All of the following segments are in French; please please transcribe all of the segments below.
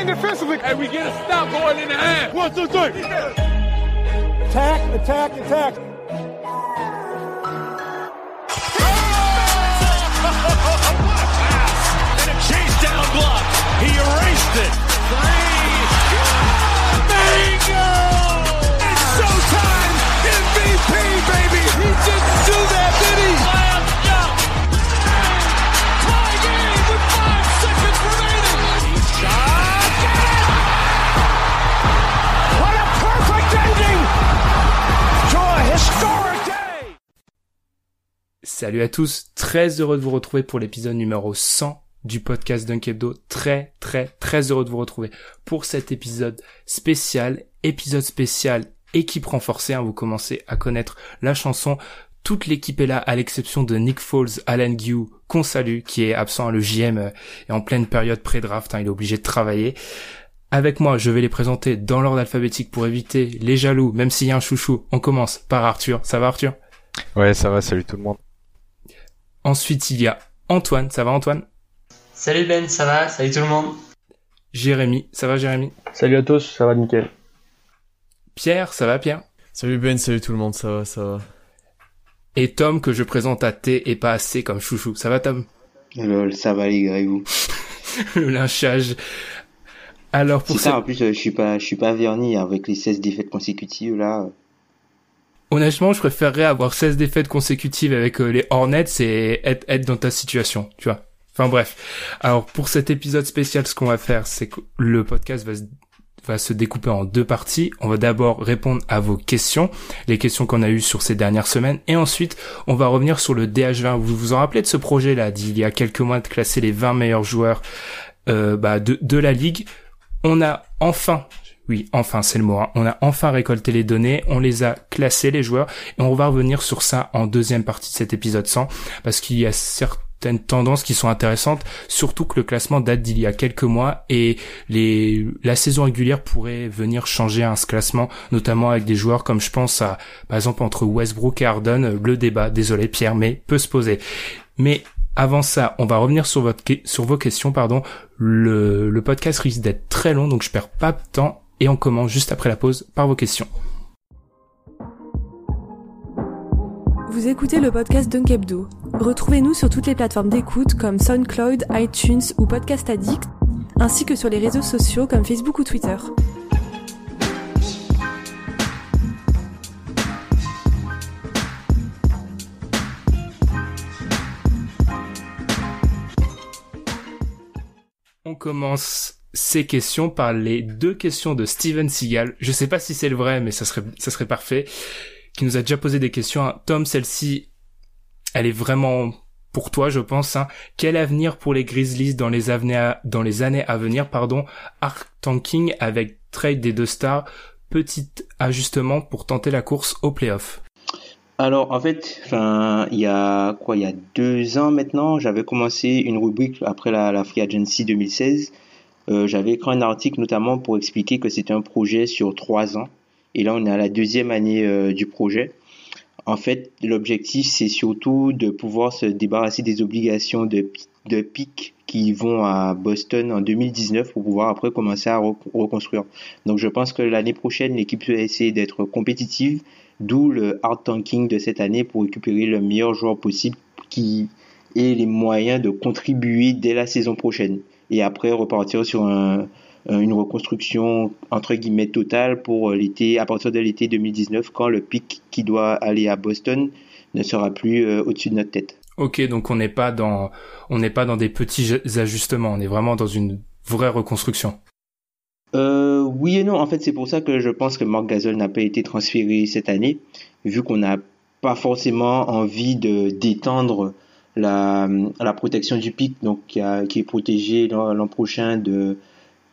Lock in defensively. And we get a stop going in the half. One, two, three. Attack, attack, attack. And a chase down block. He erased it. Three. Bingo! It's showtime. MVP, baby. He didn't do that, Salut à tous, très heureux de vous retrouver pour l'épisode numéro 100 du podcast Dunk Hebdo. Très très très heureux de vous retrouver pour cet épisode spécial, épisode spécial équipe renforcée. hein. vous commencez à connaître la chanson. Toute l'équipe est là, à l'exception de Nick Foles, Alan Guy, qu'on salue, qui est absent à le JM euh, et en pleine période pré-draft. hein, il est obligé de travailler. Avec moi, je vais les présenter dans l'ordre alphabétique pour éviter les jaloux, même s'il y a un chouchou. On commence par Arthur. Ça va Arthur? Ouais, ça va, salut tout le monde. Ensuite, il y a Antoine. Ça va Antoine? Salut Ben, ça va? Salut tout le monde? Jérémy. Ça va Jérémy? Salut à tous, ça va nickel. Pierre. Ça va Pierre? Salut Ben, salut tout le monde, ça va, ça va. Et Tom que je présente à T et pas à C comme chouchou. Ça va Tom? Lol, ça va les gars et vous? Le lynchage. Alors pour ça, en plus, euh, je suis pas, je suis pas verni avec les 16 défaites consécutives là. Honnêtement, je préférerais avoir 16 défaites consécutives avec euh, les Hornets et être, être dans ta situation, tu vois. Enfin bref. Alors pour cet épisode spécial, ce qu'on va faire, c'est que le podcast va se, va se découper en deux parties. On va d'abord répondre à vos questions, les questions qu'on a eues sur ces dernières semaines, et ensuite on va revenir sur le DH20. Vous vous en rappelez de ce projet-là d'il y a quelques mois de classer les 20 meilleurs joueurs euh, bah, de, de la ligue? On a enfin oui, enfin, c'est le mot. On a enfin récolté les données, on les a classés, les joueurs, et on va revenir sur ça en deuxième partie de cet épisode 100, parce qu'il y a certaines tendances qui sont intéressantes, surtout que le classement date d'il y a quelques mois, et les, la saison régulière pourrait venir changer un ce classement, notamment avec des joueurs comme je pense à, par exemple, entre Westbrook et Harden, le débat, désolé Pierre, mais peut se poser. Mais avant ça, on va revenir sur votre sur vos questions, pardon. Le, le podcast risque d'être très long, donc je perds pas de temps et on commence juste après la pause par vos questions. Vous écoutez le podcast Dunk Hebdo. Retrouvez-nous sur toutes les plateformes d'écoute comme SoundCloud, iTunes ou Podcast Addict, ainsi que sur les réseaux sociaux comme Facebook ou Twitter. On commence ces questions par les deux questions de Steven Seagal. Je sais pas si c'est le vrai, mais ça serait, ça serait parfait. Qui nous a déjà posé des questions. hein. Tom, celle-ci, elle est vraiment pour toi, je pense. Hein. Quel avenir pour les Grizzlies dans les, dans les années à venir, pardon, Arc Tanking avec trade des deux stars, petit ajustement pour tenter la course au playoff. Alors en fait, il y a quoi, il y a deux ans maintenant, j'avais commencé une rubrique après la Free Agency 2016. Euh, j'avais écrit un article notamment pour expliquer que c'était un projet sur trois ans. Et là, on est à la deuxième année euh, du projet. En fait, l'objectif, c'est surtout de pouvoir se débarrasser des obligations de, de pic qui vont à Boston en 2019 pour pouvoir après commencer à re- reconstruire. Donc je pense que l'année prochaine, l'équipe va essayer d'être compétitive, d'où le hard tanking de cette année pour récupérer le meilleur joueur possible qui ait les moyens de contribuer dès la saison prochaine. Et après repartir sur un, une reconstruction entre guillemets totale pour l'été, à partir de l'été 2019, quand le pic qui doit aller à Boston ne sera plus euh, au-dessus de notre tête. Ok, donc on n'est pas dans, on n'est pas dans des petits ju- ajustements, on est vraiment dans une vraie reconstruction. Euh, oui et non. En fait, c'est pour ça que je pense que Marc Gasol n'a pas été transféré cette année, vu qu'on n'a pas forcément envie de d'étendre la, la protection du pic, donc qui, est protégé l'an prochain de,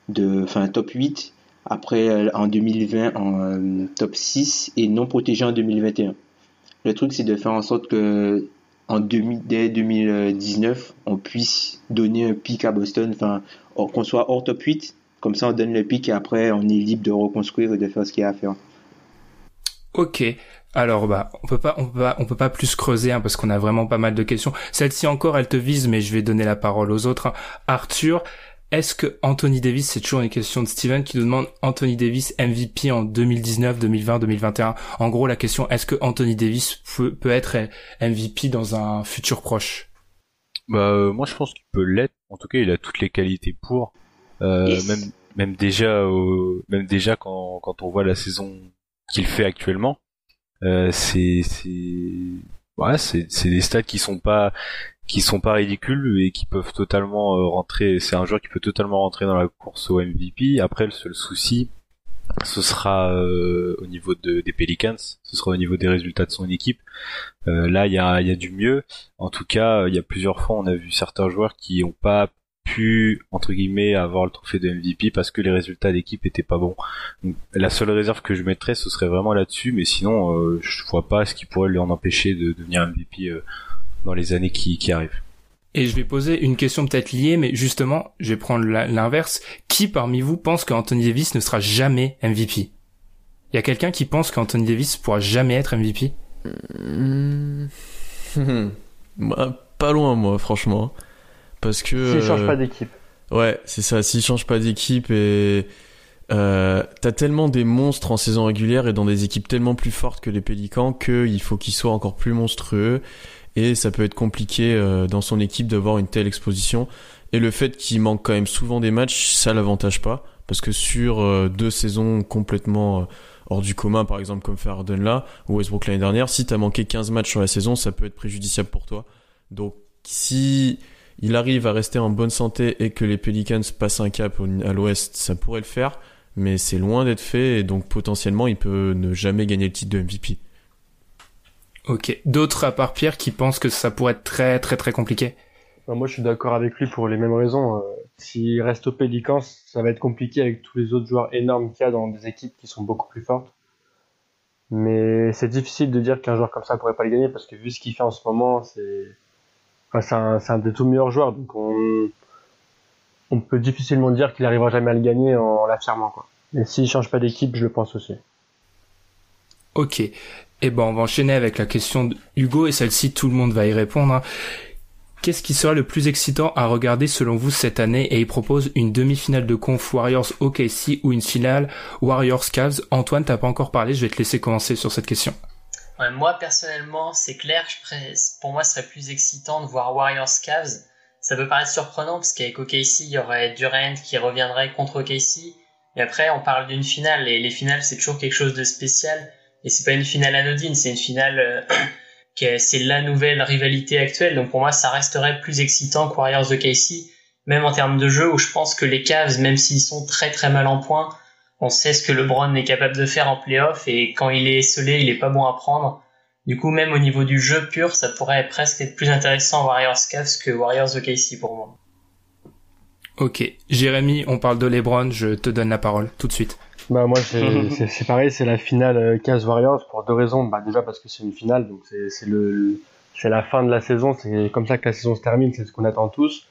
de enfin, top 8, après en 2020 en top 6 et non protégé en 2021. Le truc, c'est de faire en sorte que en dès 2019, on puisse donner un pic à Boston, enfin, qu'on soit hors top 8, comme ça on donne le pic et après on est libre de reconstruire et de faire ce qu'il y a à faire. Ok. Alors bah on peut pas on peut pas on peut pas plus creuser hein, parce qu'on a vraiment pas mal de questions. Celle-ci encore elle te vise mais je vais donner la parole aux autres. Hein. Arthur, est-ce que Anthony Davis, c'est toujours une question de Steven qui nous demande Anthony Davis MVP en 2019, 2020, 2021. En gros, la question est-ce que Anthony Davis peut, peut être MVP dans un futur proche? Bah euh, moi je pense qu'il peut l'être. En tout cas, il a toutes les qualités pour. Euh, même même déjà même déjà quand quand on voit la saison qu'il fait actuellement, euh, c'est ouais, c'est c'est des stats qui sont pas qui sont pas ridicules et qui peuvent totalement euh, rentrer. C'est un joueur qui peut totalement rentrer dans la course au MVP. Après, le seul souci, ce sera euh, au niveau de, des Pelicans, ce sera au niveau des résultats de son équipe. Euh, là, il y a, y a du mieux. En tout cas, il y a plusieurs fois, on a vu certains joueurs qui n'ont pas pu entre guillemets avoir le trophée de MVP parce que les résultats d'équipe étaient pas bons. la seule réserve que je mettrais, ce serait vraiment là-dessus, mais sinon, je vois pas ce qui pourrait lui en empêcher de devenir MVP dans les années qui, qui arrivent. Et je vais poser une question peut-être liée, mais justement, je vais prendre l'inverse. Qui parmi vous pense qu'Anthony Davis ne sera jamais MVP Il y a quelqu'un qui pense qu'Anthony Davis pourra jamais être MVP bah, Pas loin, moi, franchement. Parce que. S'il change pas d'équipe. Ouais, c'est ça. S'il change pas d'équipe et. Euh, T'as tellement des monstres en saison régulière et dans des équipes tellement plus fortes que les Pélicans qu'il faut qu'ils soient encore plus monstrueux et ça peut être compliqué euh, dans son équipe d'avoir une telle exposition. Et le fait qu'il manque quand même souvent des matchs, ça l'avantage pas, parce que sur euh, deux saisons complètement euh, hors du commun, par exemple comme fait Harden là, ou Westbrook l'année dernière, si t'as manqué 15 matchs sur la saison, ça peut être préjudiciable pour toi. Donc si il arrive à rester en bonne santé et que les Pelicans passent un cap à l'ouest, ça pourrait le faire, mais c'est loin d'être fait et donc potentiellement il peut ne jamais gagner le titre de MVP. Ok. D'autres à part Pierre qui pensent que ça pourrait être très très très compliqué? Moi je suis d'accord avec lui pour les mêmes raisons. Euh, s'il reste au Pélicans, ça va être compliqué avec tous les autres joueurs énormes qu'il y a dans des équipes qui sont beaucoup plus fortes. Mais c'est difficile de dire qu'un joueur comme ça pourrait pas le gagner parce que vu ce qu'il fait en ce moment, c'est enfin, c'est un, des tout meilleurs joueurs. Donc on, peut difficilement dire qu'il arrivera jamais à le gagner en l'affirmant. Quoi. Mais s'il change pas d'équipe, je le pense aussi. Ok. Eh ben, on va enchaîner avec la question de Hugo et celle-ci, tout le monde va y répondre. Hein. Qu'est-ce qui sera le plus excitant à regarder selon vous cette année? Et il propose une demi-finale de conf Warriors OKC ou une finale Warriors Cavs. Antoine, t'as pas encore parlé, je vais te laisser commencer sur cette question. Moi personnellement, c'est clair, pour moi, ce serait plus excitant de voir Warriors Cavs. Ça peut paraître surprenant parce qu'avec OKC, il y aurait Durant qui reviendrait contre OKC. Mais après, on parle d'une finale et les finales, c'est toujours quelque chose de spécial. Et c'est pas une finale anodine, c'est une finale euh, c'est la nouvelle rivalité actuelle. Donc pour moi, ça resterait plus excitant que Warriors de Casey, même en termes de jeu où je pense que les Cavs, même s'ils sont très très mal en point, on sait ce que LeBron est capable de faire en playoff et quand il est esselé, il est pas bon à prendre. Du coup, même au niveau du jeu pur, ça pourrait presque être plus intéressant Warriors Cavs que Warriors Casey pour moi. Ok, Jérémy, on parle de LeBron, je te donne la parole tout de suite. Bah moi c'est pareil, c'est la finale 15 euh, Warriors pour deux raisons. Bah déjà parce que c'est une finale, donc c'est le c'est la fin de la saison, c'est comme ça que la saison se termine, c'est ce qu'on attend tous.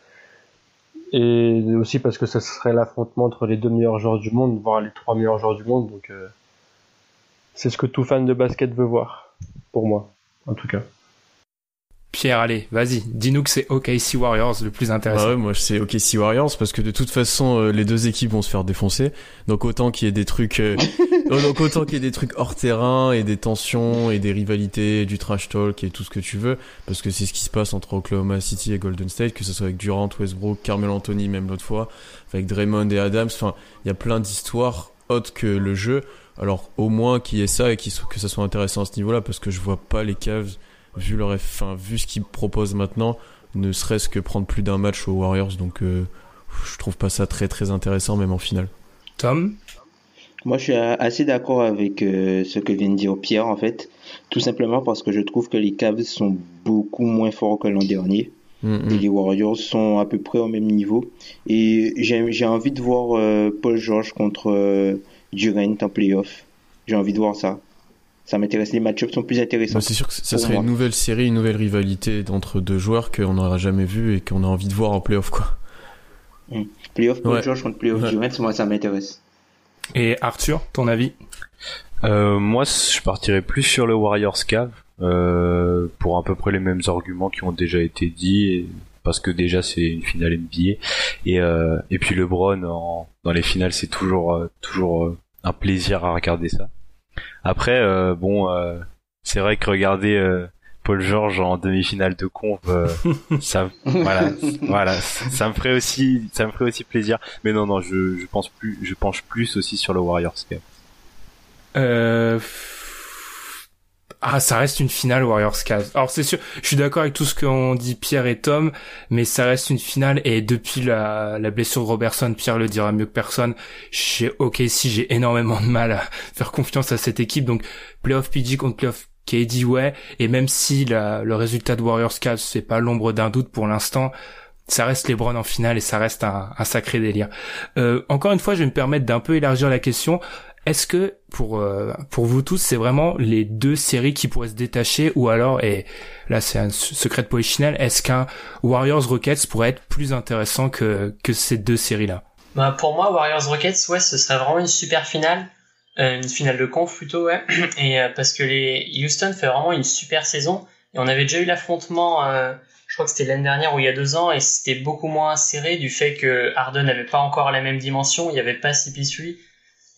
Et aussi parce que ce serait l'affrontement entre les deux meilleurs joueurs du monde, voire les trois meilleurs joueurs du monde. Donc euh, c'est ce que tout fan de basket veut voir, pour moi, en tout cas. Pierre, allez, vas-y, dis-nous que c'est OKC Warriors le plus intéressant. Bah ouais, moi c'est OKC Warriors parce que de toute façon euh, les deux équipes vont se faire défoncer. Donc autant qu'il y ait des trucs euh, donc autant qu'il y ait des trucs hors terrain et des tensions et des rivalités, du trash talk et tout ce que tu veux parce que c'est ce qui se passe entre Oklahoma City et Golden State que ce soit avec Durant, Westbrook, Carmel Anthony même l'autre fois, avec Draymond et Adams, enfin, il y a plein d'histoires autres que le jeu. Alors au moins qu'il y ait ça et que ça soit intéressant à ce niveau-là parce que je vois pas les Cavs vu leur enfin, vu ce qu'ils proposent maintenant, ne serait-ce que prendre plus d'un match aux Warriors. Donc, euh, je trouve pas ça très très intéressant, même en finale. Tom? Moi, je suis assez d'accord avec euh, ce que vient de dire Pierre, en fait. Tout simplement parce que je trouve que les Cavs sont beaucoup moins forts que l'an dernier. Mm, Et les Warriors sont à peu près au même niveau. Et j'ai j'ai envie de voir euh, Paul George contre euh, Durant en playoff. J'ai envie de voir ça. Ça m'intéresse. Les match-ups sont plus intéressants. Bah, c'est sûr que ça pour serait moi. une nouvelle série, une nouvelle rivalité entre deux joueurs qu'on n'aura jamais vu et qu'on a envie de voir en playoff, quoi. Playoff Paul Ouais. George contre playoff Ouais. Durant, moi ça m'intéresse. Et Arthur, ton avis? Euh, moi, je partirais plus sur le Warriors Cave euh, pour à peu près les mêmes arguments qui ont déjà été dits, et- parce que déjà c'est une finale NBA et euh, et puis LeBron en, dans les finales c'est toujours euh, toujours euh, un plaisir à regarder ça. Après, euh, bon, euh, c'est vrai que regarder euh, Paul George en demi-finale de conf, euh, ça, voilà, voilà, ça me ferait aussi, ça me ferait aussi plaisir. Mais non, non, je, je pense plus, je penche plus aussi sur le Warriors. Euh... Ah, ça reste une finale Warriors Cavs. Alors c'est sûr, je suis d'accord avec tout ce qu'ont dit Pierre et Tom, mais ça reste une finale et depuis la, blessure de Robertson, Pierre le dira mieux que personne. J'ai ok si j'ai énormément de mal à faire confiance à cette équipe, donc playoff PG contre playoff KD ouais, et même si le résultat de Warriors Cavs c'est pas l'ombre d'un doute pour l'instant, ça reste les Browns en finale et ça reste un, un sacré délire. Euh, encore une fois, je vais me permettre d'un peu élargir la question. Est-ce que pour euh, pour vous tous, c'est vraiment les deux séries qui pourraient se détacher ou alors et là c'est un secret de polichinelle, est-ce qu'un Warriors Rockets pourrait être plus intéressant que ces deux séries là Bah, pour moi, Warriors Rockets, ouais, ce serait vraiment une super finale. Euh, une finale de conf plutôt, ouais. Euh, parce que les Houston fait vraiment une super saison. Et on avait déjà eu l'affrontement, je crois que c'était l'année dernière ou il y a deux ans, et c'était beaucoup moins serré du fait que Harden n'avait pas encore la même dimension, il n'y avait pas CP3.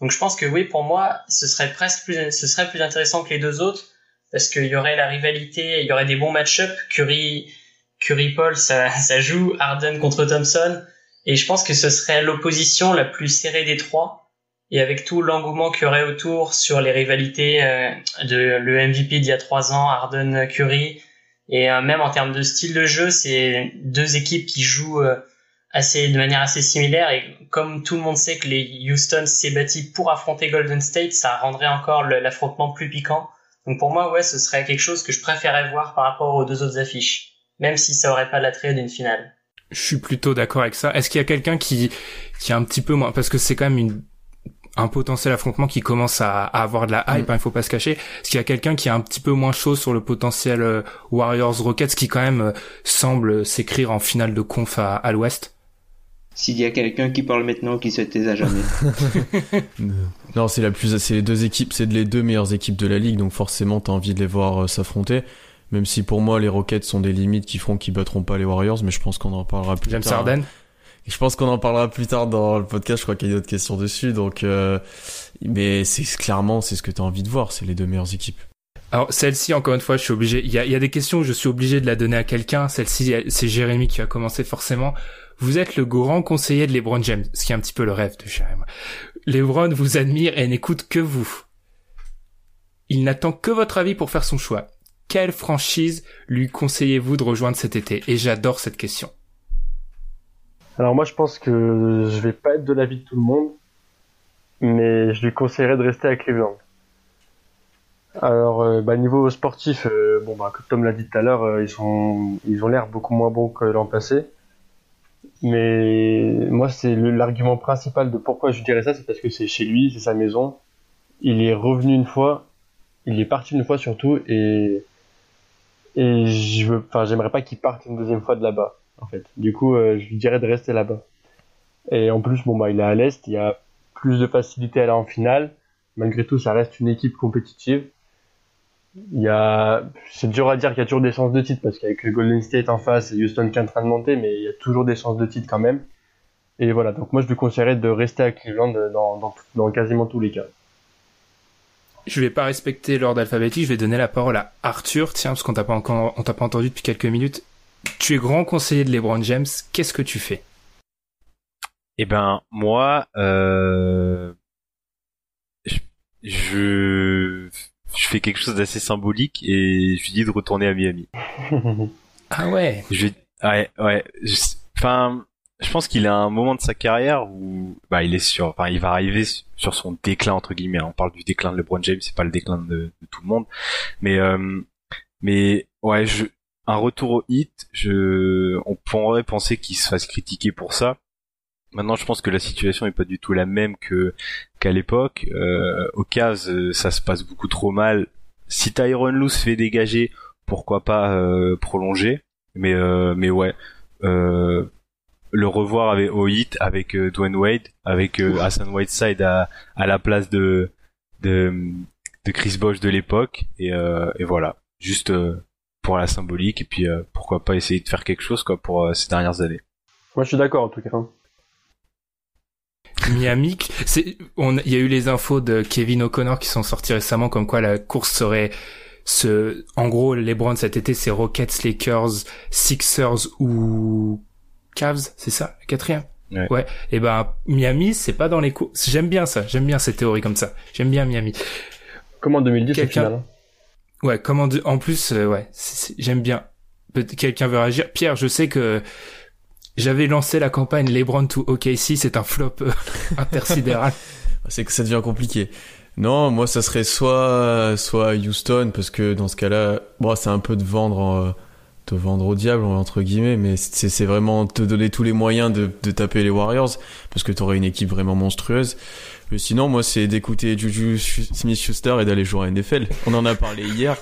Donc je pense que oui, pour moi, ce serait presque plus, ce serait plus intéressant que les deux autres, parce qu'il y aurait la rivalité, il y aurait des bons match-up. Curry, Curry Paul, ça, ça joue. Harden contre Thompson. Et je pense que ce serait l'opposition la plus serrée des trois. Et avec tout l'engouement qu'il y aurait autour sur les rivalités euh, de le MVP d'il y a trois ans, Harden Curry, et euh, même en termes de style de jeu, c'est deux équipes qui jouent euh, assez de manière assez similaire. Et comme tout le monde sait que les Houston s'est bâti pour affronter Golden State, ça rendrait encore l'affrontement plus piquant. Donc pour moi, ouais, ce serait quelque chose que je préférais voir par rapport aux deux autres affiches, même si ça aurait pas l'attrait d'une finale. Je suis plutôt d'accord avec ça. Est-ce qu'il y a quelqu'un qui qui a un petit peu moins parce que c'est quand même une un potentiel affrontement qui commence à, à avoir de la hype, hein, il faut pas se cacher. Est-ce qu'il y a quelqu'un qui est un petit peu moins chaud sur le potentiel euh, Warriors Rockets qui quand même euh, semble s'écrire en finale de conf à, à l'Ouest? S'il y a quelqu'un qui parle maintenant, qui se taise à jamais. Non, c'est la plus, c'est les deux équipes, c'est les deux meilleures équipes de la ligue, donc forcément t'as envie de les voir euh, s'affronter. Même si pour moi les Rockets sont des limites qui feront qu'ils battront pas les Warriors, mais je pense qu'on en parlera plus James tard. Harden Je pense qu'on en parlera plus tard dans le podcast. Je crois qu'il y a d'autres questions dessus, donc. Euh... Mais c'est clairement c'est ce que t'as envie de voir, c'est les deux meilleures équipes. Alors celle-ci, encore une fois, je suis obligé. Il y a, il y a des questions où je suis obligé de la donner à quelqu'un. Celle-ci, c'est Jérémy qui a commencé forcément. Vous êtes le grand conseiller de LeBron James, ce qui est un petit peu le rêve de Jérémy. LeBron vous admire et n'écoute que vous. Il n'attend que votre avis pour faire son choix. Quelle franchise lui conseillez-vous de rejoindre cet été? Et j'adore cette question. Alors moi je pense que je vais pas être de l'avis de tout le monde, mais je lui conseillerais de rester à Cleveland. Alors euh, bah, niveau sportif, euh, bon bah comme Tom l'a dit tout à l'heure, euh, ils ils ont l'air beaucoup moins bons que l'an passé. Mais moi c'est l'argument principal de pourquoi je dirais ça, c'est parce que c'est chez lui, c'est sa maison. Il est revenu une fois, il est parti une fois surtout et et je veux, enfin j'aimerais pas qu'il parte une deuxième fois de là-bas en fait. Du coup, euh, je lui dirais de rester là-bas. Et en plus, bon bah il est à l'est, il y a plus de facilité à aller en finale. Malgré tout, ça reste une équipe compétitive. Il y a, c'est dur à dire qu'il y a toujours des chances de titre parce qu'avec Golden State en face et Houston qui est en train de monter, mais il y a toujours des chances de titre quand même. Et voilà, donc moi je lui conseillerais de rester à Cleveland dans, dans, dans quasiment tous les cas. Je vais pas respecter l'ordre alphabétique. Je vais donner la parole à Arthur. Tiens, parce qu'on t'a pas encore, on t'a pas entendu depuis quelques minutes. Tu es grand conseiller de LeBron James. Qu'est-ce que tu fais? Eh ben moi, euh, je, je fais quelque chose d'assez symbolique et je lui dis de retourner à Miami. Ah ouais. Je ouais ouais. je- Enfin, je pense qu'il a un moment de sa carrière où bah il est sur enfin il va arriver sur son déclin entre guillemets on parle du déclin de LeBron James c'est pas le déclin de, tout le monde mais euh, mais ouais je un retour au hit je on pourrait penser qu'il se fasse critiquer pour ça maintenant je pense que la situation est pas du tout la même que qu'à l'époque. Euh, au cas euh, ça se passe beaucoup trop mal. Si Tyron se fait dégager pourquoi pas euh, prolonger. Mais euh, mais ouais euh, le revoir avec hit avec euh, Dwayne Wade, avec Hassan Whiteside à, à la place de de, de Chris Bosh de l'époque. Et, euh, et voilà, juste pour la symbolique et puis pourquoi pas essayer de faire quelque chose quoi pour ces dernières années. Moi je suis d'accord en tout cas. Miami, c'est, on, il y a eu les infos de Kevin O'Connor qui sont sortis récemment comme quoi la course serait ce, en gros, LeBron cet été, c'est Rockets, Lakers, Sixers ou Cavs, c'est ça, le quatrième? Ouais. Et ben Miami, c'est pas dans les courses. J'aime bien ça. J'aime bien cette théorie comme ça. J'aime bien Miami. Comme en 2010 Quelqu'un... Hein. Ouais, comme en, en plus, euh, ouais, j'aime bien. Quelqu'un veut réagir. Pierre, je sais que j'avais lancé la campagne LeBron to OKC, c'est un flop euh, intersidéral. c'est que ça devient compliqué. Non, moi ça serait soit soit Houston parce que dans ce cas-là, bon, c'est un peu de vendre te vendre au diable entre guillemets mais c'est vraiment te donner tous les moyens de, de taper les Warriors parce que tu aurais une équipe vraiment monstrueuse mais sinon moi c'est d'écouter Juju Smith-Schuster et d'aller jouer à NFL on en a parlé hier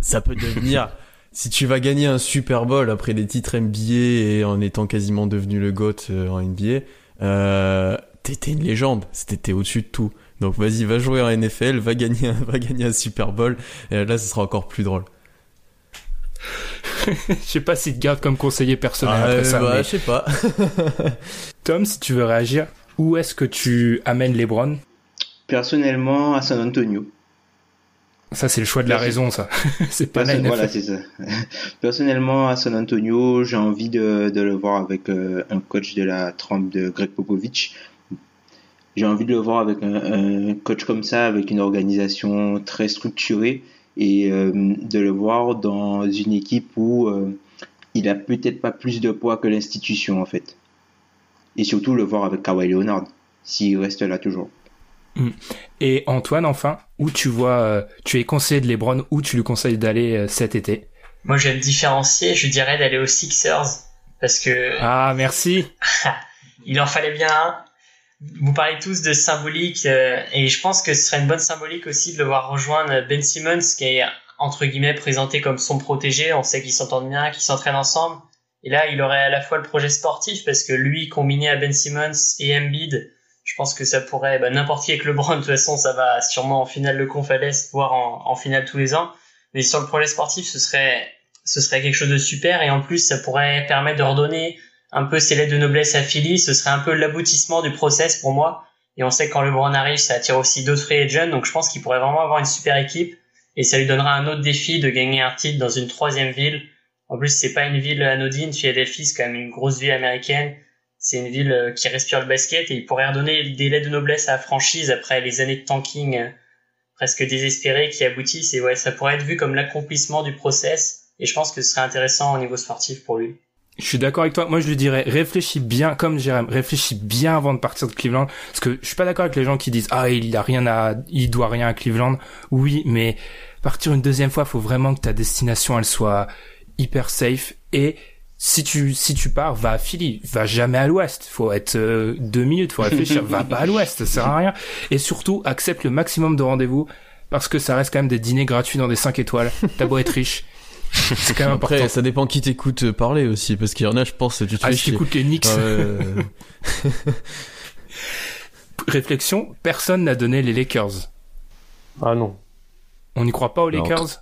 ça peut devenir si tu vas gagner un Super Bowl après des titres NBA et en étant quasiment devenu le GOAT euh, en NBA euh, t'étais une légende c'était au-dessus de tout donc vas-y va jouer en NFL va gagner un, va gagner un Super Bowl et là ce sera encore plus drôle je sais pas si te garde comme conseiller personnel ah, après ça. Bah, je sais pas. Tom, si tu veux réagir, où est-ce que tu amènes LeBron? Personnellement, à San Antonio. Ça, c'est le choix de la raison, ça. c'est pas Person... Voilà, c'est ça. Personnellement, à San Antonio, j'ai envie de, de, le voir avec euh, un coach de la trempe de Greg Popovich. J'ai envie de le voir avec un, un, coach comme ça, avec une organisation très structurée et euh, de le voir dans une équipe où euh, il a peut-être pas plus de poids que l'institution en fait. Et surtout le voir avec Kawhi Leonard, s'il reste là toujours. Mm. Et Antoine, enfin, où tu vois, euh, tu es conseillé de LeBron, où tu lui conseilles d'aller cet été? Moi, je vais me différencier, je dirais d'aller aux Sixers, parce que... Ah, merci Il en fallait bien un vous parlez tous de symbolique euh, et je pense que ce serait une bonne symbolique aussi de le voir rejoindre Ben Simmons qui est entre guillemets présenté comme son protégé. On sait qu'ils s'entendent bien, qu'ils s'entraînent ensemble. Et là, il aurait à la fois le projet sportif parce que lui combiné à Ben Simmons et Embiid, je pense que ça pourrait bah, n'importe qui avec LeBron de toute façon, ça va sûrement en finale le Conf voire en, en finale tous les ans. Mais sur le projet sportif, ce serait ce serait quelque chose de super et en plus ça pourrait permettre de redonner un peu ses lettres de noblesse à Philly, ce serait un peu l'aboutissement du process pour moi. Et on sait que quand LeBron arrive, ça attire aussi d'autres free agents, donc je pense qu'il pourrait vraiment avoir une super équipe et ça lui donnera un autre défi de gagner un titre dans une troisième ville. En plus, c'est pas une ville anodine, Philadelphie, c'est quand même une grosse ville américaine. C'est une ville euh, qui respire le basket et il pourrait redonner des lettres de noblesse à la franchise après les années de tanking euh, presque désespérées qui aboutissent. Et ouais, ça pourrait être vu comme l'accomplissement du process et je pense que ce serait intéressant au niveau sportif pour lui. Je suis d'accord avec toi. Moi, je lui dirais, réfléchis bien, comme Jérém, réfléchis bien avant de partir de Cleveland. Parce que je suis pas d'accord avec les gens qui disent, ah, il a rien à, il doit rien à Cleveland. Oui, mais partir une deuxième fois, faut vraiment que ta destination, elle soit hyper safe. Et si tu, si tu pars, va à Philly. Va jamais à l'ouest. Faut être euh, deux minutes, faut réfléchir. va pas à l'ouest, ça sert à rien. Et surtout, accepte le maximum de rendez-vous. Parce que ça reste quand même des dîners gratuits dans des 5 étoiles. T'as beau être riche c'est quand même Après, important. ça dépend qui t'écoute parler aussi, parce qu'il y en a, je pense, tu te ah, si t'écoutes les Knicks. Réflexion, personne n'a donné les Lakers. Ah non. On n'y croit pas aux Lakers?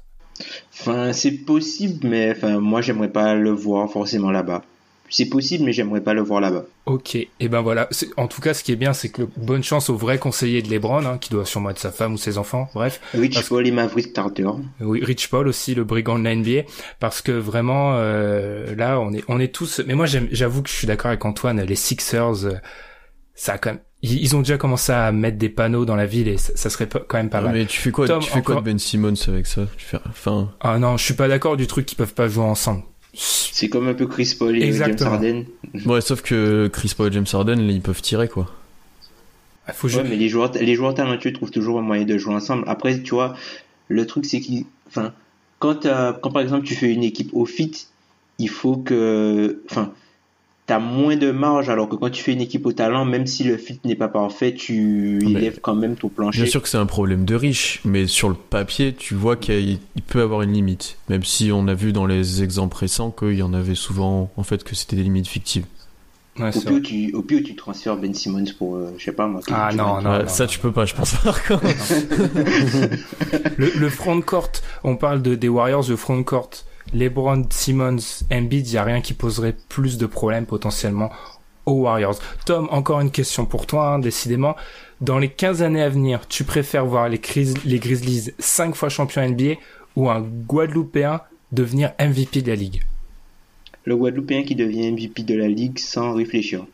Enfin, c'est possible, mais enfin, moi, j'aimerais pas le voir forcément là-bas. C'est possible, mais j'aimerais pas le voir là-bas. Ok, et ben voilà. En tout cas, ce qui est bien, c'est que bonne chance au vrai conseiller de LeBron, hein, qui doit sûrement être sa femme ou ses enfants, bref. Rich Paul et Maverick Carter. Oui, Rich Paul aussi, le brigand de la NBA, parce que vraiment, euh, là, on est, on est tous. Mais moi, j'avoue que je suis d'accord avec Antoine. Les Sixers, euh, ça a quand même. Ils ont déjà commencé à mettre des panneaux dans la ville et ça, serait quand même pas mal. Mais tu fais quoi, tu fais quoi de Ben Simmons avec ça? Tu fais, enfin. Ah non, je suis pas d'accord du truc qu'ils peuvent pas jouer ensemble C'est comme un peu Chris Paul et James. Harden. Ouais, sauf que Chris Paul et James Harden, ils peuvent tirer quoi. Il faut Ouais, jouer. mais les joueurs, les joueurs talentueux trouvent toujours un moyen de jouer ensemble. Après, tu vois, le truc c'est qu'il, enfin, quand, t'as- quand par exemple tu fais une équipe au fit, il faut que, enfin, t'as moins de marge, alors que quand tu fais une équipe au talent, même si le fit n'est pas parfait, tu Mais- élèves quand même ton plancher. Bien sûr que c'est un problème de riche, mais sur le papier, tu vois qu'il il peut avoir une limite. Même si on a vu dans les exemples récents qu'il y en avait souvent, en fait, que c'était des limites fictives. Ouais, Au pire, tu, au pire, tu transfères Ben Simmons pour, euh, je sais pas moi. Ah, non, non. Ça, tu peux pas, je pense. par contre. Le, le front court, on parle de, des Warriors, le front court. LeBron, Simmons, Embiid, il y a rien qui poserait plus de problèmes potentiellement aux Warriors. Tom, encore une question pour toi, hein, décidément. Dans les 15 années à venir, tu préfères voir les, Grizzlies 5 fois champions NBA ou un Guadeloupéen devenir MVP de la ligue? Le Guadeloupéen qui devient MVP de la ligue sans réfléchir.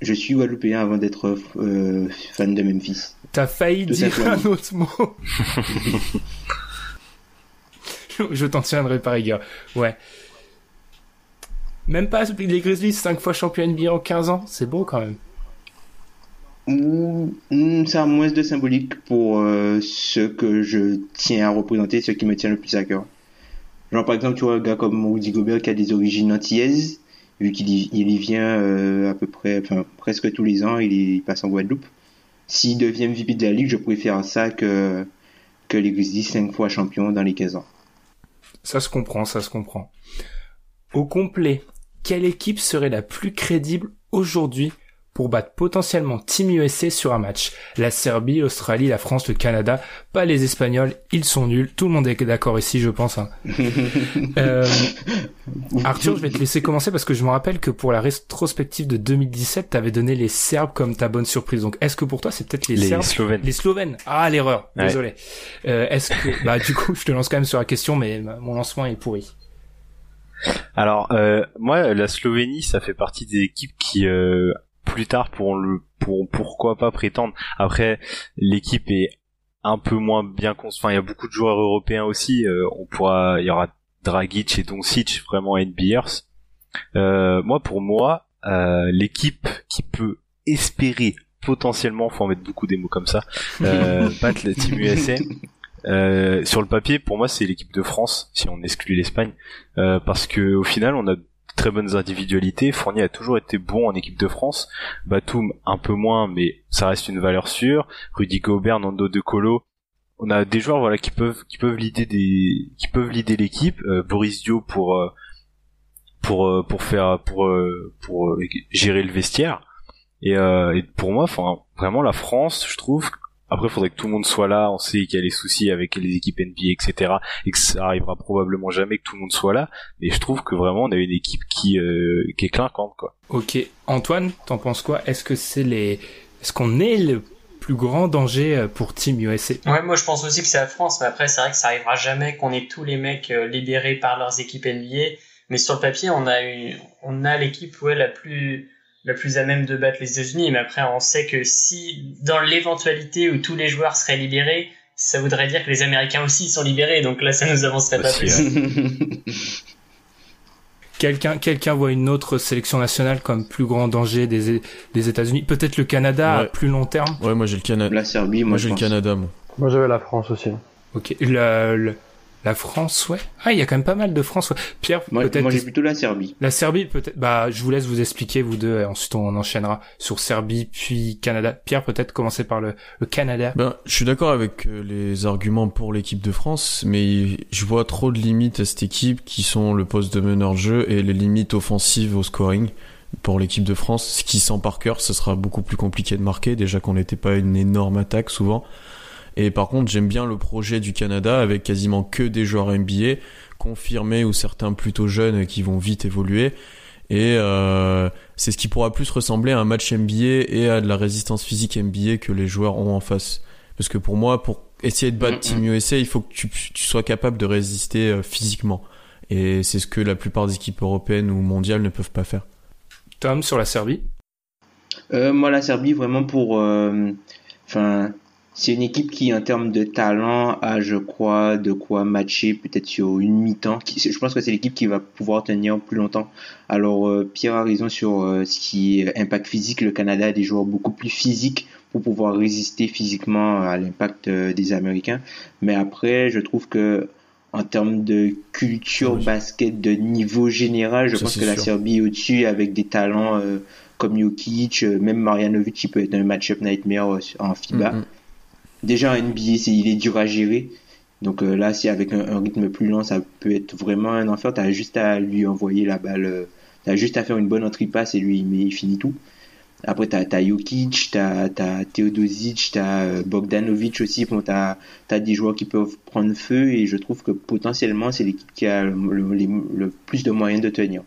Je suis Guadeloupéen avant d'être euh, fan de Memphis. T'as failli Tout dire un autre mot. Je t'en tiendrai par rigueur. Ouais. Même pas les Grizzlies 5 fois champions NBA en 15 ans, c'est beau quand même. Hmm, ça a moins de symbolique pour euh, ce que je tiens à représenter, ce qui me tient le plus à cœur. Genre par exemple, tu vois un gars comme Rudy Gobert qui a des origines antillaises, vu qu'il y, il vient euh, à peu près, enfin presque tous les ans, il, passe en Guadeloupe. S'il devient MVP de la ligue, je préfère ça que que les Grizzlies 5 fois champions dans les 15 ans. Ça se comprend, ça se comprend. Au complet, quelle équipe serait la plus crédible aujourd'hui pour battre potentiellement Team USA sur un match La Serbie, l'Australie, la France, le Canada, pas les Espagnols, ils sont nuls. Tout le monde est d'accord ici, je pense. hein. Euh, Arthur, je vais te laisser commencer parce que je me rappelle que pour la rétrospective de 2017, t'avais donné les Serbes comme ta bonne surprise. Donc, est-ce que pour toi, c'est peut-être les, Les Serbes Slovènes. les Slovènes. Ah, l'erreur. Ouais. Désolé. Euh, est-ce que, bah, du coup, je te lance quand même sur la question, mais ma- mon lancement est pourri. Alors, euh, moi, la Slovénie, ça fait partie des équipes qui, euh, plus tard, pourront le, pourront pourquoi pas prétendre. Après, l'équipe est un peu moins bien construite. Enfin, il y a beaucoup de joueurs européens aussi. euh, on pourra, il y aura Dragic et Doncic, vraiment NBAers. Euh, moi, pour moi, euh, l'équipe qui peut espérer potentiellement, faut en mettre beaucoup des mots comme ça, euh, battre la Team USA. Euh, sur le papier, pour moi, c'est l'équipe de France, si on exclut l'Espagne, euh, parce que au final, on a très bonnes individualités. Fournier a toujours été bon en équipe de France. Batum un peu moins, mais ça reste une valeur sûre. Rudy Gobert, Nando De Colo. On a des joueurs voilà qui peuvent qui peuvent l'idée des qui peuvent l'idée l'équipe. Euh, Boris Dio pour euh, pour euh, pour faire pour pour gérer le vestiaire. Et, pour moi, vraiment la France, je trouve. Après, il faudrait que tout le monde soit là. On sait qu'il y a les soucis avec les équipes NBA, etc. Et que ça arrivera probablement jamais que tout le monde soit là. Et je trouve que vraiment, on a une équipe qui, euh, qui est clinquante, quoi. Ok. Antoine, t'en penses quoi? Est-ce que c'est les, est-ce qu'on est le plus grand danger euh, pour Team USA? Ouais, moi je pense aussi que c'est la France, mais après c'est vrai que ça arrivera jamais qu'on ait tous les mecs euh, libérés par leurs équipes NBA. Mais sur le papier, on a eu, on a l'équipe ouais la plus la plus à même de battre les États-Unis. Mais après, on sait que si dans l'éventualité où tous les joueurs seraient libérés, ça voudrait dire que les Américains aussi sont libérés. Donc là, ça nous avancerait pas plus. Quelqu'un, quelqu'un voit une autre sélection nationale comme plus grand danger des, des États-Unis? Peut-être le Canada à plus long terme? Ouais, moi j'ai le Canada. La Serbie, moi, j'ai le. Canada, moi. Moi j'avais la France aussi. Ok. La, la, la France, ouais. Ah, il y a quand même pas mal de France, ouais. Pierre, Moi, peut-être. moi j'ai plutôt la Serbie. La Serbie, peut-être. Bah, je vous laisse vous expliquer vous deux. Et ensuite, on enchaînera sur Serbie puis Canada. Pierre, peut-être commencer par le, le Canada. Ben, je suis d'accord avec euh, les arguments pour l'équipe de France, mais je vois trop de limites à cette équipe qui sont le poste de meneur de jeu et les limites offensives au scoring pour l'équipe de France. Ce qui sans par cœur, ce sera beaucoup plus compliqué de marquer. Déjà qu'on n'était pas une énorme attaque souvent. Et par contre, j'aime bien le projet du Canada avec quasiment que des joueurs NBA confirmés ou certains plutôt jeunes qui vont vite évoluer. Et euh, c'est ce qui pourra plus ressembler à un match NBA et à de la résistance physique NBA que les joueurs ont en face. Parce que pour moi, pour essayer de battre Team USA, il faut que tu, tu sois capable de résister euh, physiquement. Et c'est ce que la plupart des équipes européennes ou mondiales ne peuvent pas faire. Tom, sur la Serbie? Euh, moi, la Serbie, vraiment pour, euh, enfin, c'est une équipe qui, en termes de talent, a, je crois, de quoi matcher peut-être sur une mi-temps. Je pense que c'est l'équipe qui va pouvoir tenir plus longtemps. Alors, euh, Pierre a raison sur euh, ce qui est impact physique. Le Canada a des joueurs beaucoup plus physiques pour pouvoir résister physiquement à l'impact euh, des Américains. Mais après, je trouve que en termes de culture basket de niveau général, je pense que la Serbie est au-dessus avec des talents comme Jokic, même Marjanovic qui peut être un match-up nightmare en FIBA. Mm, mm déjà en NBA, il est dur à gérer. Donc euh, là, si avec un, rythme plus lent, ça peut être vraiment un enfer. T'as juste à lui envoyer la balle, euh, t'as juste à faire une bonne entrée passe et lui, il finit tout. Après, t'as as t'as as Teodosic, t'as euh, Bogdanovic aussi. Bon, t'as as des joueurs qui peuvent prendre feu et je trouve que potentiellement, c'est l'équipe qui a le, plus de moyens de tenir.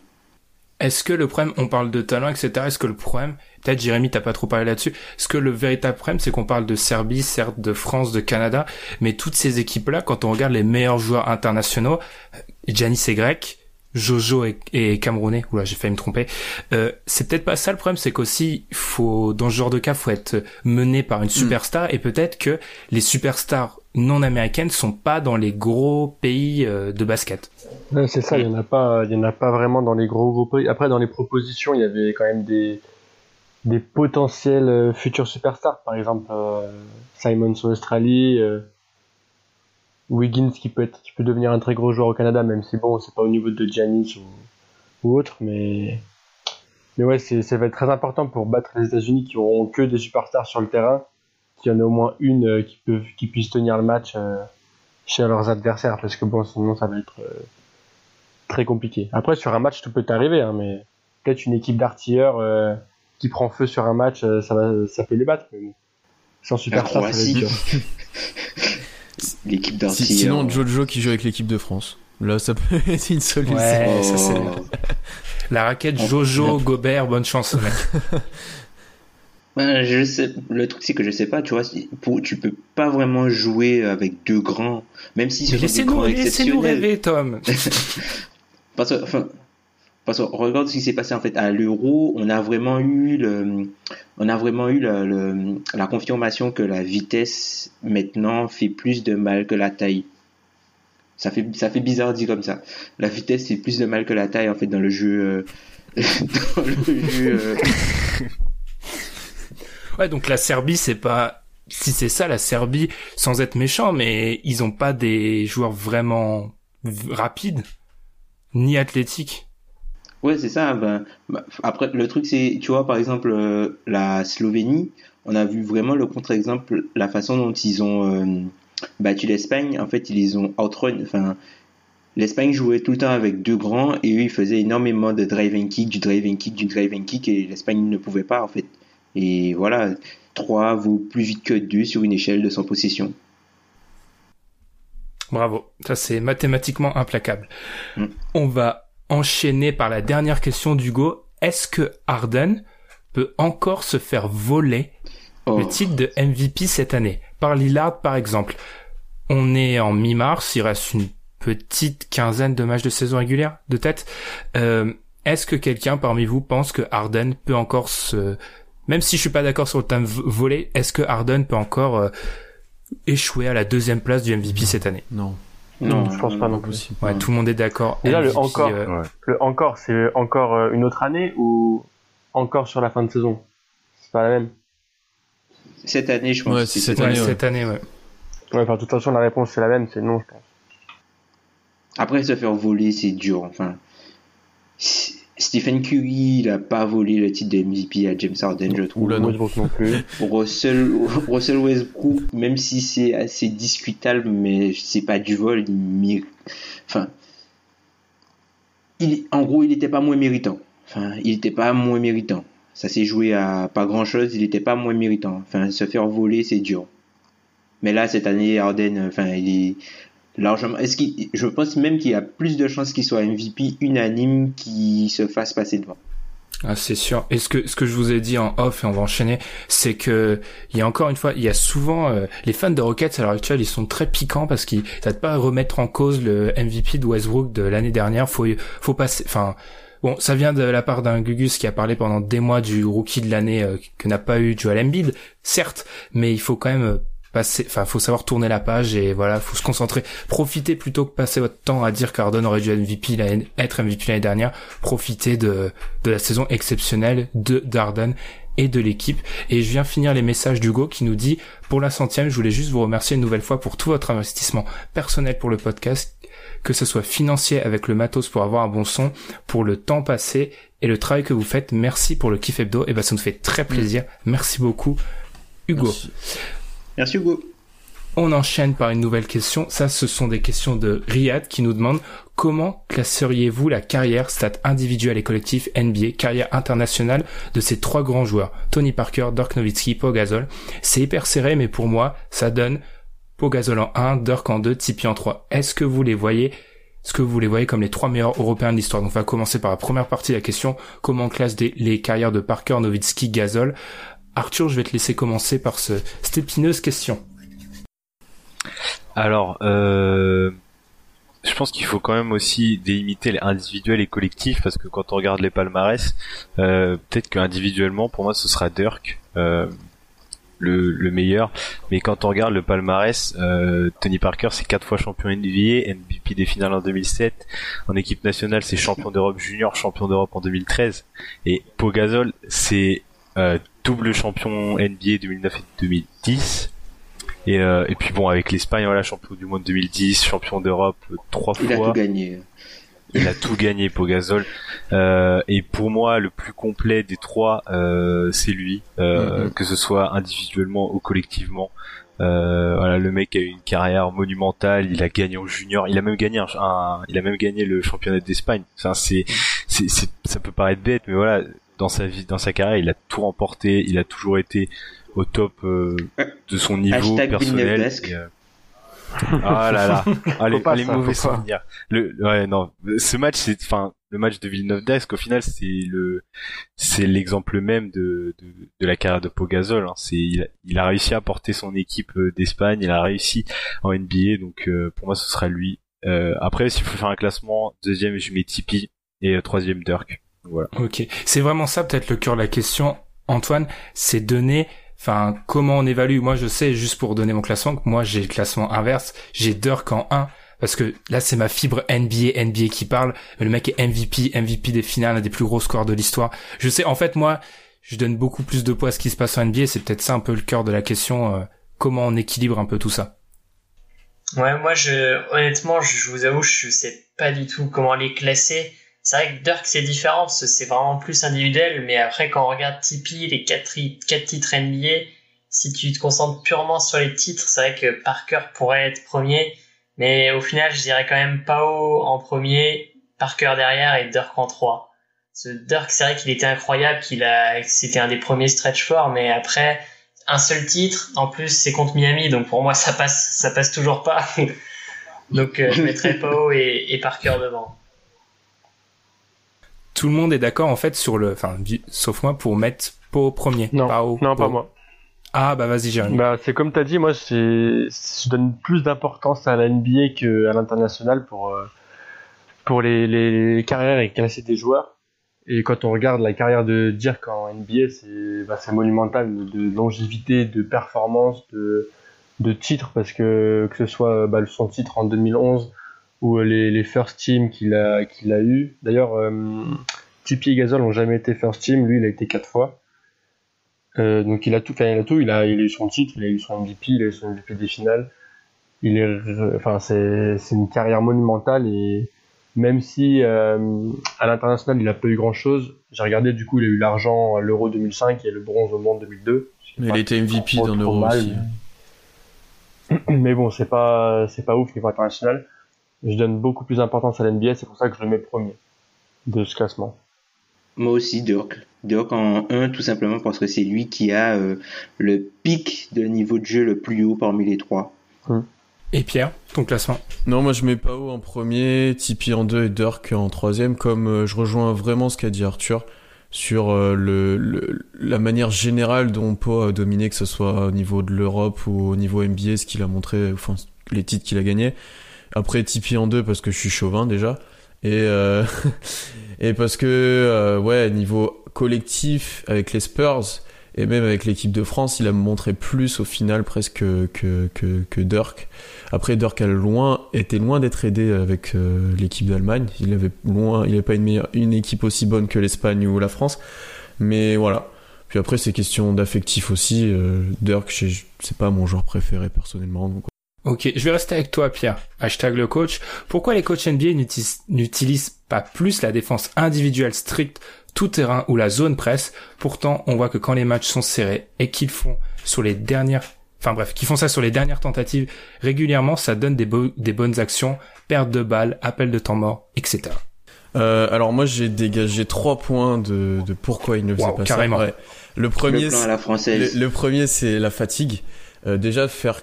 Est-ce que le problème, on parle de talent, etc. Est-ce que le problème, peut-être Jérémy, t'as pas trop parlé là-dessus. Est-ce que le véritable problème, c'est qu'on parle de Serbie, certes, de France, de Canada, mais toutes ces équipes-là, quand on regarde les meilleurs joueurs internationaux, Giannis est grec, Jojo est, camerounais. Oula, j'ai failli me tromper. Euh, c'est peut-être pas ça le problème, c'est qu'aussi, faut, dans ce genre de cas, faut être mené par une mm. superstar et peut-être que les superstars non américaines sont pas dans les gros pays euh, de basket. c'est ça, il y en a pas, il y en a pas vraiment dans les gros, gros pays. Après, dans les propositions, il y avait quand même des, des potentiels euh, futurs superstars, par exemple euh, Simon sur Australie, Wiggins qui peut qui peut devenir un très gros joueur au Canada, même si bon, c'est pas au niveau de Giannis ou, ou autre, mais mais ouais, ça va être très important pour battre les États-Unis qui auront que des superstars sur le terrain qu'il y en a au moins une euh, qui, peut, qui puisse tenir le match euh, chez leurs adversaires, parce que bon, sinon ça va être euh, très compliqué. Après, sur un match, tout peut t'arriver, hein, mais peut-être une équipe d'artilleurs qui prend feu sur un match, ça, va, ça peut les battre. Mais sans super ça va être dur. l'équipe. Sinon, Jojo qui joue avec l'équipe de France. Là, ça peut être une solution. Ouais, ça, c'est... La raquette Jojo Gobert, bonne chance, mec. Je sais, le truc c'est que je sais pas, tu vois, pour, tu peux pas vraiment jouer avec deux grands, même si ce sont des grands Laissez-nous rêver, Tom. parce que, enfin, parce que regarde ce qui s'est passé en fait à l'Euro, on a vraiment eu le, on a vraiment eu le, la confirmation que la vitesse maintenant fait plus de mal que la taille. Ça fait, ça fait bizarre dit comme ça. La vitesse fait plus de mal que la taille en fait dans le jeu, euh, dans le jeu. Euh, Ouais, donc la Serbie, c'est pas si c'est ça la Serbie, sans être méchant, mais ils ont pas des joueurs vraiment rapides ni athlétiques. Ouais, c'est ça. Ben, bah, après, le truc, c'est, tu vois, par exemple, euh, la Slovénie, on a vu vraiment le contre-exemple, la façon dont ils ont euh, battu l'Espagne. En fait, ils les ont outrun. Enfin, l'Espagne jouait tout le temps avec deux grands et eux, ils faisaient énormément de drive and kick, du drive and kick, du drive and kick et l'Espagne ne pouvait pas, en fait. Et voilà, 3 vaut plus vite que 2 sur une échelle de 100 possessions. Bravo, ça c'est mathématiquement implacable. Mm. On va enchaîner par la dernière question d'Hugo. Est-ce que Harden peut encore se faire voler le oh. titre de MVP cette année? Par Lillard par exemple. On est en mi-mars, il reste une petite quinzaine de matchs de saison régulière de tête. Euh, est-ce que quelqu'un parmi vous pense que Harden peut encore se même si je suis pas d'accord sur le terme volé, est-ce que Harden peut encore euh, échouer à la deuxième place du MVP cette année? Non. Non, je pense pas non plus. Ouais, tout le monde est d'accord. Et là, le encore, euh, le encore, c'est encore euh, une autre année ou encore sur la fin de saison? C'est pas la même. Cette année, je pense. Ouais, c'est cette, année, cette année, ouais. Ouais, enfin, de toute façon, la réponse c'est la même, c'est non, je pense. Après, se faire voler, c'est dur. Enfin, Stephen Curry, il a pas volé le titre de MVP à James Harden, je trouve. Oula, non. non plus. Russell, Russell Westbrook, même si c'est assez discutable, mais c'est pas du vol, il enfin, il, en gros, il était pas moins méritant. Enfin, il était pas moins méritant. Ça s'est joué à pas grand chose, il était pas moins méritant. Enfin, se faire voler, c'est dur. Mais là, cette année, Harden, enfin, il est, largement. Est-ce qu'il, je pense même qu'il y a plus de chances qu'il soit MVP unanime qui se fasse passer devant. Ah, c'est sûr. Et ce que ce que je vous ai dit en off et on va enchaîner, c'est que il y a encore une fois, il y a souvent euh, les fans de Rockets à l'heure actuelle, ils sont très piquants parce qu'ils n'arrêtent pas à remettre en cause le MVP de Westbrook de l'année dernière. Faut faut passer. Enfin, bon, ça vient de la part d'un Gugus qui a parlé pendant des mois du rookie de l'année euh, que n'a pas eu Joel Embiid, certes, mais il faut quand même euh, passer, enfin, faut savoir tourner la page et voilà, faut se concentrer. Profitez plutôt que passer votre temps à dire qu'Ardon aurait dû MVP être MVP l'année dernière. Profitez de, la saison exceptionnelle de d'Arden et de l'équipe. Et je viens finir les messages d'Hugo qui nous dit, pour la centième, je voulais juste vous remercier une nouvelle fois pour tout votre investissement personnel pour le podcast, que ce soit financier avec le matos pour avoir un bon son, pour le temps passé et le travail que vous faites. Merci pour le kiff hebdo. Et ben, ça nous fait très plaisir. Merci beaucoup, Hugo. Merci Hugo. On enchaîne par une nouvelle question. Ça, ce sont des questions de Riyad qui nous demande comment classeriez-vous la carrière, stat individuelle et collectif NBA, carrière internationale de ces trois grands joueurs, Tony Parker, Dirk Nowitzki, Pogazol. C'est hyper serré, mais pour moi, ça donne Pogazol en 1, Dirk en 2, Tipeee en 3. Est-ce que vous les voyez est-ce que vous les voyez comme les trois meilleurs européens de l'histoire? Donc, on va commencer par la première partie de la question. Comment on classe les carrières de Parker, Nowitzki, Gasol? Arthur, je vais te laisser commencer par ce, cette épineuse question. Alors, euh, je pense qu'il faut quand même aussi délimiter les individuels et collectifs parce que quand on regarde les palmarès, euh, peut-être qu'individuellement, pour moi, ce sera Dirk. Euh, le, meilleur. Mais quand on regarde le palmarès, Tony Parker c'est quatre fois champion NBA, MVP des finales en 2007. En équipe nationale, c'est champion d'Europe junior, champion d'Europe en 2013. Et Pogazol, c'est euh, double champion NBA 2009 et 2010. Et, euh, et puis bon, avec l'Espagne, voilà, champion du monde 2010, champion d'Europe trois fois. Il a tout gagné. Il a tout gagné, Pogazol. Euh, et pour moi, le plus complet des trois, euh, c'est lui, euh, mm-hmm. que ce soit individuellement ou collectivement. Euh, voilà, le mec a eu une carrière monumentale. Il a gagné en junior. Il a même gagné un, il a même gagné le championnat d'Espagne. Enfin, c'est, c'est, ça peut paraître bête, mais voilà, dans sa vie, dans sa carrière, il a tout remporté. Il a toujours été au top euh, de son niveau personnel. Ah là là, allez, les, mauvais souvenirs. Le, ouais, non, ce match, c'est, enfin, le match de Villeneuve d'Ascq, au final, c'est le, c'est l'exemple même de, de, de, la carrière de Pogazol. Hein. C'est, il a, réussi à porter son équipe euh, d'Espagne, il a réussi en NBA, donc euh, pour moi, ce sera lui. Euh, après, s'il faut faire un classement, deuxième, je mets Tipeee et troisième Dirk. Voilà. Ok, c'est vraiment ça peut-être le cœur de la question, Antoine, c'est donner Enfin, comment on évalue Moi, je sais, juste pour donner mon classement, moi, j'ai le classement inverse. J'ai Dirk en 1, parce que là, c'est ma fibre NBA, NBA qui parle. Le mec est MVP, MVP des finales, un des plus gros scores de l'histoire. Je sais, en fait, moi, je donne beaucoup plus de poids à ce qui se passe en NBA. C'est peut-être ça un peu le cœur de la question. Euh, comment on équilibre un peu tout ça Ouais, moi, je, honnêtement, je, vous avoue, je sais pas du tout comment les classer c'est vrai que Dirk c'est différent c'est vraiment plus individuel, mais après quand on regarde Tipeee, les quatre, titres NBA, si tu te concentres purement sur les titres, c'est vrai que Parker pourrait être premier, mais au final je dirais quand même Pao en premier, Parker derrière et Dirk en trois. Ce Dirk c'est vrai qu'il était incroyable, qu'il a, c'était un des premiers stretch forts, mais après un seul titre, en plus c'est contre Miami, donc pour moi ça passe, ça passe toujours pas. donc euh, je mettrais Pao et, et Parker devant tout le monde est d'accord en fait sur le, enfin, sauf moi pour mettre Pau premier. Non, non, pas moi. Ah bah vas-y Jérémy. Bah c'est comme t'as dit, moi je donne plus d'importance à la NBA qu'à l'international pour euh, pour les, les, carrières et classer des joueurs. Et quand on regarde la carrière de Dirk en NBA, c'est bah, monumental de longévité, de performance, de, de titres, parce que que ce soit bah, son titre en 2011 ou euh, les, les first team qu'il a, qu'il a eu. D'ailleurs, euh, Tipeee et Gasol n'ont jamais été first team, lui il a été quatre fois. Euh, donc il a tout, il a tout, il a, il a eu son titre, il a eu son MVP, il a eu son MVP des finales. Il est, enfin c'est, c'est une carrière monumentale et même si euh, à l'international il a pas eu grand chose, j'ai regardé du coup il a eu l'argent à l'Euro 2005 et le bronze au monde 2002. Mais il était MVP dans l'Euro aussi. Mais bon c'est pas c'est pas ouf niveau international je donne beaucoup plus d'importance à l'NBA, c'est pour ça que je le mets premier de ce classement. Moi aussi, Dirk. Dirk en 1, tout simplement parce que c'est lui qui a euh, le pic de niveau de jeu le plus haut parmi les trois. Hum. Et Pierre, ton classement? Non, moi je mets Pao en premier, Tipeee en 2 et Dirk en troisième. Comme euh, je rejoins vraiment ce qu'a dit Arthur sur euh, le, la manière générale dont Pau a dominé, que ce soit au niveau de l'Europe ou au niveau NBA, ce qu'il a montré, enfin les titres qu'il a gagnés. Après Tipeee en deux parce que je suis chauvin déjà. Et, euh, et parce que, euh, ouais, niveau collectif avec les Spurs Et même avec l'équipe de France, il a montré plus au final presque que, que, que Dirk. Après, Dirk a loin, était loin d'être aidé avec euh, l'équipe d'Allemagne. Il avait loin, il n'avait pas une, meilleure, une équipe aussi bonne que l'Espagne ou la France. Mais voilà. Puis après, c'est question d'affectif aussi. Euh, Dirk, c'est pas mon joueur préféré personnellement. Donc... Ok, je vais rester avec toi, Pierre. Hashtag le coach. Pourquoi les coachs NBA n'utilisent pas plus la défense individuelle stricte, tout terrain ou la zone presse? Pourtant, on voit que quand les matchs sont serrés et qu'ils font sur les dernières enfin bref, qui font ça sur les dernières tentatives régulièrement, ça donne des, des bonnes actions, perte de balles, appel de temps mort, etc. Euh, alors moi j'ai dégagé trois points de, de pourquoi il ne faisait pas carrément. ça. Le premier, le, la française. Le, premier c'est la fatigue. Euh, déjà faire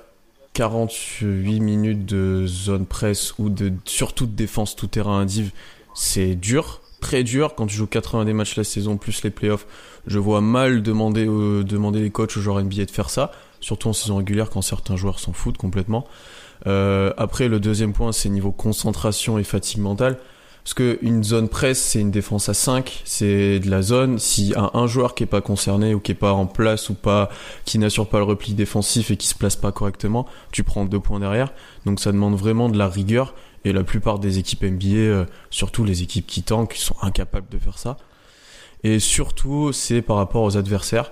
48 minutes de zone presse ou de surtout de défense tout terrain indiv, c'est dur, très dur quand tu joues 80 des matchs la saison plus les playoffs. Je vois mal demander demander les coachs aux joueurs NBA de faire ça surtout en saison régulière quand certains joueurs s'en foutent complètement. Euh, après, le deuxième point, c'est niveau concentration et fatigue mentale. Parce que une zone presse, c'est une défense à 5, c'est de la zone. Y a un joueur qui est pas concerné ou qui est pas en place ou pas, qui n'assure pas le repli défensif et qui se place pas correctement, tu prends deux points derrière. Donc ça demande vraiment de la rigueur. Et la plupart des équipes NBA, euh, surtout les équipes qui tankent, sont incapables de faire ça. Et surtout, c'est par rapport aux adversaires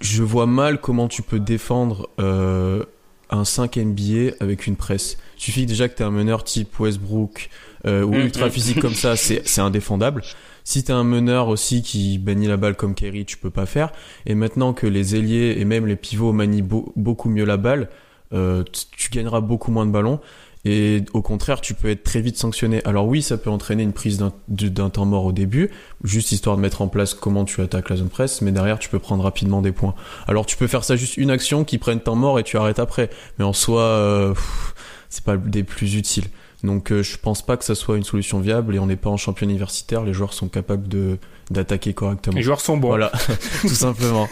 je vois mal comment tu peux défendre euh, un 5 NBA avec une presse. Il suffit déjà que tu un meneur type Westbrook euh, ou mm, ultra mm. physique comme ça, c'est indéfendable. Si tu un meneur aussi qui bannit la balle comme Kerry, tu peux pas faire. Et maintenant que les ailiers et même les pivots manient beaucoup mieux la balle, euh, tu gagneras beaucoup moins de ballons. Et au contraire, tu peux être très vite sanctionné. Alors oui, ça peut entraîner une prise d'un temps mort au début, juste histoire de mettre en place comment tu attaques la zone presse, mais derrière, tu peux prendre rapidement des points. Alors tu peux faire ça juste une action qui prenne temps mort et tu arrêtes après. Mais en soi, euh, c'est pas des plus utiles. Donc euh, je pense pas que ça soit une solution viable et on n'est pas en champion universitaire, les joueurs sont capables de d'attaquer correctement. Les joueurs sont bons. Voilà, tout simplement.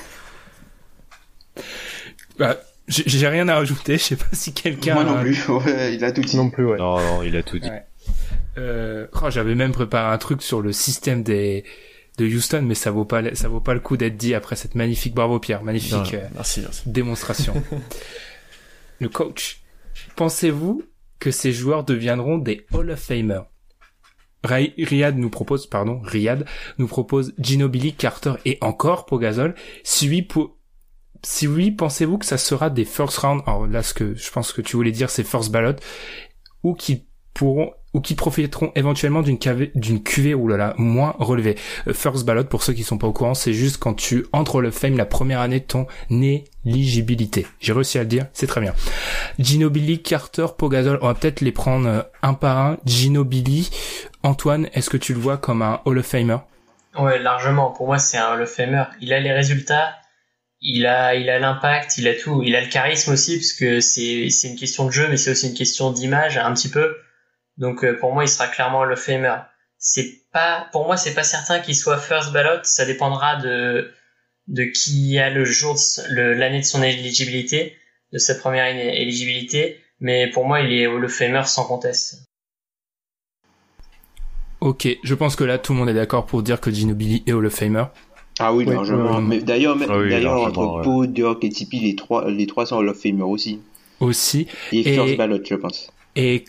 Bah, j'ai rien à rajouter. Je sais pas si quelqu'un. Moi non plus. Ouais, il a tout dit. Non plus. Ouais. Non, non, il a tout dit. Euh, oh, j'avais même préparé un truc sur le système des de Houston, mais ça vaut pas ça vaut pas le coup d'être dit après cette magnifique bravo Pierre, magnifique euh, merci, merci. démonstration. le coach. Pensez-vous que ces joueurs deviendront des Hall of Famer. Riyad nous propose, pardon, Riyad nous propose Ginobili, Carter et encore Pogazol, si oui, pensez-vous que ça sera des first round? Alors là, ce que je pense que tu voulais dire, c'est first ballot, ou qui pourront ou qui profiteront éventuellement d'une d'une cuvée là moins relevée. Euh, first ballot, pour ceux qui sont pas au courant, c'est juste quand tu entres le fame la première année de ton éligibilité. J'ai réussi à le dire, c'est très bien. Ginobili, Carter, Pogazol, on va peut-être les prendre euh, un par un. Ginobili, Antoine, est-ce que tu le vois comme un Hall of Famer? Ouais, largement. Pour moi, c'est un Hall of Famer. Il a les résultats, il a il a l'impact, il a tout, il a le charisme aussi parce que c'est c'est une question de jeu mais c'est aussi une question d'image un petit peu. Donc euh, pour moi, il sera clairement le famer. C'est pas pour moi, c'est pas certain qu'il soit first ballot, ça dépendra de de qui a le jour l'année de son éligibilité, de sa première éligibilité, mais pour moi, il est Hall of Famer sans conteste. Ok, je pense que là tout le monde est d'accord pour dire que Ginobili est Hall of Famer. Ah oui, largement. Mais d'ailleurs, ah d'ailleurs entre Poe, Dirk et Tipeee, les trois, les trois sont Hall of Famer aussi. Aussi. Et, first ballot, je pense. Et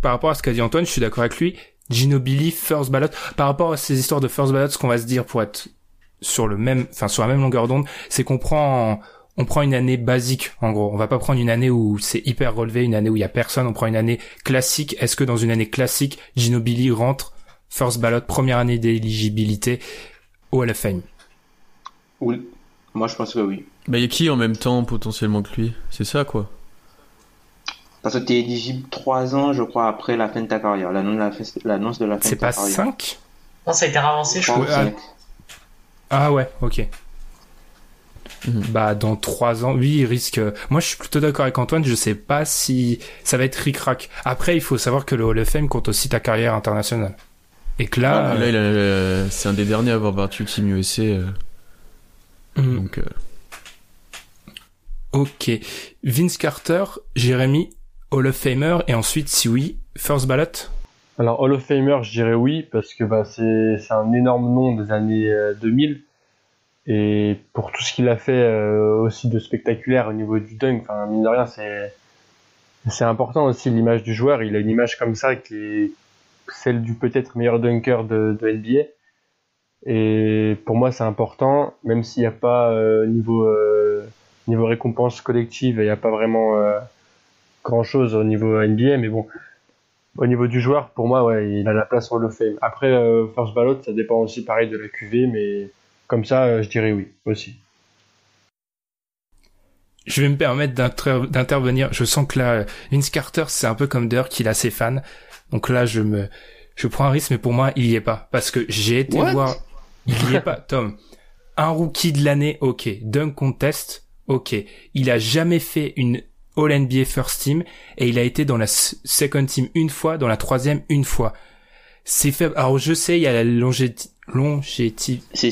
par rapport à ce qu'a dit Antoine, je suis d'accord avec lui. Ginobili, first ballot. Par rapport à ces histoires de first ballot, ce qu'on va se dire pour être sur le même, enfin sur la même longueur d'onde, c'est qu'on prend, on prend une année basique en gros. On va pas prendre une année où c'est hyper relevé, une année où il y a personne. On prend une année classique. Est-ce que dans une année classique, Ginobili rentre first ballot, première année d'éligibilité au Hall of Fame? Oui. Moi, je pense que oui. Bah, il y a qui en même temps potentiellement que lui? C'est ça, quoi. Parce que tu es éligible 3 ans, je crois, après la fin de ta carrière. L'annonce de la fin de ta carrière. C'est pas 5 Non, ça a été ravancé, je crois. Ah. ah ouais, ok. Bah dans 3 ans, oui, il risque. Moi, je suis plutôt d'accord avec Antoine. Je sais pas si ça va être ric-rac. Après, il faut savoir que le Hall of Fame compte aussi ta carrière internationale. Et que là, là, c'est un des derniers à avoir battu Team USA. Euh, Mm. Donc, euh, Ok. Vince Carter, Jérémy, Hall of Famer, et ensuite, si oui, First Ballot? Alors, Hall of Famer, je dirais oui, parce que bah, c'est un énorme nom des années 2000. Euh, Et pour tout ce qu'il a fait euh, aussi de spectaculaire au niveau du dunk, mine de rien, c'est important aussi l'image du joueur. Il a une image comme ça qui est celle du peut-être meilleur dunker de, NBA. Et pour moi, c'est important, même s'il n'y a pas euh, niveau niveau récompense collective, il n'y a pas vraiment euh, grand chose au niveau NBA, mais bon, au niveau du joueur, pour moi, ouais, il a la place sur le Fame. Après, euh, first ballot, ça dépend aussi pareil de la QV, mais comme ça, euh, je dirais oui aussi. Je vais me permettre d'inter- d'intervenir. Je sens que là, Vince Carter, c'est un peu comme Dirk, qu'il a ses fans. Donc là, je me, je prends un risque, mais pour moi, il y est pas. Parce que j'ai été What? voir, il y est pas, Tom. Un rookie de l'année, ok. Dunk contest, ok. Il a jamais fait une All NBA First Team et il a été dans la Second Team une fois, dans la troisième une fois. C'est faible. Alors je sais, il y a la longéti- C'est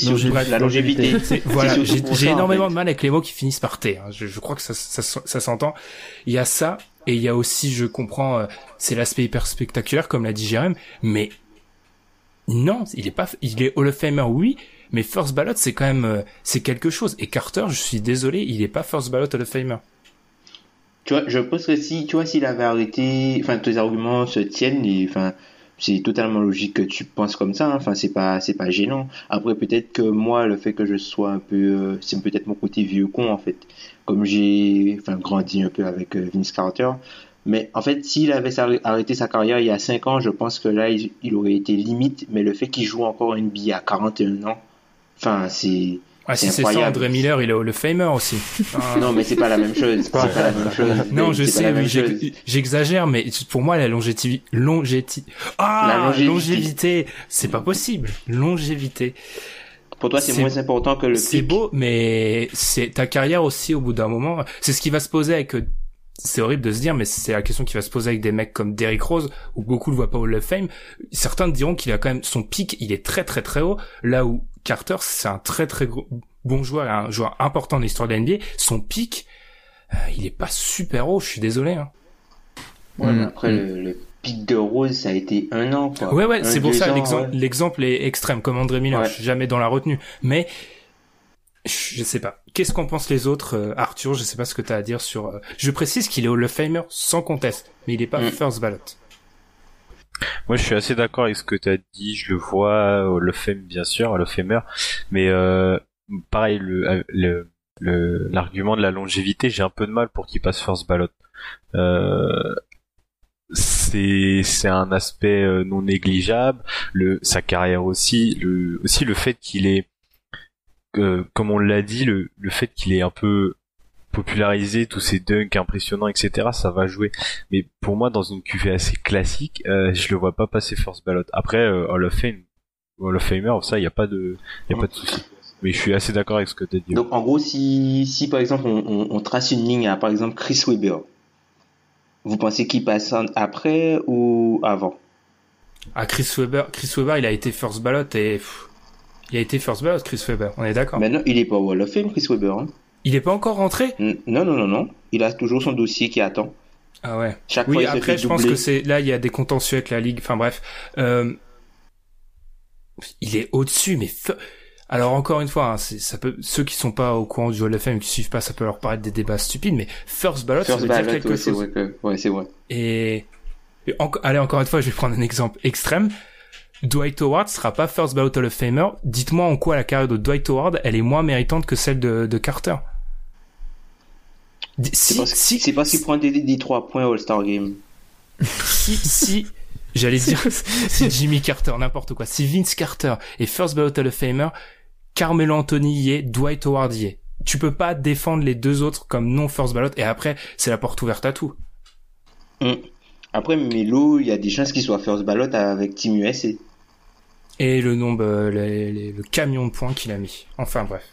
la longévité. voilà, j'ai ça, en énormément fait. de mal avec les mots qui finissent par T. hein. Je, je crois que ça, ça, ça s'entend. Il y a ça, et il y a aussi, je comprends, euh, c'est l'aspect hyper spectaculaire, comme l'a dit Jérém, mais non, il est pas, il est Hall of Famer, oui, mais First Ballot, c'est quand même, euh, c'est quelque chose. Et Carter, je suis désolé, il est pas First Ballot Hall of Famer. Tu vois, je pense que si, tu vois, s'il avait arrêté, enfin, tes arguments se tiennent et, enfin, c'est totalement logique que tu penses comme ça, hein. enfin, c'est pas, c'est pas gênant. Après, peut-être que moi, le fait que je sois un peu, euh, c'est peut-être mon côté vieux con, en fait. Comme j'ai, enfin, grandi un peu avec euh, Vince Carter. Mais, en fait, s'il avait arrêté sa carrière il y a 5 ans, je pense que là, il, il aurait été limite, mais le fait qu'il joue encore en NBA à 41 ans, enfin, c'est, Ah, si C'est ça. André Miller, il est Hall of Famer aussi. Ah. non, mais c'est pas la même chose, c'est pas la même chose. Non, je pas sais, oui, j'exagère, mais pour moi, la longévité, longévité, ah, La longévité. longévité, c'est pas possible. Longévité. Pour toi, c'est moins important que le C'est beau, mais c'est ta carrière aussi au bout d'un moment. C'est ce qui va se poser avec. euh, C'est horrible de se dire, mais c'est la question qui va se poser avec des mecs comme Derrick Rose, où beaucoup le voient pas au Hall of Fame. Certains diront qu'il a quand même son pic, il est très très très haut, là où Carter, c'est un très très gros- bon joueur, un joueur important dans l'histoire de la NBA. Son pic, euh, il est pas super haut. Je suis désolé. Hein. Ouais, mais Mm. après, le, le pic de Rose, ça a été un an, quoi. Ouais, ouais, c'est pour ça l'exemple ouais. est extrême, comme André Miller. Ouais. Je suis jamais dans la retenue, mais je sais pas. Qu'est-ce qu'en pensent les autres, euh, Arthur? Je sais pas ce que t'as à dire sur. euh, Je précise qu'il est Hall of Famer sans conteste, mais il est pas Mm. first ballot. Moi, je suis assez d'accord avec ce que tu as dit. Je le vois, au le Fame, bien sûr, le Famer. Mais euh, pareil, le le le- l'argument de la longévité, j'ai un peu de mal pour qu'il passe first ballot. Euh, c'est c'est un aspect euh, non négligeable. Le sa carrière aussi, le aussi le fait qu'il est, euh, comme on l'a dit, le le fait qu'il est un peu popularisé tous ces dunks impressionnants, etc. Ça va jouer. Mais pour moi, dans une QV assez classique, euh, je le vois pas passer first ballot. Après, euh, Hall of Fame, Hall of Famer, ça, y a pas de, y a pas de souci. Mais je suis assez d'accord avec ce que tu as dit. Donc, en gros, si, si par exemple, on, on, on trace une ligne à, par exemple, Chris Webber, vous pensez qu'il passe après ou avant? Ah, Chris Webber, Chris Webber, il a été first ballot et pff, il a été first ballot, Chris Webber. On est d'accord. Maintenant, il est pas au Hall of Fame, Chris Webber. hein. Il est pas encore rentré? Non, non, non, non. Il a toujours son dossier qui attend. Ah ouais. Chaque Oui, fois, il se après, je pense que c'est là, il y a des contentieux avec la ligue. Enfin bref, euh... il est au-dessus, mais alors encore une fois, hein, ça peut ceux qui sont pas au courant du Hall of Fame, qui suivent pas, ça peut leur paraître des débats stupides, mais first ballot, ça First veut dire ballot, quelque ouais, chose. vrai que, ouais, c'est vrai. Et, allez, encore une fois, je vais prendre un exemple extrême. Dwight Howard sera pas first ballot Hall of Famer. Dites-moi en quoi la carrière de Dwight Howard, elle est moins méritante que celle de, de Carter. Si, parce, si, c'est parce qu'il prend des, des 3 points au All-Star Game. si, si, j'allais dire, si Jimmy Carter, n'importe quoi, si Vince Carter est first ballot Hall of Famer, Carmelo Anthony y est, Dwight Howard y est. Tu peux pas défendre les deux autres comme non first ballot et après, c'est la porte ouverte à tout. Hum. Après, Melo, il y a des chances qu'il soit first ballot avec Team USA. Et le nombre, euh, les- les- le camion de points qu'il a mis. Enfin bref,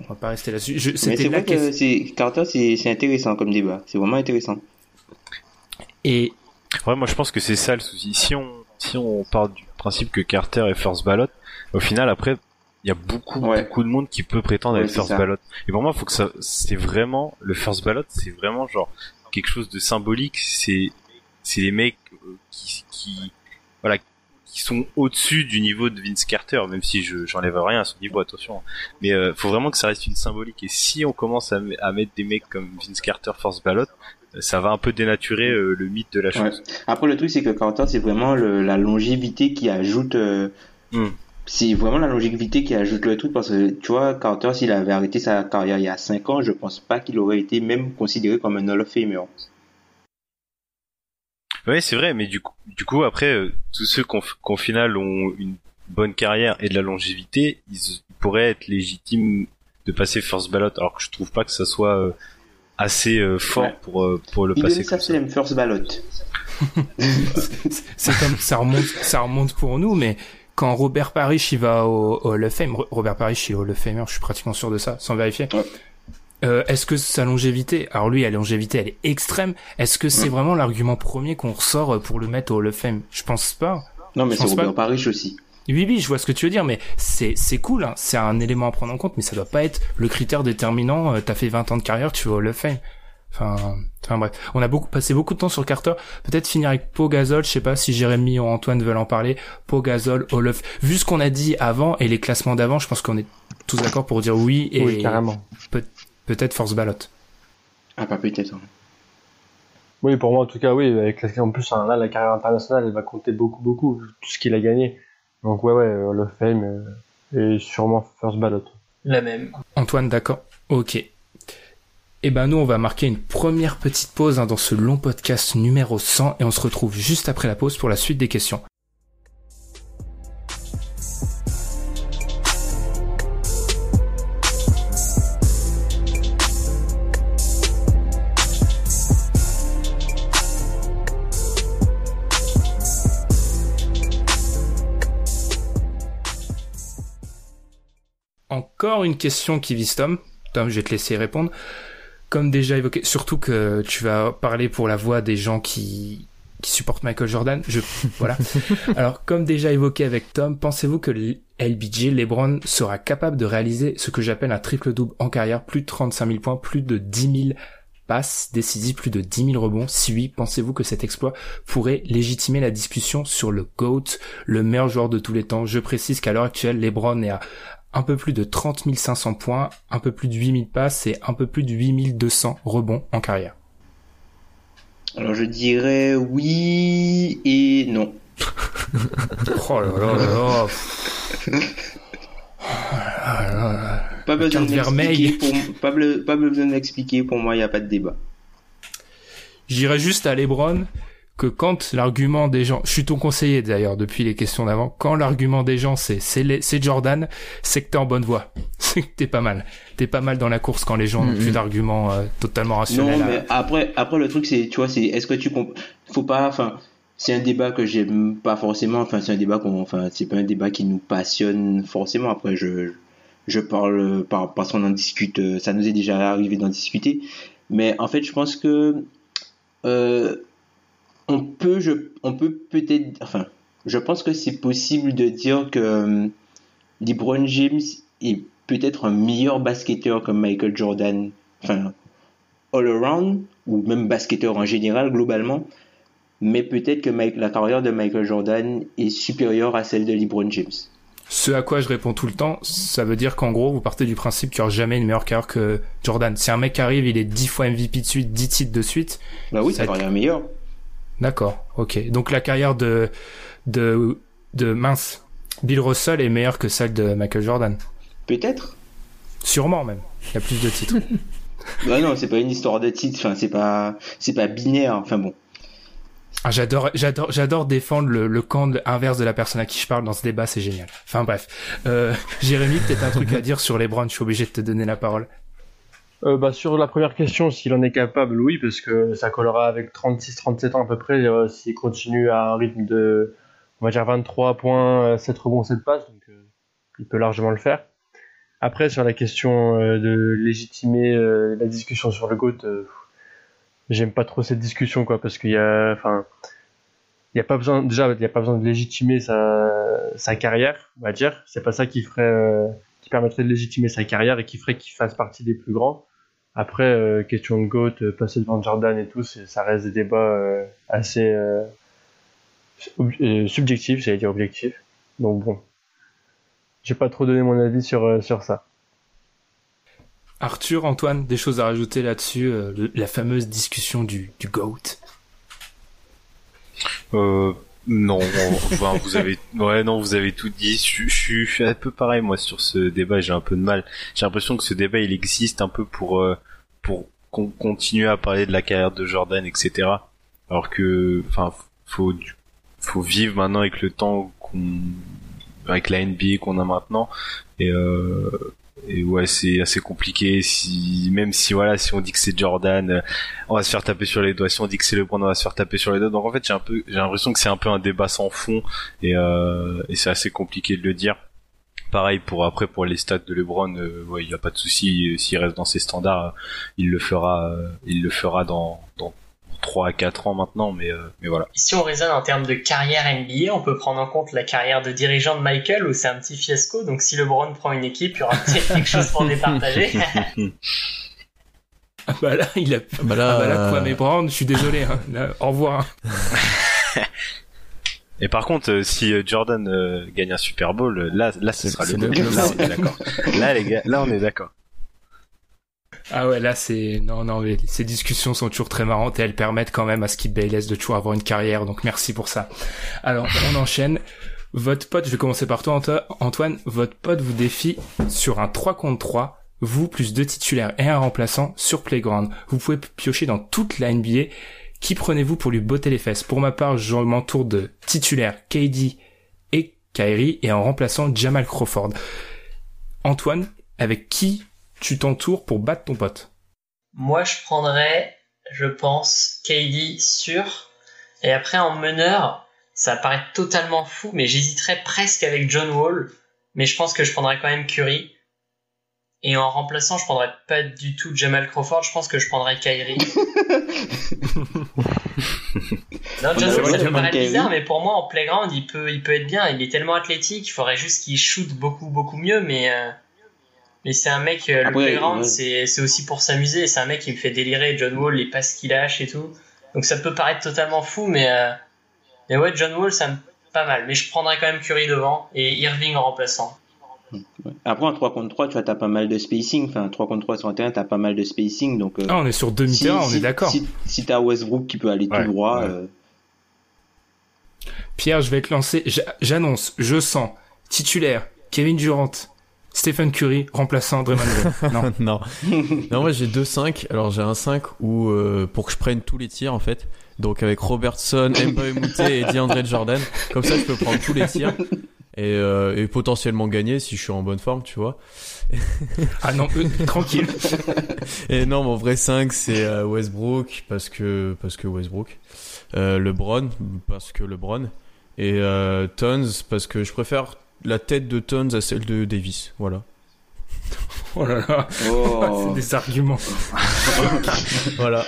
on va pas rester là-dessus. Je- Mais c'est vrai que c'est, Carter, c'est, c'est intéressant comme débat. C'est vraiment intéressant. Et Ouais, moi je pense que c'est ça le souci. Si on, si on part du principe que Carter est first ballot, au final après, il y a beaucoup, Ouais. beaucoup de monde qui peut prétendre Ouais, être first ça. ballot. Et pour moi, faut que ça, c'est vraiment, le first ballot, c'est vraiment genre quelque chose de symbolique. C'est, c'est les mecs euh, qui, qui, voilà, qui sont au-dessus du niveau de Vince Carter, même si je j'enlève rien à son niveau, attention. Mais euh, faut vraiment que ça reste une symbolique. Et si on commence à, à mettre des mecs comme Vince Carter, Force Ballot, ça va un peu dénaturer euh, le mythe de la chose. Après, le truc, c'est que Carter, c'est vraiment le, la longévité qui ajoute. Euh, hmm. C'est vraiment la longévité qui ajoute le truc parce que tu vois, Carter, s'il avait arrêté sa carrière il y a 5 ans, je pense pas qu'il aurait été même considéré comme un Hall of Famer. Ouais, c'est vrai, mais du coup, du coup après, euh, tous ceux qui au final ont une bonne carrière et de la longévité, ils, pourraient être légitimes de passer first ballot, alors que je trouve pas que ça soit assez euh, fort pour euh, pour le Il passer. Ça c'est first ballot. c'est comme ça remonte ça remonte pour nous, mais quand Robert Parrish il va au, Hall of Fame, Robert Parrish il est au Hall of Famer, je suis pratiquement sûr de ça, sans vérifier. Euh, est-ce que sa longévité, alors lui, la longévité, elle est extrême. Est-ce que c'est vraiment l'argument premier qu'on ressort pour le mettre au Hall of Fame? Je pense pas. Non, mais c'est Robert Parrish aussi. Oui, oui, je vois ce que tu veux dire, mais c'est c'est cool, hein. c'est un élément à prendre en compte, mais ça doit pas être le critère déterminant. Euh, t'as fait 20 ans de carrière, tu vas au Hall of Fame. Enfin, enfin bref, on a beaucoup passé beaucoup de temps sur Carter. Peut-être finir avec Pau Gasol. Je sais pas si Jérémy ou Antoine veulent en parler. Pau Gasol, Hall of. Vu ce qu'on a dit avant et les classements d'avant, je pense qu'on est tous d'accord pour dire oui et oui, carrément. Peut, peut-être Force Ballot. Ah pas peut-être. Hein. Oui, pour moi en tout cas oui. Avec en plus hein, là la carrière internationale, elle va compter beaucoup beaucoup tout ce qu'il a gagné. Donc ouais, ouais, Hall of Fame et sûrement First Ballot. La même. Antoine, d'accord. Ok. Et eh ben nous, on va marquer une première petite pause hein, dans ce long podcast numéro 100 et on se retrouve juste après la pause pour la suite des questions. Encore une question qui vise Tom. Tom, je vais te laisser répondre. Comme déjà évoqué, surtout que tu vas parler pour la voix des gens qui, qui supportent Michael Jordan. Je, voilà. Alors, comme déjà évoqué avec Tom, pensez-vous que LBJ, LeBron, sera capable de réaliser ce que j'appelle un triple-double en carrière, plus de 35 000 points, plus de 10 000 passes décisives, plus de 10 000 rebonds Si oui, pensez-vous que cet exploit pourrait légitimer la discussion sur le GOAT, le meilleur joueur de tous les temps? Je précise qu'à l'heure actuelle, LeBron est à un peu plus de 30 500 points, un peu plus de 8000 passes et un peu plus de 8200 rebonds en carrière. Alors je dirais oui et non. oh là là là là. Pas besoin de pour, pas, pas besoin d'expliquer, pour moi il n'y a pas de débat. J'irais juste à Lebron que quand l'argument des gens, je suis ton conseiller d'ailleurs depuis les questions d'avant, quand l'argument des gens c'est c'est Jordan, c'est que t'es en bonne voie, c'est que t'es pas mal, t'es pas mal dans la course quand les gens n'ont plus d'arguments euh, totalement rationnels. Non mais après après le truc c'est tu vois c'est est-ce que tu faut pas enfin c'est un débat que j'aime pas forcément enfin c'est un débat qu'on enfin c'est pas un débat qui nous passionne forcément. Après je je parle par parce qu'on en discute euh, ça nous est déjà arrivé d'en discuter. Mais en fait je pense que euh, on peut, je, on peut peut-être, enfin, je pense que c'est possible de dire que euh, LeBron James est peut-être un meilleur basketteur que Michael Jordan, enfin, all around, ou même basketteur en général, globalement, mais peut-être que la carrière de Michael Jordan est supérieure à celle de LeBron James. Ce à quoi je réponds tout le temps, ça veut dire qu'en gros, vous partez du principe qu'il n'y aura jamais une meilleure carrière que Jordan. Si un mec arrive, il est 10 fois MVP de suite, 10 titres de suite. Bah oui, ça, va être meilleur. D'accord, ok. Donc la carrière de, de, de mince, Bill Russell est meilleure que celle de Michael Jordan. Peut-être. Sûrement même. Il y a plus de titres. bah non, c'est pas une histoire de titres. Enfin, c'est pas, c'est pas binaire. Enfin bon. Ah, j'adore, j'adore, j'adore défendre le, le camp inverse de la personne à qui je parle dans ce débat, c'est génial. Enfin bref, euh, Jérémy, peut-être un truc à dire sur les Browns. Je suis obligé de te donner la parole. Euh, bah, sur la première question, s'il en est capable, oui, parce que ça collera avec 36-37 ans à peu près, euh, s'il continue à un rythme de, on va dire 23 points, 7 rebonds, 7 passes, donc euh, il peut largement le faire. Après, sur la question de légitimer la discussion sur le GOAT, j'aime pas trop cette discussion, quoi, parce qu'il y a, enfin, il y a pas besoin, déjà, il y a pas besoin de légitimer sa, sa carrière, on va dire. C'est pas ça qui ferait, qui permettrait de légitimer sa carrière et qui ferait qu'il fasse partie des plus grands. Après, euh, question de GOAT, euh, passer devant Jordan et tout, ça reste des débats euh, assez, euh, subjectif, j'allais dire objectif. Donc bon, j'ai pas trop donné mon avis sur euh, sur ça. Arthur, Antoine, des choses à rajouter là-dessus, euh, la fameuse discussion du, du GOAT? Euh, non, vous avez, ouais, non, vous avez tout dit. Je, je, suis un peu pareil moi sur ce débat. J'ai un peu de mal. J'ai l'impression que ce débat il existe un peu pour euh, pour continuer à parler de la carrière de Jordan, etc. Alors que, enfin, faut faut vivre maintenant avec le temps qu'on avec la NBA qu'on a maintenant et euh, et ouais c'est assez compliqué. Si même si voilà si on dit que c'est Jordan euh, on va se faire taper sur les doigts. Si on dit que c'est LeBron on va se faire taper sur les doigts. Donc en fait j'ai un peu j'ai l'impression que c'est un peu un débat sans fond et euh, et c'est assez compliqué de le dire. Pareil pour après pour les stats de LeBron euh, ouais il y a pas de souci. S'il reste dans ses standards il le fera il le fera dans dans 3 à 4 ans maintenant, mais, euh, mais voilà. Si on raisonne en termes de carrière NBA, on peut prendre en compte la carrière de dirigeant de Michael où c'est un petit fiasco, donc si LeBron prend une équipe, il y aura peut-être quelque chose pour départager. ah bah là, il a... Ah bah là, ah bah là quoi, Brown, je suis désolé, hein. au revoir. Et par contre, euh, si euh, Jordan euh, gagne un Super Bowl, là, là, ce sera le, le Là, on est d'accord. Là, les gars, là, on est d'accord. Ah ouais, là c'est non non, ces discussions sont toujours très marrantes et elles permettent quand même à Skip Bayless de toujours avoir une carrière. Donc merci pour ça. Alors on enchaîne. Votre pote, je vais commencer par toi Antoine. Votre pote vous défie sur un 3 contre 3, vous plus deux titulaires et un remplaçant sur Playground. Vous pouvez piocher dans toute la NBA. Qui prenez-vous pour lui botter les fesses? Pour ma part, je m'entoure de titulaires KD et Kyrie et en remplaçant Jamal Crawford. Antoine, avec qui tu t'entoures pour battre ton pote Moi, je prendrais, je pense, KD sûr. Et après, en meneur, ça paraît totalement fou, mais j'hésiterais presque avec John Wall. Mais je pense que je prendrais quand même Curry. Et en remplaçant, je prendrais pas du tout Jamal Crawford, je pense que je prendrais Kyrie. non, John Wall, ça peut paraître bizarre, mais pour moi, en playground, il peut, il peut être bien. Il est tellement athlétique, il faudrait juste qu'il shoot beaucoup, beaucoup mieux, mais euh, mais c'est un mec, euh, le playground, c'est, aussi pour s'amuser. C'est un mec qui me fait délirer. John Wall, les passes qu'il lâche et tout. Donc ça peut paraître totalement fou, mais, euh, mais ouais, John Wall, ça me pas mal. Mais je prendrais quand même Curry devant et Irving en remplaçant. Après, en 3 contre 3, tu vois, t'as pas mal de spacing. Enfin, 3 contre 3 sur un terrain, t'as pas mal de spacing. Donc, euh, ah, on est sur demi-terrain, on est d'accord. Si, si t'as Westbrook qui peut aller tout droit. Pierre, je vais te lancer. J'annonce, je sens, titulaire, Kevin Durant, Stephen Curry remplaçant Draymond Green. Non. non. non, moi j'ai deux 5. Alors j'ai un 5 où euh, pour que je prenne tous les tirs en fait. Donc avec Robertson, Mbaye Mouté et DeAndre Jordan. Comme ça je peux prendre tous les tirs et, euh, et potentiellement gagner si je suis en bonne forme, tu vois. ah non, euh, tranquille. et non, mon vrai 5 c'est euh, Westbrook parce que parce que Westbrook. LeBron parce que LeBron et Tons parce que je préfère la tête de Tons à celle de Davis. Voilà. Oh là là, oh. c'est des arguments. voilà.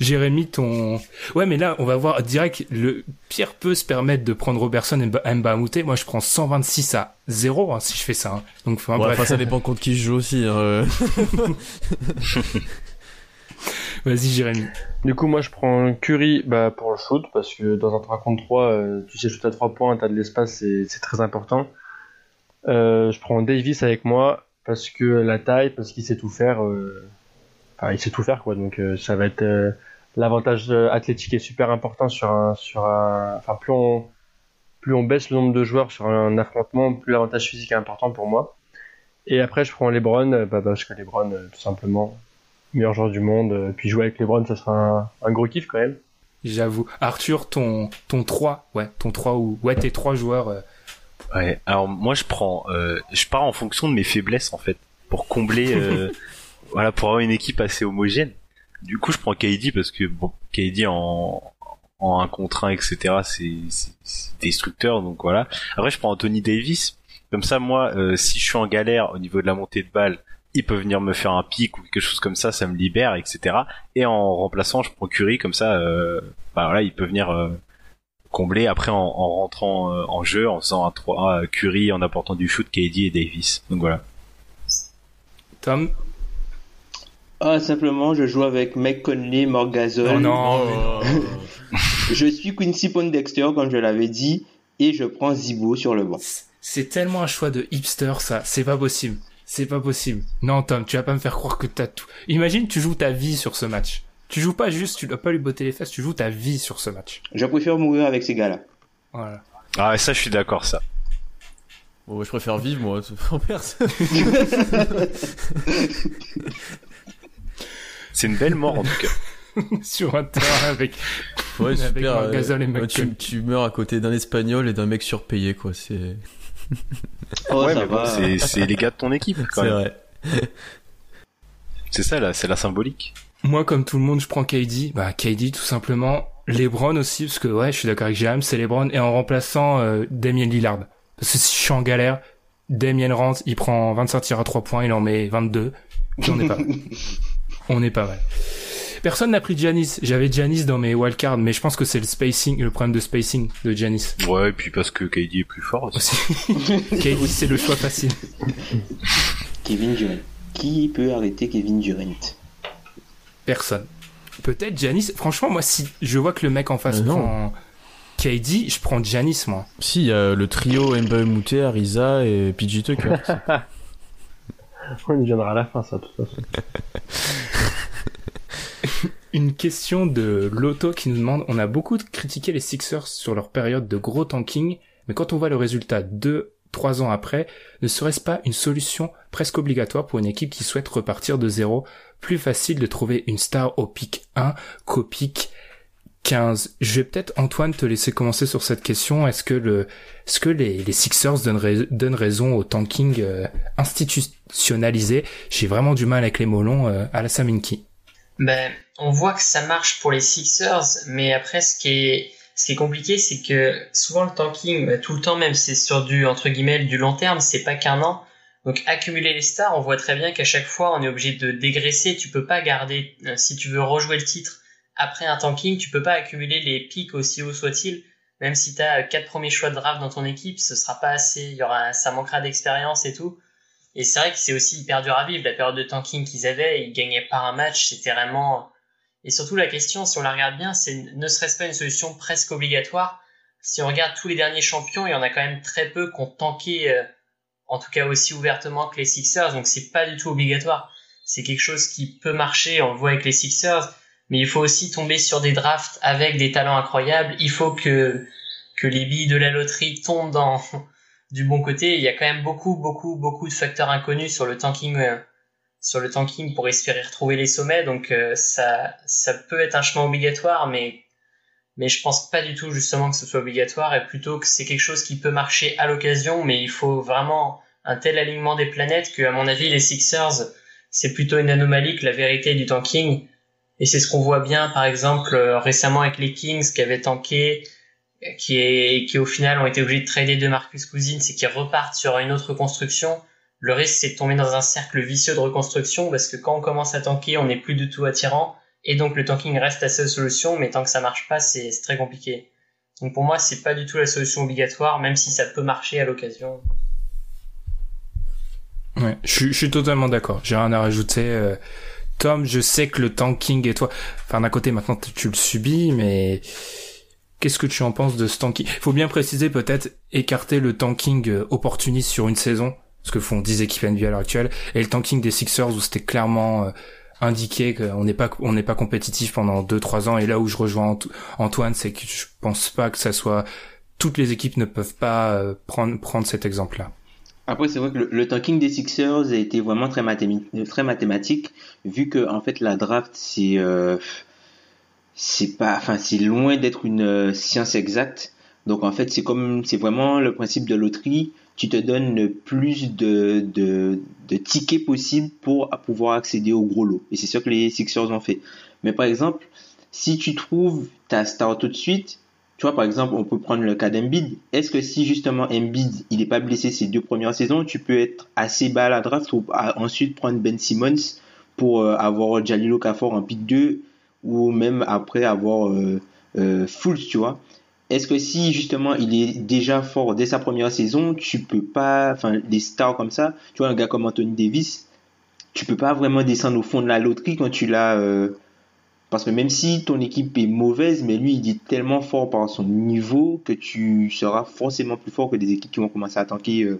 Jérémy, ton... Ouais, mais là, on va voir direct, le Pierre peut se permettre de prendre Robertson et Mbamouté. Moi, je prends 126 à 0 hein, si je fais ça. Hein. Donc, enfin, bref. ça dépend contre qui je joue aussi. Hein. Vas-y, Jérémy. Du coup, moi, je prends Curry bah, pour le shoot, parce que dans un 3 contre 3, euh, tu sais, shoot à 3 points, t'as de l'espace, c'est très important. Euh, je prends Davis avec moi, parce que la taille, parce qu'il sait tout faire. Euh, enfin, il sait tout faire, quoi. Donc, ça va être... L'avantage athlétique est super important sur un... Sur enfin, plus on, plus on baisse le nombre de joueurs sur un affrontement, plus l'avantage physique est important pour moi. Et après, je prends LeBron, bah, parce que LeBron, tout simplement, meilleur joueur du monde. Euh, puis jouer avec LeBron, ça sera un, gros kiff quand même. J'avoue. Arthur, ton, ton 3, ouais, ton 3 ou, ouais, tes 3 joueurs. Euh. Ouais, alors moi je prends, euh, je pars en fonction de mes faiblesses en fait, pour combler, voilà, pour avoir une équipe assez homogène. Du coup, je prends KD parce que bon, KD en, en 1 contre 1, etc., c'est destructeur, donc voilà. Après, je prends Anthony Davis. Comme ça, moi, si je suis en galère au niveau de la montée de balle, il peut venir me faire un pic ou quelque chose comme ça, ça me libère, etc. Et en remplaçant, je prends Curry comme ça, euh, bah voilà, il peut venir euh, combler après en, rentrant euh, en jeu, en faisant un 3 Curry, en apportant du shoot, KD et Davis. Donc voilà. Tom? Ah, simplement, je joue avec Mike Conley, Morgazol. Oh non, je suis Quincy Pondexter, comme je l'avais dit, et je prends Zibo sur le banc. C'est tellement un choix de hipster, ça. C'est pas possible. C'est pas possible. Non, Tom, tu vas pas me faire croire que t'as tout. Imagine, tu joues ta vie sur ce match. Tu joues pas juste, tu dois pas lui botter les fesses, tu joues ta vie sur ce match. Je préfère mourir avec ces gars-là. Voilà. Ah, ouais, ça, je suis d'accord, ça. Bon, je préfère vivre, moi, en personne. C'est une belle mort, en tout cas. sur un terrain avec, Ouais, avec super. un euh, gazole et ouais, McCall. tu, tu meurs à côté d'un espagnol et d'un mec surpayé, quoi. C'est Oh, ouais, mais bon, c'est, les gars de ton équipe, quand c'est même. vrai. C'est ça, là, c'est la symbolique. Moi, comme tout le monde, je prends KD. Bah, KD, tout simplement. LeBron aussi, parce que ouais, je suis d'accord avec James, c'est LeBron. Et en remplaçant euh, Damien Lillard. Parce que si je suis en galère, Damien rentre, il prend 25 tirs à 3 points, il en met 22. Puis on est pas mal. on est pas mal. Personne n'a pris Giannis. J'avais Giannis dans mes wildcards, mais je pense que c'est le spacing, le problème de spacing de Giannis. Ouais, et puis parce que KD est plus fort aussi. KD, c'est le choix facile. Kevin Durant. Qui peut arrêter Kevin Durant? Personne. Peut-être Giannis. Franchement, moi, si je vois que le mec en face Euh, non. prend KD, je prends Giannis, moi. Si, il y a le trio Mbemute, Ariza et PG Tucker. On y viendra à la fin, ça, de toute façon. Une question de Loto qui nous demande, on a beaucoup critiqué les Sixers sur leur période de gros tanking, mais quand on voit le résultat deux, trois ans après, ne serait-ce pas une solution presque obligatoire pour une équipe qui souhaite repartir de zéro? Plus facile de trouver une star au pic 1 qu'au pic 15. Je vais peut-être, Antoine, te laisser commencer sur cette question. Est-ce que le, est-ce que les, Sixers donnent raison au tanking euh, institutionnalisé? J'ai vraiment du mal avec les mots longs euh, à la Saminki. Ben, on voit que ça marche pour les Sixers, mais après, ce qui est, ce qui est compliqué, c'est que souvent le tanking, ben, tout le temps, même c'est sur du, entre guillemets, du long terme, c'est pas qu'un an. Donc, accumuler les stars, on voit très bien qu'à chaque fois, on est obligé de dégraisser. Tu peux pas garder, euh, si tu veux rejouer le titre après un tanking, tu peux pas accumuler les pics aussi haut soit-il. Même si tu as quatre premiers choix de draft dans ton équipe, ce sera pas assez, il y aura, ça manquera d'expérience et tout. Et c'est vrai que c'est aussi hyper dur à vivre. La période de tanking qu'ils avaient, ils gagnaient par un match, c'était vraiment. Et surtout la question, si on la regarde bien, c'est ne serait-ce pas une solution presque obligatoire? Si on regarde tous les derniers champions, il y en a quand même très peu qui ont tanké, euh, en tout cas aussi ouvertement que les Sixers. Donc c'est pas du tout obligatoire. C'est quelque chose qui peut marcher. On le voit avec les Sixers, mais il faut aussi tomber sur des drafts avec des talents incroyables. Il faut que que les billes de la loterie tombent dans du bon côté. Il y a quand même beaucoup, beaucoup, beaucoup de facteurs inconnus sur le tanking, euh, sur le tanking pour espérer retrouver les sommets. Donc euh, ça, ça peut être un chemin obligatoire, mais mais je pense pas du tout justement que ce soit obligatoire et plutôt que c'est quelque chose qui peut marcher à l'occasion, mais il faut vraiment un tel alignement des planètes que à mon avis les Sixers c'est plutôt une anomalie que la vérité du tanking. Et c'est ce qu'on voit bien par exemple euh, récemment avec les Kings qui avaient tanké qui est qui au final ont été obligés de trader de Marcus Cousins et qui repartent sur une autre construction. Le risque c'est de tomber dans un cercle vicieux de reconstruction parce que quand on commence à tanker, on n'est plus du tout attirant et donc le tanking reste la seule solution, mais tant que ça marche pas, c'est très compliqué. Donc pour moi, c'est pas du tout la solution obligatoire, même si ça peut marcher à l'occasion. Ouais, je, suis- totalement d'accord. J'ai rien à rajouter. euh, Tom, je sais que le tanking et toi, enfin d'un côté maintenant tu le subis, mais qu'est-ce que tu en penses de ce tanking Faut bien préciser peut-être écarter le tanking euh, opportuniste sur une saison, ce que font 10 équipes NBA à l'heure actuelle, et le tanking des Sixers où c'était clairement euh, indiqué qu'on n'est pas on n'est pas compétitif pendant 2-3 ans. Et là où je rejoins Ant- Antoine, c'est que je pense pas que ça soit toutes les équipes ne peuvent pas euh, prendre prendre cet exemple-là. Après, c'est vrai que le, tanking des Sixers a été vraiment très, mathémi- très mathématique, vu que en fait la draft c'est euh, c'est pas, enfin c'est loin d'être une euh, science exacte. Donc en fait c'est comme c'est vraiment le principe de loterie. Tu te donnes le plus de tickets possible pour pouvoir accéder au gros lot. Et c'est ça que les Sixers ont fait. Mais par exemple, si tu trouves ta star tout de suite, tu vois, par exemple, on peut prendre le cas d'Embiid. Est-ce que si justement Embiid, il n'est pas blessé ces deux premières saisons, tu peux être assez bas à la draft ou à- ensuite prendre Ben Simmons pour euh, avoir Jalil Okafor en pick 2 ou même après avoir euh, euh, Fultz, tu vois. Est-ce que si justement il est déjà fort dès sa première saison, tu peux pas, enfin des stars comme ça, tu vois un gars comme Anthony Davis, tu peux pas vraiment descendre au fond de la loterie quand tu l'as euh, Parce que même si ton équipe est mauvaise, mais lui, il est tellement fort par son niveau que tu seras forcément plus fort que des équipes qui vont commencer à tanker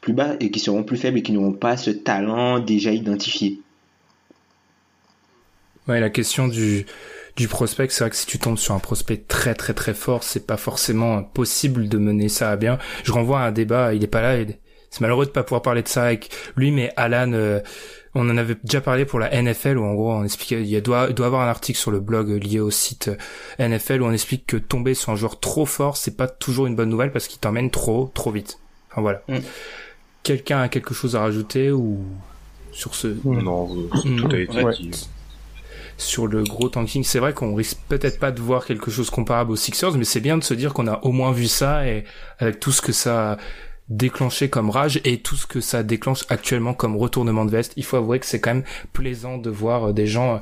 plus bas et qui seront plus faibles et qui n'auront pas ce talent déjà identifié. Ouais, la question du, du prospect, c'est vrai que si tu tombes sur un prospect très très très fort, c'est pas forcément possible de mener ça à bien. Je renvoie à un débat, il est pas là, c'est malheureux de pas pouvoir parler de ça avec lui, mais Alan, euh, on en avait déjà parlé pour la NFL où en gros on expliquait, il doit, il doit avoir un article sur le blog lié au site euh, NFL où on explique que tomber sur un joueur trop fort, c'est pas toujours une bonne nouvelle parce qu'il t'emmène trop, trop vite. Enfin voilà. Mm. Quelqu'un a quelque chose à rajouter ou sur ce? Non, tout a été Ouais. dit. Sur le gros tanking. C'est vrai qu'on risque peut-être pas de voir quelque chose comparable aux Sixers, mais c'est bien de se dire qu'on a au moins vu ça et avec tout ce que ça a déclenché comme rage et tout ce que ça déclenche actuellement comme retournement de veste. Il faut avouer que c'est quand même plaisant de voir euh, des gens euh,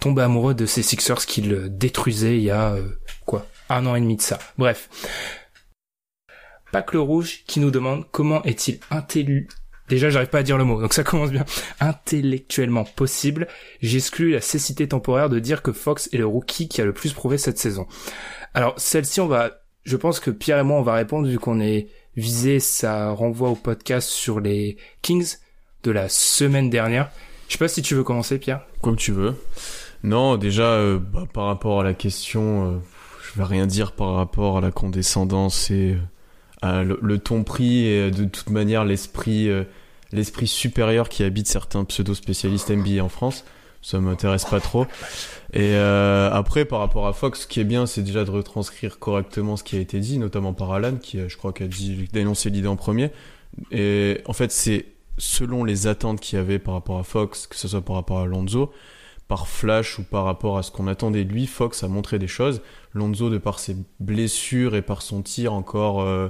tomber amoureux de ces Sixers qui le détruisaient il y a euh, quoi un an et demi de ça. Bref. Pac le Rouge qui nous demande comment est-il intellu Déjà, j'arrive pas à dire le mot, donc ça commence bien. Intellectuellement possible, j'exclus la cécité temporaire de dire que Fox est le rookie qui a le plus prouvé cette saison. Alors, celle-ci, on va, je pense que Pierre et moi, on va répondre vu qu'on est visé, ça renvoie au podcast sur les Kings de la semaine dernière. Je sais pas si tu veux commencer, Pierre. Comme tu veux. Non, déjà, euh, bah, par rapport à la question, euh, je vais rien dire par rapport à la condescendance et euh, le, le ton pris et euh, de toute manière l'esprit euh, l'esprit supérieur qui habite certains pseudo-spécialistes NBA en France. Ça m'intéresse pas trop. Et euh, après, par rapport à Fox, ce qui est bien, c'est déjà de retranscrire correctement ce qui a été dit, notamment par Alan, qui, euh, je crois, a dit, dénoncé l'idée en premier. Et en fait, c'est selon les attentes qu'il y avait par rapport à Fox, que ce soit par rapport à Lonzo, par Flash ou par rapport à ce qu'on attendait de lui, Fox a montré des choses. Lonzo, de par ses blessures et par son tir encore, euh,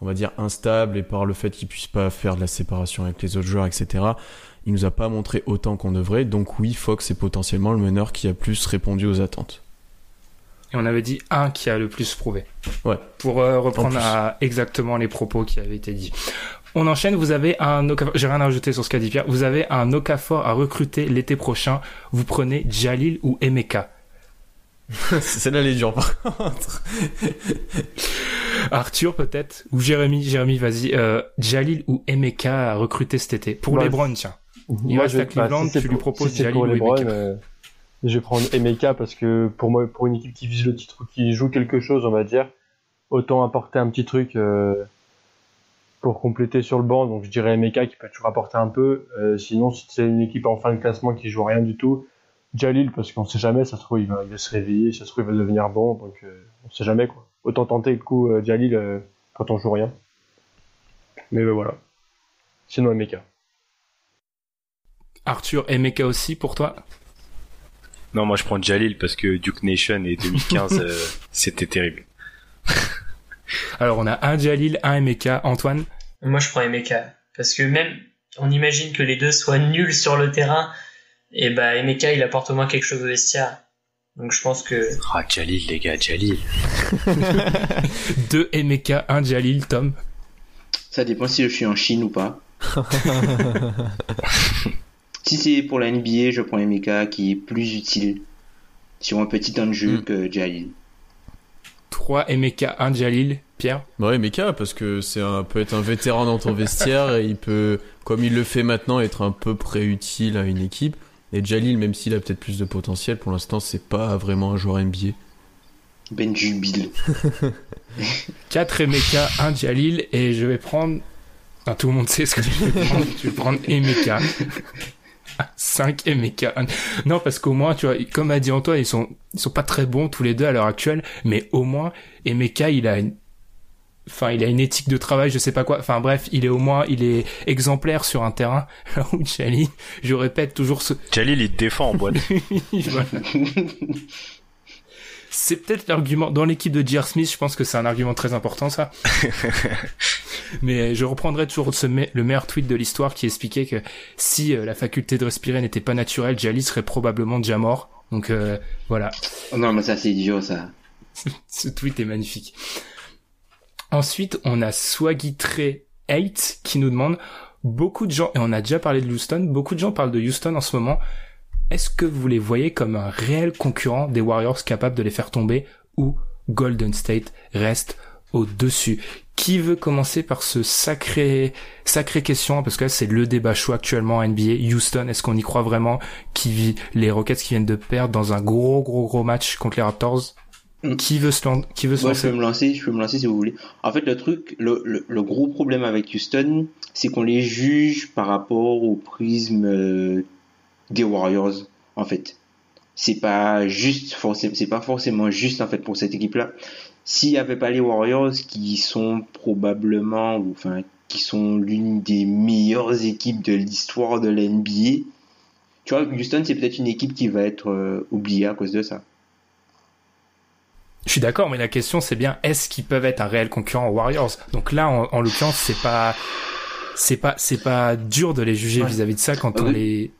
on va dire, instable et par le fait qu'il puisse pas faire de la séparation avec les autres joueurs, etc., il nous a pas montré autant qu'on devrait. Donc oui, Fox est potentiellement le meneur qui a plus répondu aux attentes. Et on avait dit un qui a le plus prouvé. Ouais. Pour euh, reprendre à exactement les propos qui avaient été dits. On enchaîne, vous avez un Okafor, j'ai rien à rajouter sur ce qu'a dit Pierre, vous avez un Okafor à recruter l'été prochain, vous prenez Jalil ou Emeka? Celle-là, elle est dure par contre. Arthur peut-être, ou Jérémy, Jérémy vas-y, euh, Jalil ou Emeka à recruter cet été. Pour Bah, LeBron, tiens. Il Moi, reste je- à Cleveland, bah, si tu lui proposes si c'est Jalil pour ou LeBron, Emeka. euh, je vais prendre Emeka parce que pour moi, pour une équipe qui vise le titre ou qui joue quelque chose, on va dire, autant apporter un petit truc euh, pour compléter sur le banc. Donc je dirais Emeka qui peut toujours apporter un peu. Sinon, si c'est une équipe en fin de classement qui joue rien du tout, Jalil parce qu'on sait jamais, ça se trouve il va, il va se réveiller, ça se trouve il va devenir bon, donc on sait jamais quoi. Autant tenter le coup euh, Jalil euh, quand on joue rien. Mais euh, voilà. Sinon Emeka. Arthur, Emeka aussi pour toi? Non, moi je prends Jalil parce que Duke Nation et 2015, euh, c'était terrible. Alors on a un Jalil, un Emeka. Antoine? Moi, je prends Emeka. Parce que même, on imagine que les deux soient nuls sur le terrain. Et bah, Emeka, il apporte au moins quelque chose au vestiaire. Donc, je pense que Ah, Jalil, les gars, Jalil. Deux Emeka, un Jalil, Tom. Ça dépend si je suis en Chine ou pas. si c'est pour la NBA, je prends Emeka qui est plus utile sur un petit temps de jeu Mm. que Jalil. Trois Emeka, un Jalil. Pierre Bah ouais, Meka, parce que c'est un peut être un vétéran dans ton vestiaire et il peut, comme il le fait maintenant, être un peu près utile à une équipe. Et Jalil, même s'il a peut-être plus de potentiel, pour l'instant, c'est pas vraiment un joueur NBA. Ben Jubil. 4 Emeka, un Jalil, et je vais prendre... Enfin, tout le monde sait ce que je vais prendre. je vais prendre Emeka. 5 Emeka. Non, parce qu'au moins, tu vois, comme a dit Antoine, ils sont, ils sont pas très bons tous les deux à l'heure actuelle, mais au moins, Emeka, il a une... Enfin, il a une éthique de travail, je sais pas quoi. Enfin, bref, il est au moins, il est exemplaire sur un terrain. Là où Jalil, je répète toujours ce, Jalil, il te défend en boîte. Voilà. C'est peut-être l'argument dans l'équipe de J.R. Smith. Je pense que c'est un argument très important, ça. Mais je reprendrai toujours ce me- le meilleur tweet de l'histoire qui expliquait que si euh, la faculté de respirer n'était pas naturelle, Jali serait probablement déjà mort. Donc euh, voilà, Oh non, mais ça c'est idiot ça. ce tweet est magnifique. Ensuite, on a Swagitre 8 qui nous demande beaucoup de gens et on a déjà parlé de Houston. Beaucoup de gens parlent de Houston en ce moment. est-ce que vous les voyez comme un réel concurrent des Warriors capable de les faire tomber ou Golden State reste au-dessus? Qui veut commencer par ce sacré, sacré question? Parce que c'est le débat chaud actuellement en NBA. Houston, est-ce qu'on y croit vraiment? Qui vit les Rockets qui viennent de perdre dans un gros, gros, gros match contre les Raptors? Qui veut se, lan- qui veut se Moi, je lancer peux me lancer, je peux me lancer si vous voulez. En fait, le truc, le, le, le gros problème avec Houston, c'est qu'on les juge par rapport au prisme euh, des Warriors, en fait. C'est pas juste, forcément, c'est pas forcément juste, en fait, pour cette équipe-là. S'il y avait pas les Warriors, qui sont probablement, enfin, qui sont l'une des meilleures équipes de l'histoire de l'NBA, tu vois, Houston, c'est peut-être une équipe qui va être euh, oubliée à cause de ça. Je suis d'accord, mais la question c'est bien est-ce qu'ils peuvent être un réel concurrent aux Warriors? Donc là, en, en l'occurrence, c'est pas, c'est pas, c'est pas dur de les juger Ouais. vis-à-vis de ça quand on les.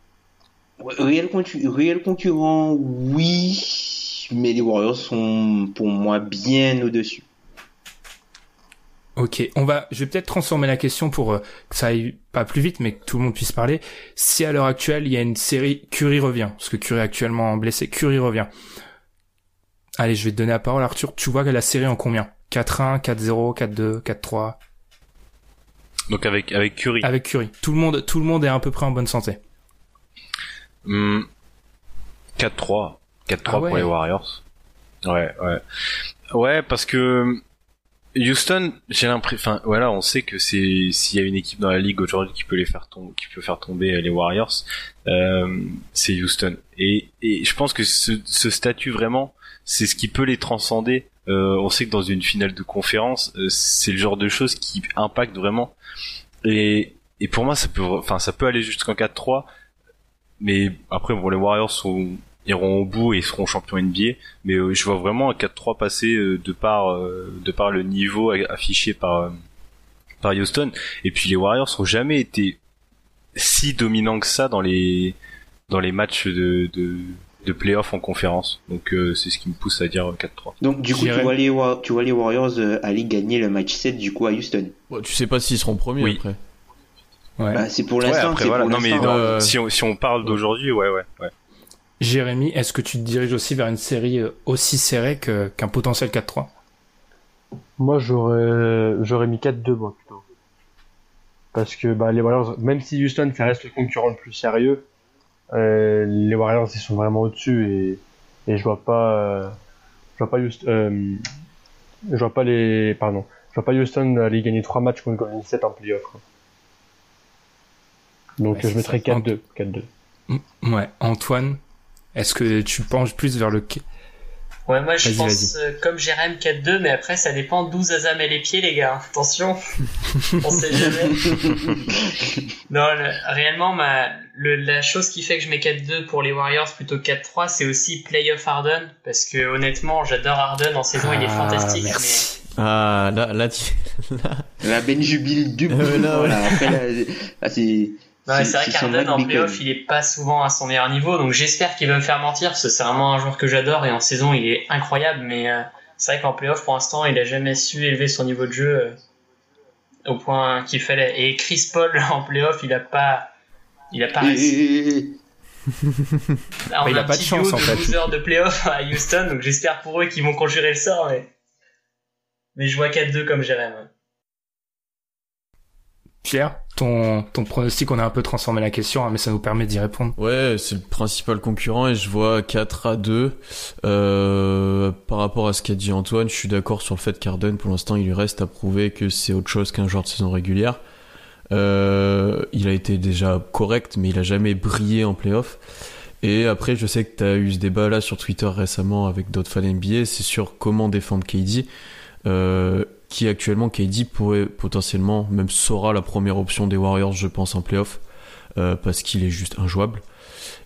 Réel, concu- réel concurrent, oui, mais les Warriors sont pour moi bien au-dessus. Ok, on va. Je vais peut-être transformer la question pour euh, que ça aille pas plus vite, mais que tout le monde puisse parler. Si à l'heure actuelle il y a une série, Curry revient, parce que Curry est actuellement blessé, Curry revient. Allez, je vais te donner la parole, Arthur. Tu vois que la série en combien? 4-1, 4-0, 4-2, 4-3 Donc avec avec Curry. avec Curry. Tout le monde, tout le monde est à peu près en bonne santé. Hmm. 4-3. 4-3 Ah ouais. pour les Warriors. Ouais, ouais. Ouais, parce que Houston, j'ai l'impression, enfin, voilà, on sait que c'est, s'il y a une équipe dans la ligue aujourd'hui qui peut les faire tomber, qui peut faire tomber les Warriors, euh, c'est Houston. Et, et je pense que ce, ce statut vraiment, c'est ce qui peut les transcender. Euh, on sait que dans une finale de conférence, euh, c'est le genre de choses qui impacte vraiment. Et, et pour moi, ça peut, enfin, ça peut aller jusqu'en 4-3. Mais après, bon, les Warriors sont, iront au bout et seront champions NBA. Mais euh, je vois vraiment un 4-3 passer euh, de par, euh, de par le niveau affiché par, euh, par Houston. Et puis les Warriors ont jamais été si dominants que ça dans les, dans les matchs de, de, de playoff en conférence. Donc euh, c'est ce qui me pousse à dire 4-3. Donc, du coup, tu vois, les, tu vois les Warriors euh, aller gagner le match 7 du coup à Houston. Bon, tu sais pas s'ils seront premiers Oui. après. Ouais. Bah, c'est pour Ouais, l'instant, après c'est voilà. pour Non mais dans- Euh, si on, si on parle d'aujourd'hui, ouais, ouais, ouais. Jérémy, est-ce que tu te diriges aussi vers une série euh, aussi serrée qu'un potentiel 4-3 Moi, j'aurais, j'aurais mis 4-2, moi, plutôt. Parce que, bah, les Warriors, même si Houston, ça reste le concurrent le plus sérieux, euh, les Warriors, ils sont vraiment au-dessus et, et je vois pas, euh, je vois pas Houston, euh, je vois pas les, pardon, je vois pas Houston aller gagner 3 matchs contre Golden State en playoff. Donc, Ouais, je mettrais ça. 4-2, 4-2. Mm, Ouais, Antoine, est-ce que tu penches plus vers le Ouais, moi je pense euh, comme Jérém 4-2, mais après ça dépend d'où Zaza met les pieds, les gars. Attention, on sait jamais. non, le- réellement, ma, le, la chose qui fait que je mets 4-2 pour les Warriors plutôt que 4-3, c'est aussi playoff Harden, parce que honnêtement, j'adore Harden en saison, il est Ah, fantastique, merci. Ah, là, là, tu... La Ben Jubile du Euh, là, ouais. après, là, là, c'est. Ouais, c'est vrai qu'Harden en playoff, il est pas souvent à son meilleur niveau, donc j'espère qu'il va me faire mentir, parce que c'est vraiment un joueur que j'adore et en saison il est incroyable, mais euh, c'est vrai qu'en playoff pour l'instant il a jamais su élever son niveau de jeu euh, au point qu'il fallait. Et Chris Paul en playoff, il a pas, il a pas réussi. Là, on il a a un pas de petit chance, en de fait. losers de playoff à Houston, donc j'espère pour eux qu'ils vont conjurer le sort, mais mais je vois 4-2 comme Jérém. Pierre, ton, ton pronostic, on a un peu transformé la question, hein, mais ça nous permet d'y répondre. Ouais, c'est le principal concurrent et je vois 4 à 2. Euh, par rapport à ce qu'a dit Antoine, je suis d'accord sur le fait qu'Arden, pour l'instant, il lui reste à prouver que c'est autre chose qu'un joueur de saison régulière. Euh, il a été déjà correct, mais il a jamais brillé en playoff. Et après, je sais que tu as eu ce débat là sur Twitter récemment avec d'autres fans NBA, c'est sur comment défendre KD. Euh, qui actuellement KD pourrait potentiellement même sera la première option des Warriors je pense en playoff euh, parce qu'il est juste injouable.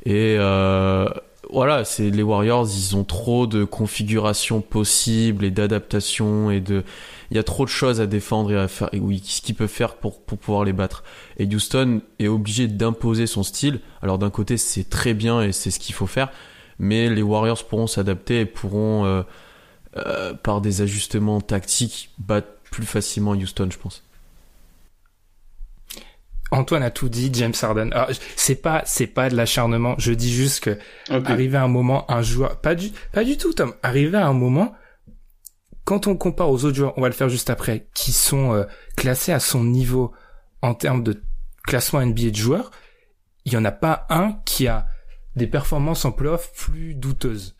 Et euh, voilà c'est les Warriors ils ont trop de configurations possibles et d'adaptations et de il y a trop de choses à défendre et à faire et oui ce qu'ils peuvent faire pour pour pouvoir les battre. Et Houston est obligé d'imposer son style. Alors d'un côté c'est très bien et c'est ce qu'il faut faire mais les Warriors pourront s'adapter et pourront euh, euh, par des ajustements tactiques battre plus facilement Houston, je pense. Antoine a tout dit, James Harden. Alors, c'est pas, c'est pas de l'acharnement. Je dis juste que arrivé à un moment, un joueur, pas du, pas du tout, Tom. Arrivé à un moment, quand on compare aux autres joueurs, on va le faire juste après, qui sont euh, classés à son niveau en termes de classement NBA de joueurs, il y en a pas un qui a des performances en playoff plus douteuses.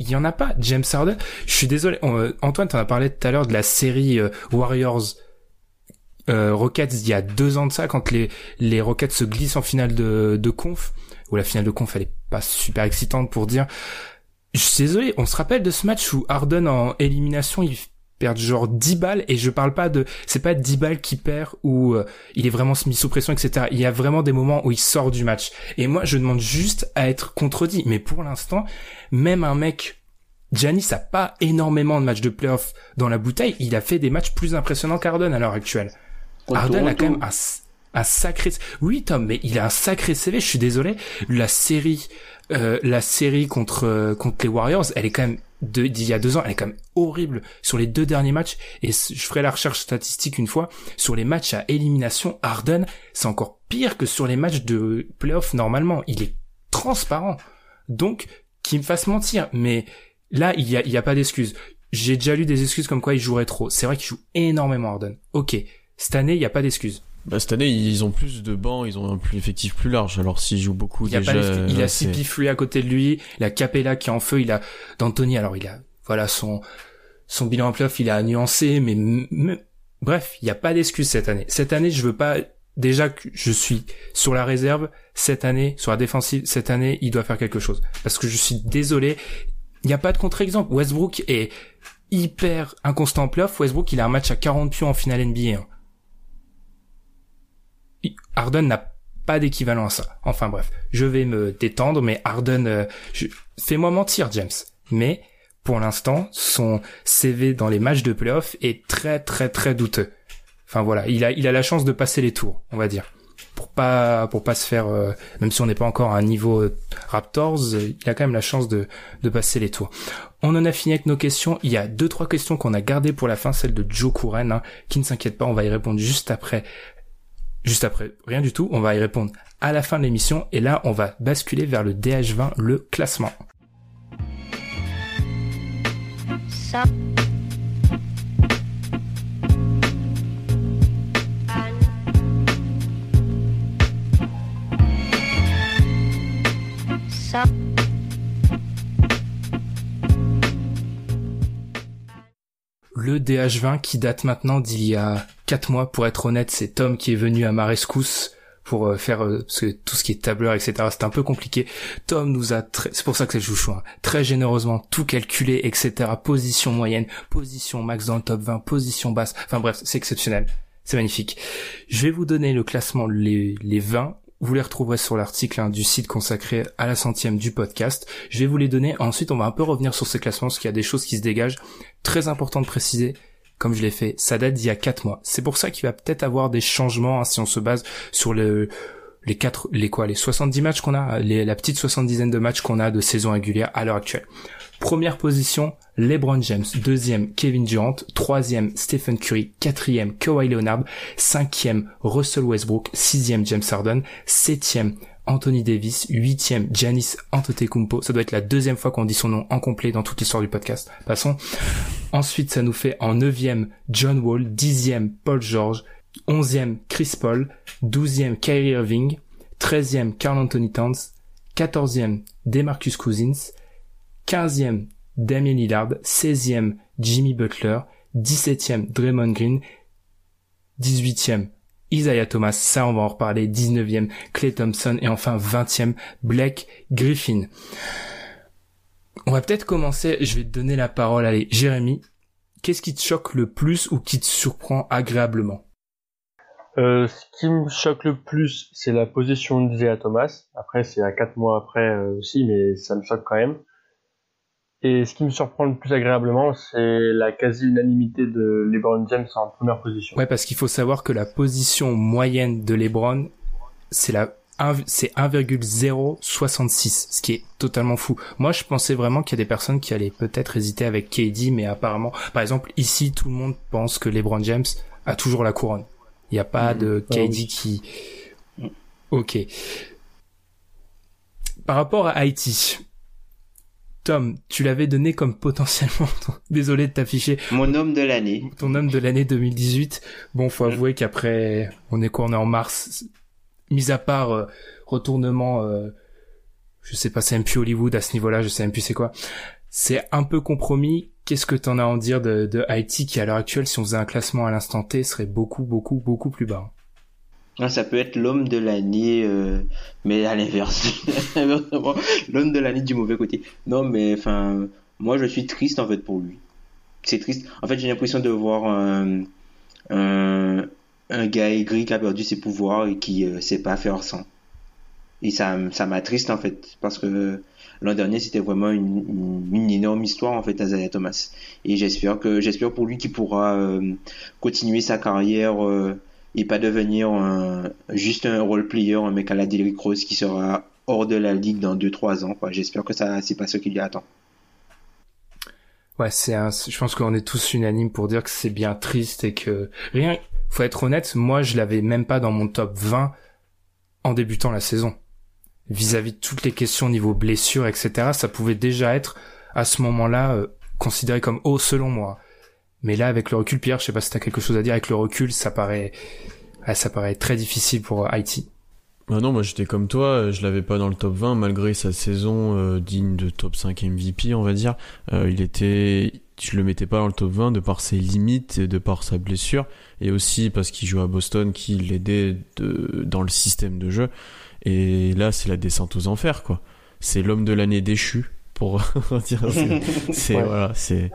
Il y en a pas. James Harden, je suis désolé. euh, Antoine, t'en as parlé tout à l'heure de la série euh, Warriors euh, Rockets il y a deux ans de ça, quand les les Rockets se glissent en finale de, de conf, où la finale de conf elle est pas super excitante pour dire. Je suis désolé, on se rappelle de ce match où Harden en élimination il perd genre 10 balles et je parle pas de c'est pas 10 balles qui perd où euh, il est vraiment mis sous pression etc il y a vraiment des moments où il sort du match. Et moi je demande juste à être contredit. Mais pour l'instant même un mec Giannis a pas énormément de matchs de playoff dans la bouteille. Il a fait des matchs plus impressionnants qu'Harden à l'heure actuelle. Contre Harden a quand même un, un sacré oui Tom mais il a un sacré CV je suis désolé. La série euh, la série contre euh, contre les Warriors elle est quand même d'il y a deux ans elle est quand même horrible sur les deux derniers matchs. Et je ferai la recherche statistique une fois sur les matchs à élimination Harden c'est encore pire que sur les matchs de playoff normalement. Il est transparent. Donc qu'il me fasse mentir. Mais là il y a y a pas d'excuse j'ai déjà lu des excuses comme quoi il jouerait trop. C'est vrai qu'il joue énormément Harden ok. Cette année il y a pas d'excuse Bah, cette année, ils ont plus de bancs, ils ont un plus effectif plus large. Alors s'ils jouent beaucoup Il y a déjà, pas d'excuse. il a CP3 à côté de lui, il a Capella qui est en feu, il a D'Antoni. Alors il a voilà son son bilan en playoff, il a nuancé, mais bref, il n'y a pas d'excuse cette année. Cette année, je veux pas déjà que je suis sur la réserve cette année, sur la défensive cette année, il doit faire quelque chose parce que je suis désolé, il n'y a pas de contre-exemple. Westbrook est hyper inconstant en playoff. Westbrook, il a un match à 40 pions en finale NBA. hein. Harden n'a pas d'équivalent à ça. Enfin bref, je vais me détendre, mais Harden, euh, fais-moi mentir, James. Mais pour l'instant, son CV dans les matchs de playoff est très très très douteux. Enfin voilà, il a il a la chance de passer les tours, on va dire, pour pas pour pas se faire, euh, même si on n'est pas encore à un niveau euh, Raptors, il a quand même la chance de de passer les tours. On en a fini avec nos questions. Il y a deux trois questions qu'on a gardées pour la fin, celle de Joe Couren, hein, qui ne s'inquiète pas, on va y répondre juste après juste après. Rien du tout, on va y répondre à la fin de l'émission et là on va basculer vers le DH20, le classement. Ça. Ça. Le DH20 qui date maintenant d'il y a 4 mois, pour être honnête, c'est Tom qui est venu à ma rescousse pour euh, faire euh, parce que tout ce qui est tableur, etc. C'est un peu compliqué. Tom nous a très, c'est pour ça que c'est le chouchou, hein, très généreusement tout calculé, etc. Position moyenne, position max dans le top 20, position basse. Enfin bref, c'est exceptionnel. C'est magnifique. Je vais vous donner le classement, les, les 20. Vous les retrouverez sur l'article hein, du site consacré à la centième du podcast. Je vais vous les donner. Ensuite, on va un peu revenir sur ces classements, parce qu'il y a des choses qui se dégagent. Très important de préciser, comme je l'ai fait, ça date d'il y a 4 mois. C'est pour ça qu'il va peut-être avoir des changements hein, si on se base sur le, les quatre, les quoi, les 70 matchs qu'on a, la petite soixante-dizaine de matchs qu'on a de saison régulière à l'heure actuelle. Première position, LeBron James. Deuxième, Kevin Durant. Troisième, Stephen Curry. Quatrième, Kawhi Leonard. Cinquième, Russell Westbrook. Sixième, James Harden. Septième, Anthony Davis. Huitième, Giannis Antetokounmpo. Ça doit être la deuxième fois qu'on dit son nom en complet dans toute l'histoire du podcast. Passons. Ensuite, ça nous fait en neuvième, John Wall. Dixième, Paul George. Onzième, Chris Paul. Douzième, Kyrie Irving. Treizième, Carl Anthony Towns. Quatorzième, Demarcus Cousins. 15e, Damien Lillard, 16e, Jimmy Butler, 17e, Draymond Green, 18e, Isaiah Thomas, ça on va en reparler, 19e, Clay Thompson et enfin 20e, Blake Griffin. On va peut-être commencer, je vais te donner la parole, allez, Jérémy, qu'est-ce qui te choque le plus ou qui te surprend agréablement? Euh, ce qui me choque le plus, c'est la position d'Isaiah Thomas. Après, c'est à quatre mois après euh, aussi, mais ça me choque quand même. Et ce qui me surprend le plus agréablement, c'est la quasi-unanimité de LeBron James en première position. Ouais, parce qu'il faut savoir que la position moyenne de LeBron, c'est la un- c'est 1,066, ce qui est totalement fou. Moi, je pensais vraiment qu'il y a des personnes qui allaient peut-être hésiter avec KD, mais apparemment, par exemple, ici, tout le monde pense que LeBron James a toujours la couronne. Il n'y a pas Mm. de Ah KD oui. qui. Ok. Par rapport à Haïti, Tom, tu l'avais donné comme potentiellement. ton- Désolé de t'afficher Mon homme de l'année. ton homme de l'année 2018. Bon, faut avouer qu'après, on est quoi On est en mars. Mis à part euh, retournement, euh, je sais pas, c'est même plus Hollywood à ce niveau-là, je sais même plus c'est quoi. C'est un peu compromis. Qu'est-ce que t'en as à en dire de, de Haïti qui, à l'heure actuelle, si on faisait un classement à l'instant T, serait beaucoup, beaucoup, beaucoup plus bas? Ça peut être l'homme de l'année, euh, mais à l'inverse. L'homme de l'année du mauvais côté. Non, mais enfin, moi je suis triste en fait pour lui. C'est triste. En fait, j'ai l'impression de voir un, un, un gars aigri qui a perdu ses pouvoirs et qui euh, sait pas faire sans. Et ça, ça m'attriste en fait, parce que l'an dernier c'était vraiment une, une, énorme histoire en fait, Isaiah Thomas. Et j'espère pour lui qu'il pourra euh, continuer sa carrière. Et pas devenir un, juste un role player, un mec à la Derrick Rose qui sera hors de la ligue dans 2-3 ans. J'espère que ça, c'est pas ce qui lui attend. Ouais, c'est je pense qu'on est tous unanimes pour dire que c'est bien triste et que rien, faut être honnête, moi je l'avais même pas dans mon top 20 en débutant la saison. Vis-à-vis de toutes les questions niveau blessure, etc., ça pouvait déjà être à ce moment-là euh, considéré comme haut selon moi. Mais là, avec le recul, Pierre, je sais pas si t'as quelque chose à dire. Avec le recul, ça paraît, ah, ça paraît très difficile pour euh, Haïti. Bah non, moi j'étais comme toi, euh, je l'avais pas dans le top 20 malgré sa saison euh, digne de top 5 MVP, on va dire. Euh, il était je le mettais pas dans le top 20 de par ses limites et de par sa blessure et aussi parce qu'il joue à Boston qui l'aidait de dans le système de jeu et là c'est la descente aux enfers quoi. C'est l'homme de l'année déchu pour dire c'est c'est Ouais. voilà, c'est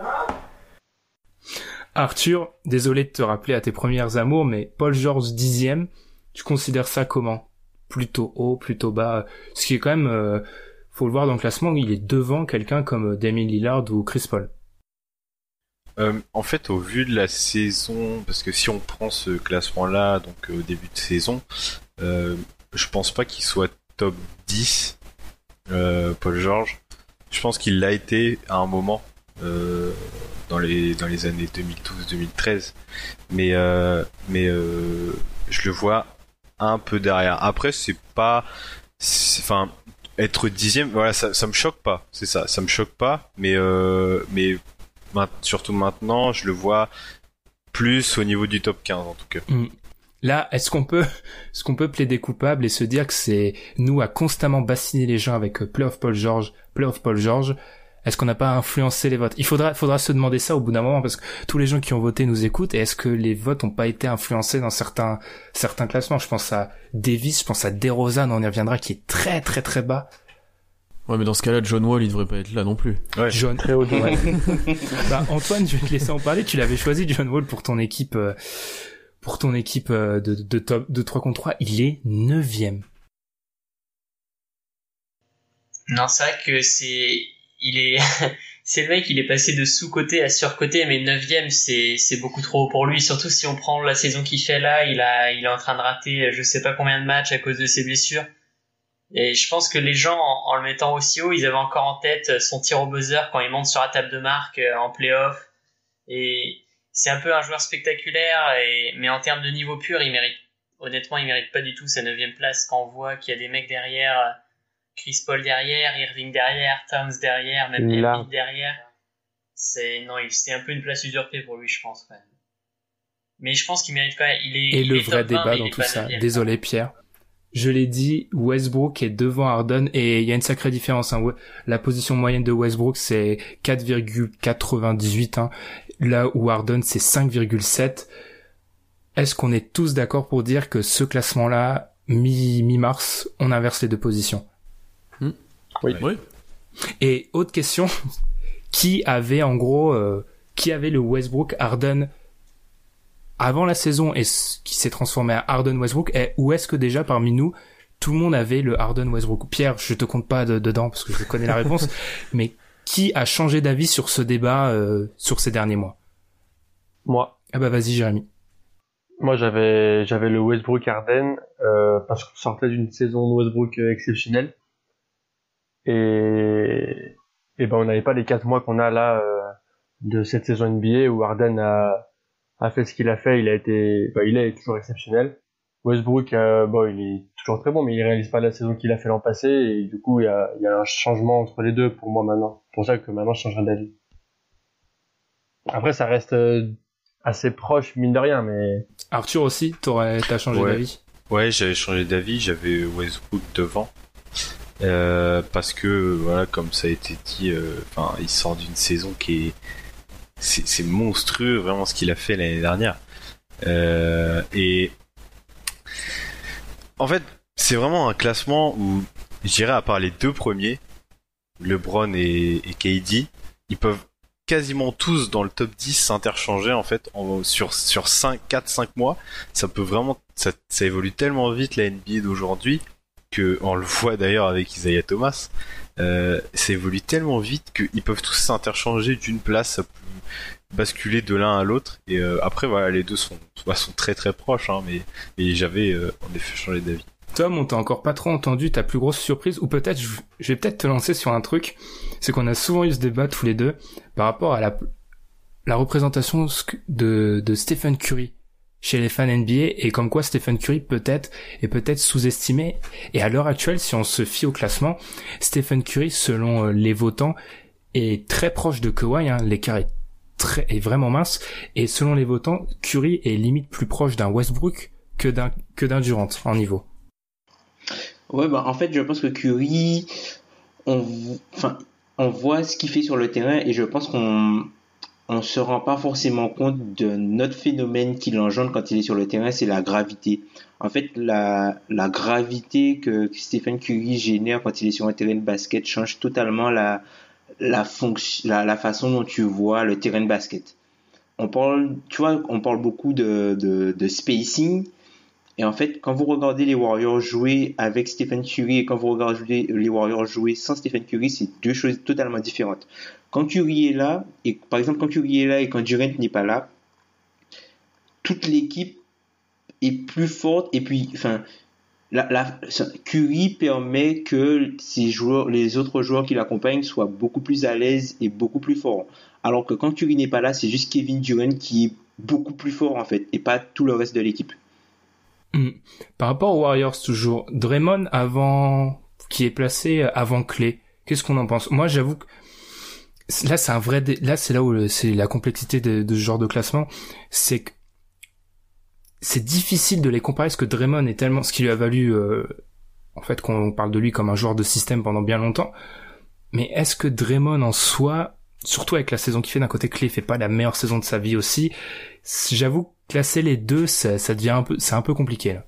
Arthur, désolé de te rappeler à tes premières amours, mais Paul George dixième, tu considères ça comment? Plutôt haut, plutôt bas Ce qui est quand même, euh, faut le voir dans le classement, il est devant quelqu'un comme euh, Damien Lillard ou Chris Paul. Euh, en fait, au vu de la saison, parce que si on prend ce classement-là, donc euh, au début de saison, euh, je pense pas qu'il soit top 10, euh, Paul George. Je pense qu'il l'a été à un moment euh, dans les dans les années 2012-2013, mais euh, mais euh, je le vois un peu derrière. Après, c'est pas, enfin, être dixième, voilà, ça, ça me choque pas. C'est ça, ça me choque pas, mais euh, mais surtout maintenant, je le vois plus au niveau du top 15 en tout cas. Là, est-ce qu'on peut, est-ce qu'on peut plaider coupable et se dire que c'est nous à constamment bassiner les gens avec Playoff Paul George, Playoff Paul George Est-ce qu'on n'a pas influencé les votes? Il faudra, faudra se demander ça au bout d'un moment parce que tous les gens qui ont voté nous écoutent. Et est-ce que les votes n'ont pas été influencés dans certains, certains classements? Je pense à Davis, je pense à DeRozan, on y reviendra, qui est très très très bas. Ouais, mais dans ce cas-là, John Wall, il devrait pas être là non plus. Ouais. John, Très haut Ouais. bah, Antoine, je vais te laisser en parler. Tu l'avais choisi, John Wall, pour ton équipe, euh, pour ton équipe euh, de, de top, de 3 contre 3. Il est neuvième. Non, c'est vrai que c'est, il est, c'est le mec, il est passé de sous-côté à sur-côté, mais neuvième, c'est, c'est beaucoup trop haut pour lui. Surtout si on prend la saison qu'il fait là, il a, il est en train de rater, je sais pas combien de matchs à cause de ses blessures. Et je pense que les gens, en, le mettant aussi haut, ils avaient encore en tête son tir au buzzer quand il monte sur la table de marque euh, en playoff. Et c'est un peu un joueur spectaculaire, et, mais en termes de niveau pur, il mérite, honnêtement, il mérite pas du tout sa neuvième place quand on voit qu'il y a des mecs derrière, Chris Paul derrière, Irving derrière, Towns derrière, même. Embiid derrière. C'est, non, c'est un peu une place usurpée pour lui, je pense, même. Mais je pense qu'il mérite quand même, il est, Et il le est vrai top 20, débat dans tout ça. Désolé, Pierre. Je l'ai dit, Westbrook est devant Harden et il y a une sacrée différence. Hein. La position moyenne de Westbrook, c'est 4,98. Hein. Là où Harden, c'est 5,7. Est-ce qu'on est tous d'accord pour dire que ce classement-là, mi- mi-mars, on inverse les deux positions? Oui. Oui. Et autre question, qui avait en gros, euh, qui avait le Westbrook Harden avant la saison et qui s'est transformé à Harden Westbrook et où est-ce que déjà parmi nous tout le monde avait le Harden Westbrook? Pierre, je te compte pas de- dedans parce que je connais la réponse, mais qui a changé d'avis sur ce débat euh, sur ces derniers mois? Moi, Ah bah vas-y Jérémy. moi j'avais j'avais le Westbrook Harden euh, parce qu'on sortait d'une saison de Westbrook euh, exceptionnelle et et ben on n'avait pas les quatre mois qu'on a là euh, de cette saison NBA où Harden a a fait ce qu'il a fait, il a été, bah, il est toujours exceptionnel. Westbrook, euh, bon, il est toujours très bon, mais il réalise pas la saison qu'il a fait l'an passé, et du coup, il y a, il y a un changement entre les deux pour moi maintenant. C'est pour ça que maintenant, je changerai d'avis. Après, ça reste euh, assez proche, mine de rien, mais... Arthur aussi, t'aurais, t'as changé Ouais. d'avis? Ouais, j'avais changé d'avis, j'avais Westbrook devant. Euh, parce que voilà, comme ça a été dit, euh, enfin, il sort d'une saison qui est c'est monstrueux vraiment ce qu'il a fait l'année dernière. Euh, et en fait, c'est vraiment un classement où je dirais à part les deux premiers, LeBron et, KD, ils peuvent quasiment tous dans le top 10 s'interchanger en fait sur sur 5 4 5 mois, ça peut vraiment ça, ça évolue tellement vite la NBA d'aujourd'hui on le voit d'ailleurs avec Isaiah Thomas, euh, ça évolue tellement vite qu'ils peuvent tous s'interchanger d'une place, basculer de l'un à l'autre et euh, après voilà les deux sont bah, très très proches hein, mais j'avais euh, en effet changé d'avis. Tom, on t'a encore pas trop entendu ta plus grosse surprise, ou peut-être, je, vais peut-être te lancer sur un truc, c'est qu'on a souvent eu ce débat tous les deux par rapport à la, représentation de Stephen Curry chez les fans NBA et comme quoi Stephen Curry peut-être est peut-être sous-estimé. Et à l'heure actuelle, si on se fie au classement, Stephen Curry, selon euh, les votants, est très proche de Kawhi. Hein. L'écart est très est vraiment mince. Et selon les votants, Curry est limite plus proche d'un Westbrook que d'un que d'un Durant en niveau. Ouais, bah, en fait, je pense que Curry, on, enfin, on voit ce qu'il fait sur le terrain et je pense qu'on on se rend pas forcément compte d'un autre phénomène qui l'engendre quand il est sur le terrain, c'est la gravité. En fait, la, gravité que Stephen Curry génère quand il est sur un terrain de basket change totalement la, façon dont tu vois le terrain de basket. On parle, tu vois, on parle beaucoup de, de spacing, et en fait, quand vous regardez les Warriors jouer avec Stephen Curry et quand vous regardez les Warriors jouer sans Stephen Curry, c'est deux choses totalement différentes. Quand Curry est là, et par exemple quand Curry est là et quand Durant n'est pas là, toute l'équipe est plus forte et puis, enfin, la, Curry permet que ses joueurs, les autres joueurs qui l'accompagnent soient beaucoup plus à l'aise et beaucoup plus forts. Alors que quand Curry n'est pas là, c'est juste Kevin Durant qui est beaucoup plus fort en fait et pas tout le reste de l'équipe. Hmm. Par rapport aux Warriors toujours, Draymond avant qui est placé avant Clé. Qu'est-ce qu'on en pense? Moi, j'avoue que là c'est un vrai dé- là c'est là où c'est la complexité de, ce genre de classement, c'est que c'est difficile de les comparer parce que Draymond est tellement ce qui lui a valu euh, en fait qu'on parle de lui comme un joueur de système pendant bien longtemps. Mais est-ce que Draymond en soi, surtout avec la saison qu'il fait d'un côté Clé fait pas la meilleure saison de sa vie aussi, j'avoue classer les deux ça, devient un peu c'est un peu compliqué là.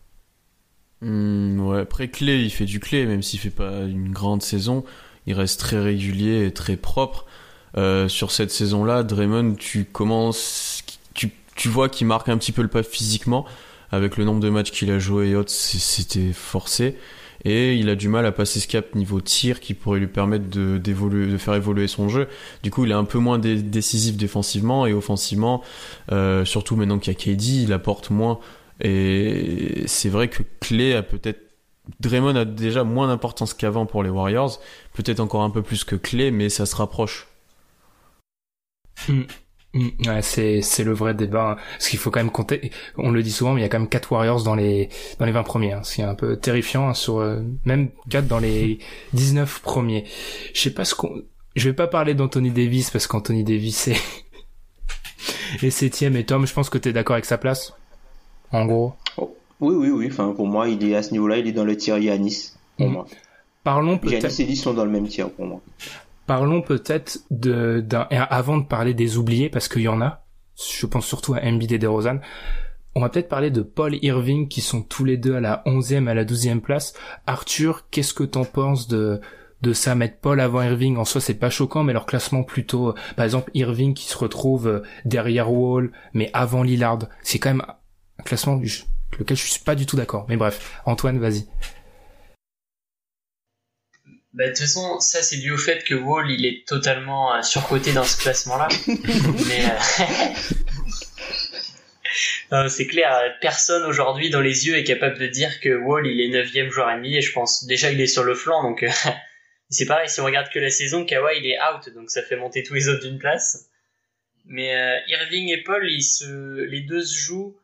Hmm, ouais, après Clé, il fait du Clé, même s'il fait pas une grande saison, il reste très régulier et très propre. Euh, sur cette saison-là, Draymond, tu commences, tu, tu vois qu'il marque un petit peu le pas physiquement, avec le nombre de matchs qu'il a joué et autres, c'était forcé. Et il a du mal à passer ce cap niveau tir qui pourrait lui permettre de, de faire évoluer son jeu. Du coup, il est un peu moins dé- décisif défensivement et offensivement, euh, surtout maintenant qu'il y a KD, il apporte moins. Et c'est vrai que Clay a peut-être Draymond a déjà moins d'importance qu'avant pour les Warriors, peut-être encore un peu plus que Clay, mais ça se rapproche. Hmm. Hmm. Ouais, c'est c'est le vrai débat. hein. Parce qu'il faut quand même compter. On le dit souvent, mais il y a quand même quatre Warriors dans les dans les 20 premiers. Hein, ce qui est un peu terrifiant hein, sur euh, même quatre dans les 19 premiers. Je sais pas ce qu'on. Je vais pas parler d'Anthony Davis parce qu'Anthony Davis est est septième et Tom, je pense que t'es d'accord avec sa place. En gros. Oui, oui, oui. Enfin, pour moi, il est à ce niveau-là, il est dans le tiers Yanis. Pour Mhm. moi. Parlons peut-être. Yanis et Lee sont dans le même tiers pour moi. Parlons peut-être de d'un avant de parler des oubliés parce qu'il y en a. Je pense surtout à Embiid et DeRozan. On va peut-être parler de Paul Irving qui sont tous les deux à la 11e à la 12e place. Arthur, qu'est-ce que t'en penses de de ça mettre Paul avant Irving? En soi c'est pas choquant mais leur classement plutôt euh, par exemple Irving qui se retrouve euh, derrière Wall mais avant Lillard c'est quand même un classement lequel je suis pas du tout d'accord mais bref Antoine vas-y Bah, de toute façon, ça c'est dû au fait que Wall il est totalement euh, surcoté dans ce classement-là. Mais euh, c'est clair, euh, personne aujourd'hui dans les yeux est capable de dire que Wall il est 9 joueur ennemi et je pense déjà il est sur le flanc donc c'est pareil si on regarde que la saison, Kawhi il est out donc ça fait monter tous les autres d'une place. Mais euh, Irving et Paul, ils se, les deux se jouent.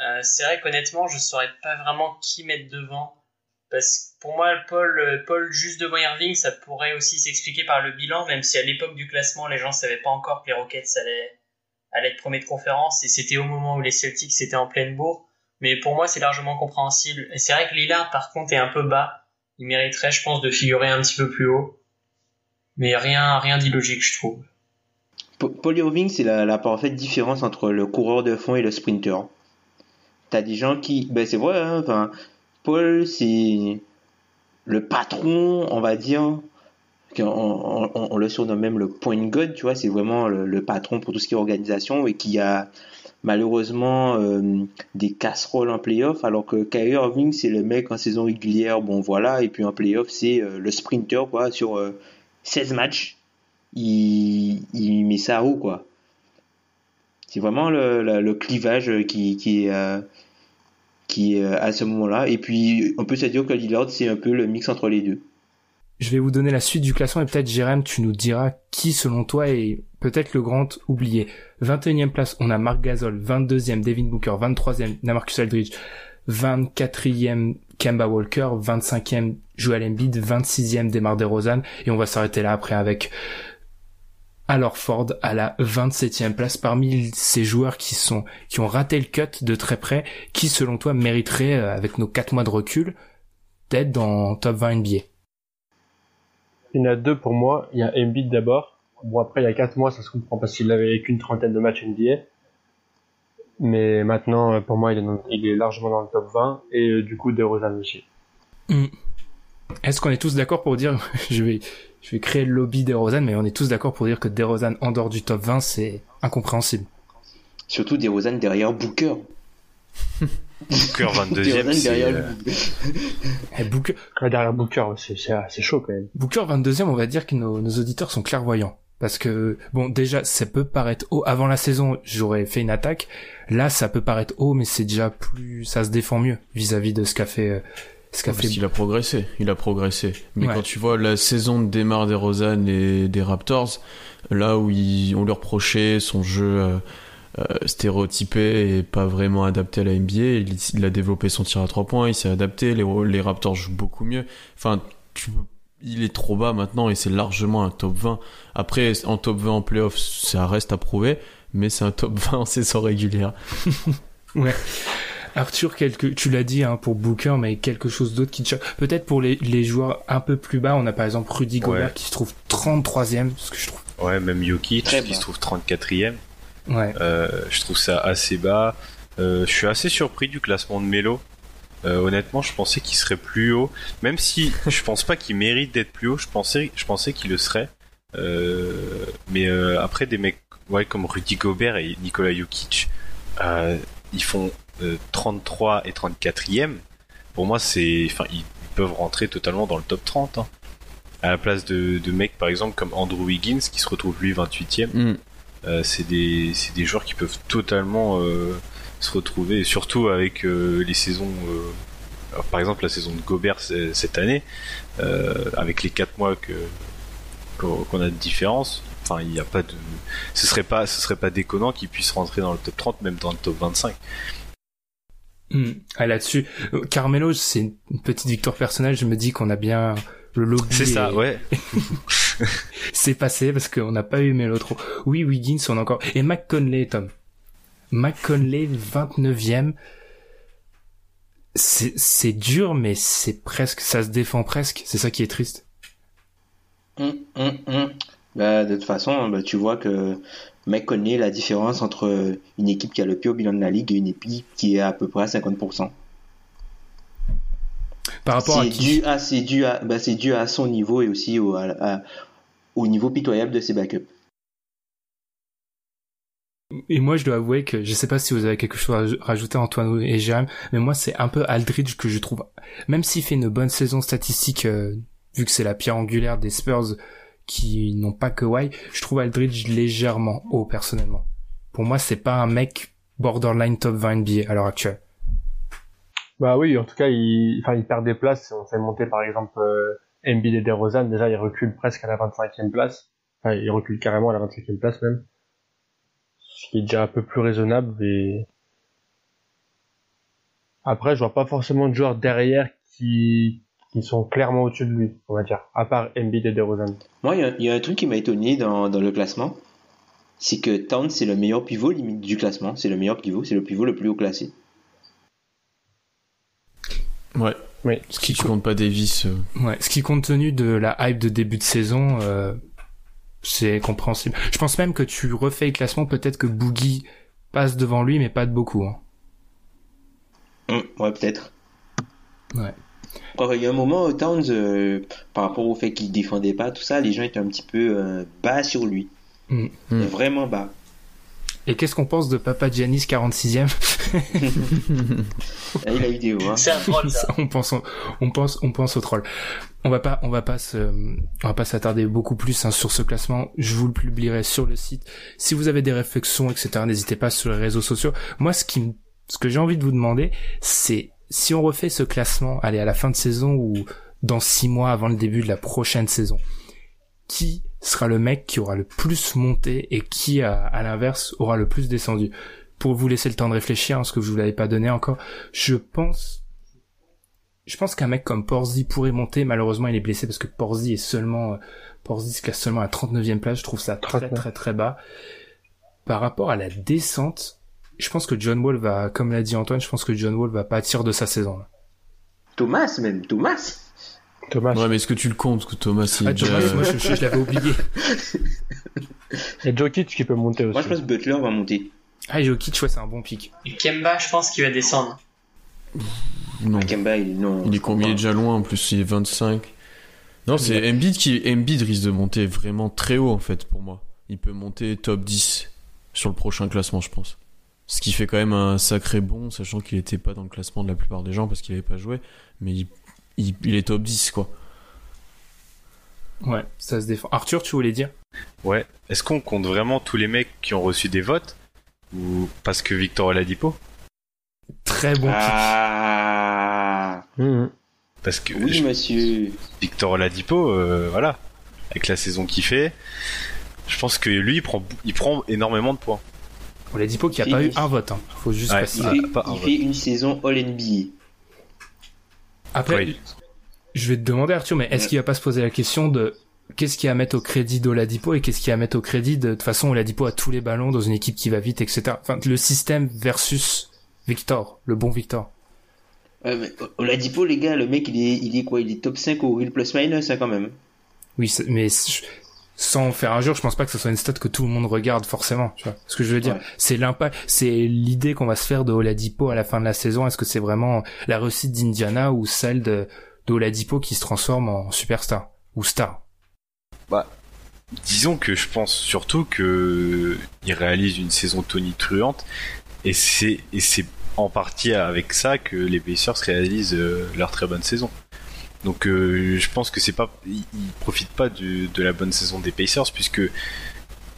Euh, c'est vrai qu'honnêtement, je saurais pas vraiment qui mettre devant. Parce que pour moi, Paul, euh, Paul juste devant Irving, ça pourrait aussi s'expliquer par le bilan, même si à l'époque du classement, les gens savaient pas encore que les Rockets allaient, allaient être premier de conférence, et c'était au moment où les Celtics étaient en pleine bourre. Mais pour moi, c'est largement compréhensible. C'est vrai que Lillard, par contre, est un peu bas. Il mériterait, je pense, de figurer un petit peu plus haut. Mais rien, rien d'illogique, je trouve. Paul Irving, c'est la, parfaite différence entre le coureur de fond et le sprinter. T'as des gens qui, ben c'est vrai, hein, Paul, c'est le patron, on va dire. On, le surnomme même le point god, tu vois, c'est vraiment le, patron pour tout ce qui est organisation et qui a malheureusement euh, des casseroles en playoff, alors que Kyrie Irving, c'est le mec en saison régulière, bon voilà, et puis en playoff, c'est euh, le sprinter, quoi, sur euh, 16 matchs, il, met ça haut, quoi. C'est vraiment le, clivage qui, qui, euh, qui est à ce moment-là. Et puis, on peut se dire que Lillard, c'est un peu le mix entre les deux. Je vais vous donner la suite du classement et peut-être, Jérém, tu nous diras qui, selon toi, est peut-être le grand oublié. 21e place, on a Marc Gasol. 22e, Devin Booker. 23e, Namarcus Aldridge. 24e, Kemba Walker. 25e, Joel Embiid. 26e, Demar DeRozan. Et on va s'arrêter là après avec alors Ford à la 27e place parmi ces joueurs qui sont qui ont raté le cut de très près, qui selon toi mériterait avec nos 4 mois de recul d'être dans top 20 NBA. Il y en a deux pour moi, il y a Embiid d'abord. Bon après il y a 4 mois ça se comprend parce qu'il avait qu'une trentaine de matchs NBA. Mais maintenant pour moi il est, dans, il est largement dans le top 20 et euh, du coup DeRozan aussi. Mm. Est-ce qu'on est tous d'accord pour dire je vais je vais créer le lobby DeRozan, mais on est tous d'accord pour dire que DeRozan en dehors du top 20, c'est incompréhensible. Surtout DeRozan derrière Booker. Booker 22ème, c'est... Euh... Eh, Booker... derrière Booker, c'est chaud quand même. Booker 22ème, on va dire que nos, nos auditeurs sont clairvoyants. Parce que, bon, déjà, ça peut paraître haut. Avant la saison, j'aurais fait une attaque. Là, ça peut paraître haut, mais c'est déjà plus... Ça se défend mieux vis-à-vis -vis de ce qu'a fait... Ce qu'a fait... Il a progressé, il a progressé. Mais ouais. quand tu vois la saison de démarre des Rosanne et des Raptors, là où ils, on lui reprochait son jeu euh, euh, stéréotypé et pas vraiment adapté à la NBA, il, il, a développé son tir à trois points, il s'est adapté, les, les Raptors jouent beaucoup mieux. Enfin, tu, il est trop bas maintenant et c'est largement un top 20. Après, en top 20 en playoff, ça reste à prouver, mais c'est un top 20 en saison régulière. ouais. Arthur, quelque, tu l'as dit hein, pour Booker, mais quelque chose d'autre qui te Peut-être pour les, les joueurs un peu plus bas, on a par exemple Rudy Gobert ouais. qui se trouve 33e, ce que je trouve. Ouais, même Jokic qui se trouve 34e. Ouais. Euh, je trouve ça assez bas. Euh, je suis assez surpris du classement de Melo. Euh, honnêtement, je pensais qu'il serait plus haut. Même si je pense pas qu'il mérite d'être plus haut, je pensais, je pensais qu'il le serait. Euh, mais euh, après, des mecs ouais, comme Rudy Gobert et Nikola Jokic, ils font 33 et 34e, pour moi, c'est, enfin, ils peuvent rentrer totalement dans le top 30. Hein. À la place de, de mecs, par exemple, comme Andrew Wiggins, qui se retrouve lui 28e. Mm. Euh, c'est des, joueurs qui peuvent totalement euh, se retrouver, et surtout avec euh, les saisons, alors, par exemple la saison de Gobert cette année, avec les 4 mois que qu'on a de différence. Enfin, il n'y a pas de, ce serait pas, ce serait pas déconnant qu'ils puissent rentrer dans le top 30, même dans le top 25. Mmh. Ah, là-dessus, Carmelo, c'est une petite victoire personnelle. Je me dis qu'on a bien le lobby. C'est ça, ouais. c'est passé parce qu'on n'a pas eu Melo trop. Oui, Wiggins, on a encore. Et McConley, Tom. McConley, 29e. C'est dur, mais c'est presque, ça se défend presque. C'est ça qui est triste. Mmh, mmh, bah, de toute façon, bah, tu vois que mec connaît la différence entre une équipe qui a le pire bilan de la ligue et une équipe qui est à peu près à 50%. Par rapport à qui dû à, c'est dû à, bah, c'est dû à son niveau et aussi au, à, à, au niveau pitoyable de ses backups. Et moi, je dois avouer que je sais pas si vous avez quelque chose à rajouter Antoine et Jérôme, mais moi, c'est un peu Aldridge que je trouve, même s'il fait une bonne saison statistique, euh, vu que c'est la pierre angulaire des Spurs, qui n'ont pas Kawhi, je trouve Aldridge légèrement haut personnellement. Pour moi, c'est pas un mec borderline top 20 NBA à l'heure actuelle. Bah oui, en tout cas, il, enfin, perd des places. On fait monter par exemple euh, Embiid et DeRozan. Déjà, il recule presque à la 25e place. Enfin, il recule carrément à la 25e place même. Ce qui est déjà un peu plus raisonnable et après, je vois pas forcément de joueurs derrière qui, qui sont clairement au-dessus de lui, on va dire, à part Embiid et DeRozan. Moi, il y a- il y, a un truc qui m'a étonné dans, dans le classement. C'est que Towns, c'est le meilleur pivot limite du classement. C'est le meilleur pivot. C'est le pivot le plus haut classé. Ouais. Oui. Ce qui, comptes pas Davis. euh, ouais, ce qui compte tenu de la hype de début de saison, euh, c'est compréhensible. Je pense même que tu refais le classement, peut-être que Boogie passe devant lui, mais pas de beaucoup. hein. Hum, ouais, peut-être. Ouais. Il y a un moment, Towns, euh, par rapport au fait qu'il défendait pas, tout ça, les gens étaient un petit peu euh, bas sur lui. Mm. Mm. Vraiment bas. Et qu'est-ce qu'on pense de Papa Giannis 46e Là, il a eu des hauts. Hein. C'est un troll, ça. on pense, on pense, on pense au troll. On va pas, on va pas se, on va pas s'attarder beaucoup plus hein, sur ce classement. Je vous le publierai sur le site. Si vous avez des réflexions, etc., n'hésitez pas sur les réseaux sociaux. Moi, ce qui, ce que j'ai envie de vous demander, c'est si on refait ce classement, allez à la fin de saison ou dans six mois avant le début de la prochaine saison, qui sera le mec qui aura le plus monté et qui, à, à l'inverse, aura le plus descendu? Pour vous laisser le temps de réfléchir, hein, parce que je vous l'avais pas donné encore, je pense je pense qu'un mec comme Porzi pourrait monter. Malheureusement, il est blessé parce que Porzi est seulement, euh, Porzi se classe seulement à 39e place. Je trouve ça très 39. très très bas. Par rapport à la descente, je pense que John Wall va, comme l'a dit Antoine, je pense que John Wall va pâtir de sa saison. là. Thomas, même. Thomas. Thomas. Ouais, mais est-ce que tu le comptes? Que Thomas il Ah, déjà- Thomas, moi, je, je- je l'avais oublié. Il y a Jokic qui peut monter aussi. Moi, je pense que Butler va monter. Ah, Jokic, ouais, c'est un bon pic. Et Kemba, je pense qu'il va descendre. Non. Kemba, il, non. Il est combien? Il est déjà loin en plus, il est 25. Non, c'est Embiid qui Embiid risque de monter vraiment très haut en fait pour moi. Il peut monter top 10 sur le prochain classement, je pense. Ce qui fait quand même un sacré bond, sachant qu'il était pas dans le classement de la plupart des gens parce qu'il avait pas joué, mais il, il, il est top 10 quoi. Ouais, ça se défend. Arthur, tu voulais dire? Ouais. Est-ce qu'on compte vraiment tous les mecs qui ont reçu des votes ou parce que Victor Oladipo? Très bon. Ah. Mhm. Parce que Oui, je- monsieur. Victor Oladipo, euh, voilà, avec la saison qu'il fait, je pense que lui il prend il prend énormément de points. On l'a dit pas qu'il n'y a pas eu un vote. Hein. Faut juste Ouais. Il, fait, pas un il vote. fait une saison All-NBA. Après, Oui. je vais te demander Arthur, mais est-ce Ouais. qu'il va pas se poser la question de qu'est-ce qu'il y a à mettre au crédit d'Oladipo et qu'est-ce qu'il y a à mettre au crédit de, de toute façon Oladipo a tous les ballons dans une équipe qui va vite, etc. Enfin, le système versus Victor, le bon Victor. Ouais, mais Oladipo, les gars, le mec, il est, il est quoi? Il est top 5 au Real Plus Minus, hein, quand même. Oui, mais sans faire un jour, je pense pas que ce soit une stat que tout le monde regarde forcément. Tu vois ce que je veux dire Ouais. C'est l'impact, c'est l'idée qu'on va se faire de Oladipo à la fin de la saison. Est-ce que c'est vraiment la réussite d'Indiana ou celle de d'Oladipo qui se transforme en superstar ou star? Disons que je pense surtout que il réalise une saison tonitruante et c'est et c'est en partie avec ça que les Pacers réalisent euh, leur très bonne saison. Donc euh, je pense que c'est pas ils, ils profitent pas de, de la bonne saison des Pacers puisque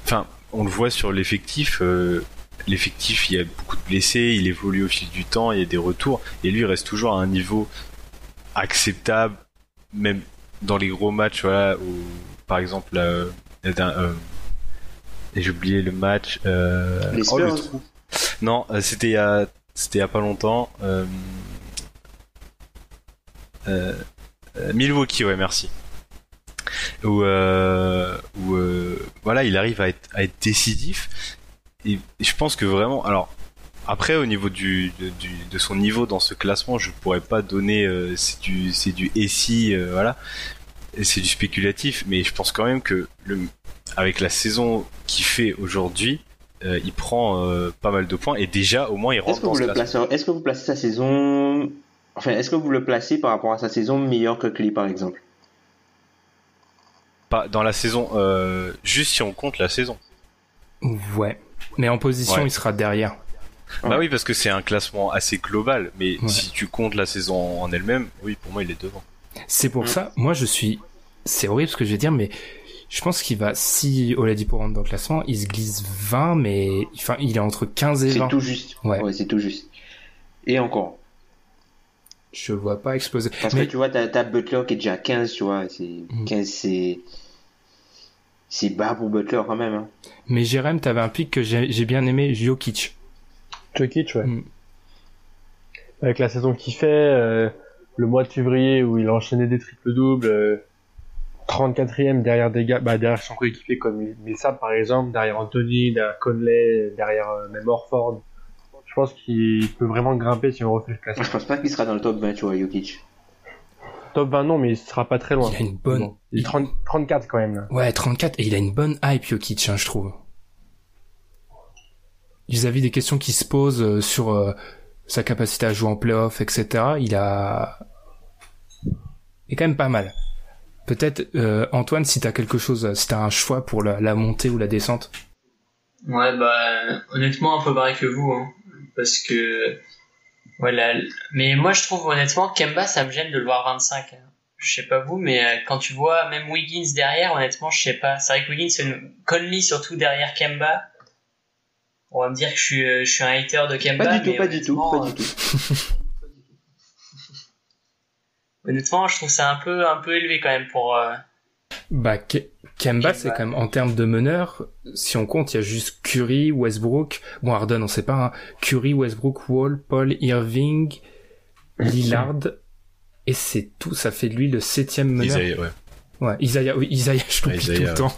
enfin on le voit sur l'effectif euh, l'effectif il y a beaucoup de blessés, il évolue au fil du temps, il y a des retours et lui il reste toujours à un niveau acceptable même dans les gros matchs voilà où par exemple euh, la euh, j'ai oublié le match euh, Les oh, le trou. non c'était il y a c'était il y a pas longtemps euh, Milwaukee ouais merci où euh, où euh, voilà il arrive à être à être décisif et je pense que vraiment alors après au niveau du de, du, de son niveau dans ce classement je pourrais pas donner euh, c'est du c'est du si euh, voilà c'est du spéculatif mais je pense quand même que le avec la saison qu'il fait aujourd'hui euh, il prend euh, pas mal de points et déjà au moins il Est-ce rentre que, dans vous ce le classement. placez, est-ce que vous placez sa saison. Enfin, est-ce que vous le placez par rapport à sa saison meilleur que Clay, par exemple? Pas dans la saison euh, juste si on compte la saison Ouais. Mais en position, Ouais. il sera derrière. Ouais. bah oui parce que c'est un classement assez global mais Ouais. si tu comptes la saison en elle-même oui pour moi il est devant C'est pour ça, moi je suis, c'est horrible ce que je vais dire, mais je pense qu'il va, si Oladipo rentre dans le classement, il se glisse 20, mais enfin, il est entre 15 et C'est 20. tout juste. Ouais. c'est tout juste. Et encore. Je vois pas exploser. Parce Mais- que tu vois, t'as, t'as Butler qui est déjà à 15, tu vois. C'est, Mm. 15, c'est. c'est bas pour Butler quand même. Hein. Mais Jérém, t'avais un pic que j'ai j'ai bien aimé, Jokic. Jokic, ouais. Mm. Avec la saison qu'il fait, euh, le mois de février où il a enchaîné des triples doubles, euh, 34e derrière des gars, bah derrière son coéquipier comme Millsap par exemple, derrière Anthony, derrière Conley, derrière euh, même Orford. Je pense qu'il peut vraiment grimper si on refait le classement. je pense pas qu'il sera dans le top 20, tu vois, Jokic. Top 20 non, mais il sera pas très loin. Il a une bonne- Bon. Il est 30 34 quand même là. Ouais, 34, et il a une bonne hype, Jokic, hein, je trouve. Vis-à-vis des questions qui se posent euh, sur euh, sa capacité à jouer en playoff, etc., il a... Il est quand même pas mal. Peut-être, euh, Antoine, si t'as quelque chose, si t'as un choix pour la, la montée ou la descente. Ouais, bah, honnêtement, un peu pareil que vous, hein. Parce que, voilà. Mais moi, je trouve, honnêtement, Kemba, ça me gêne de le voir 25. hein. Je sais pas vous, mais euh, quand tu vois même Wiggins derrière, honnêtement, je sais pas. C'est vrai que Wiggins, c'est une... Conley surtout derrière Kemba. On va me dire que je suis, euh, je suis un hater de Kemba. Pas du tout, mais pas du tout, pas du tout. Honnêtement, je trouve ça un peu, un peu élevé quand même pour. Bah, Ke- Kemba, c'est quand même, en termes de meneur, si on compte, il y a juste Curry, Westbrook, bon, Harden, on sait pas, hein, Curry, Westbrook, Wall, Paul, Irving, Lillard, et c'est tout, ça fait de lui le septième meneur. Isaiah, ouais. Ouais, Isaiah, oui, Isaiah, je l'oublie tout le temps.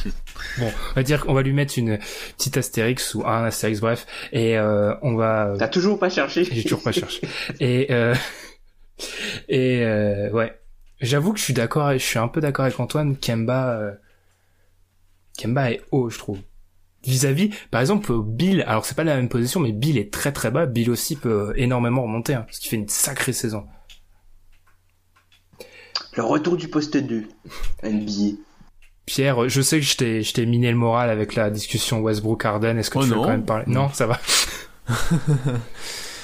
bon, on va dire qu'on va lui mettre une petite astérix ou un astérix, bref, et euh, on va... T'as toujours pas cherché J'ai toujours pas cherché. Et euh, et euh, ouais, j'avoue que je suis d'accord, je suis un peu d'accord avec Antoine. Kemba, euh, Kemba est haut, je trouve. Vis-à-vis, par exemple, Bill. Alors c'est pas la même position, mais Bill est très très bas. Bill aussi peut énormément remonter, hein, parce qu'il fait une sacrée saison. Le retour du poste 2. NBA. Pierre, je sais que je t'ai, je t'ai miné le moral avec la discussion Westbrook Harden. Est-ce que Oh tu veux quand même parler? Non, ça va.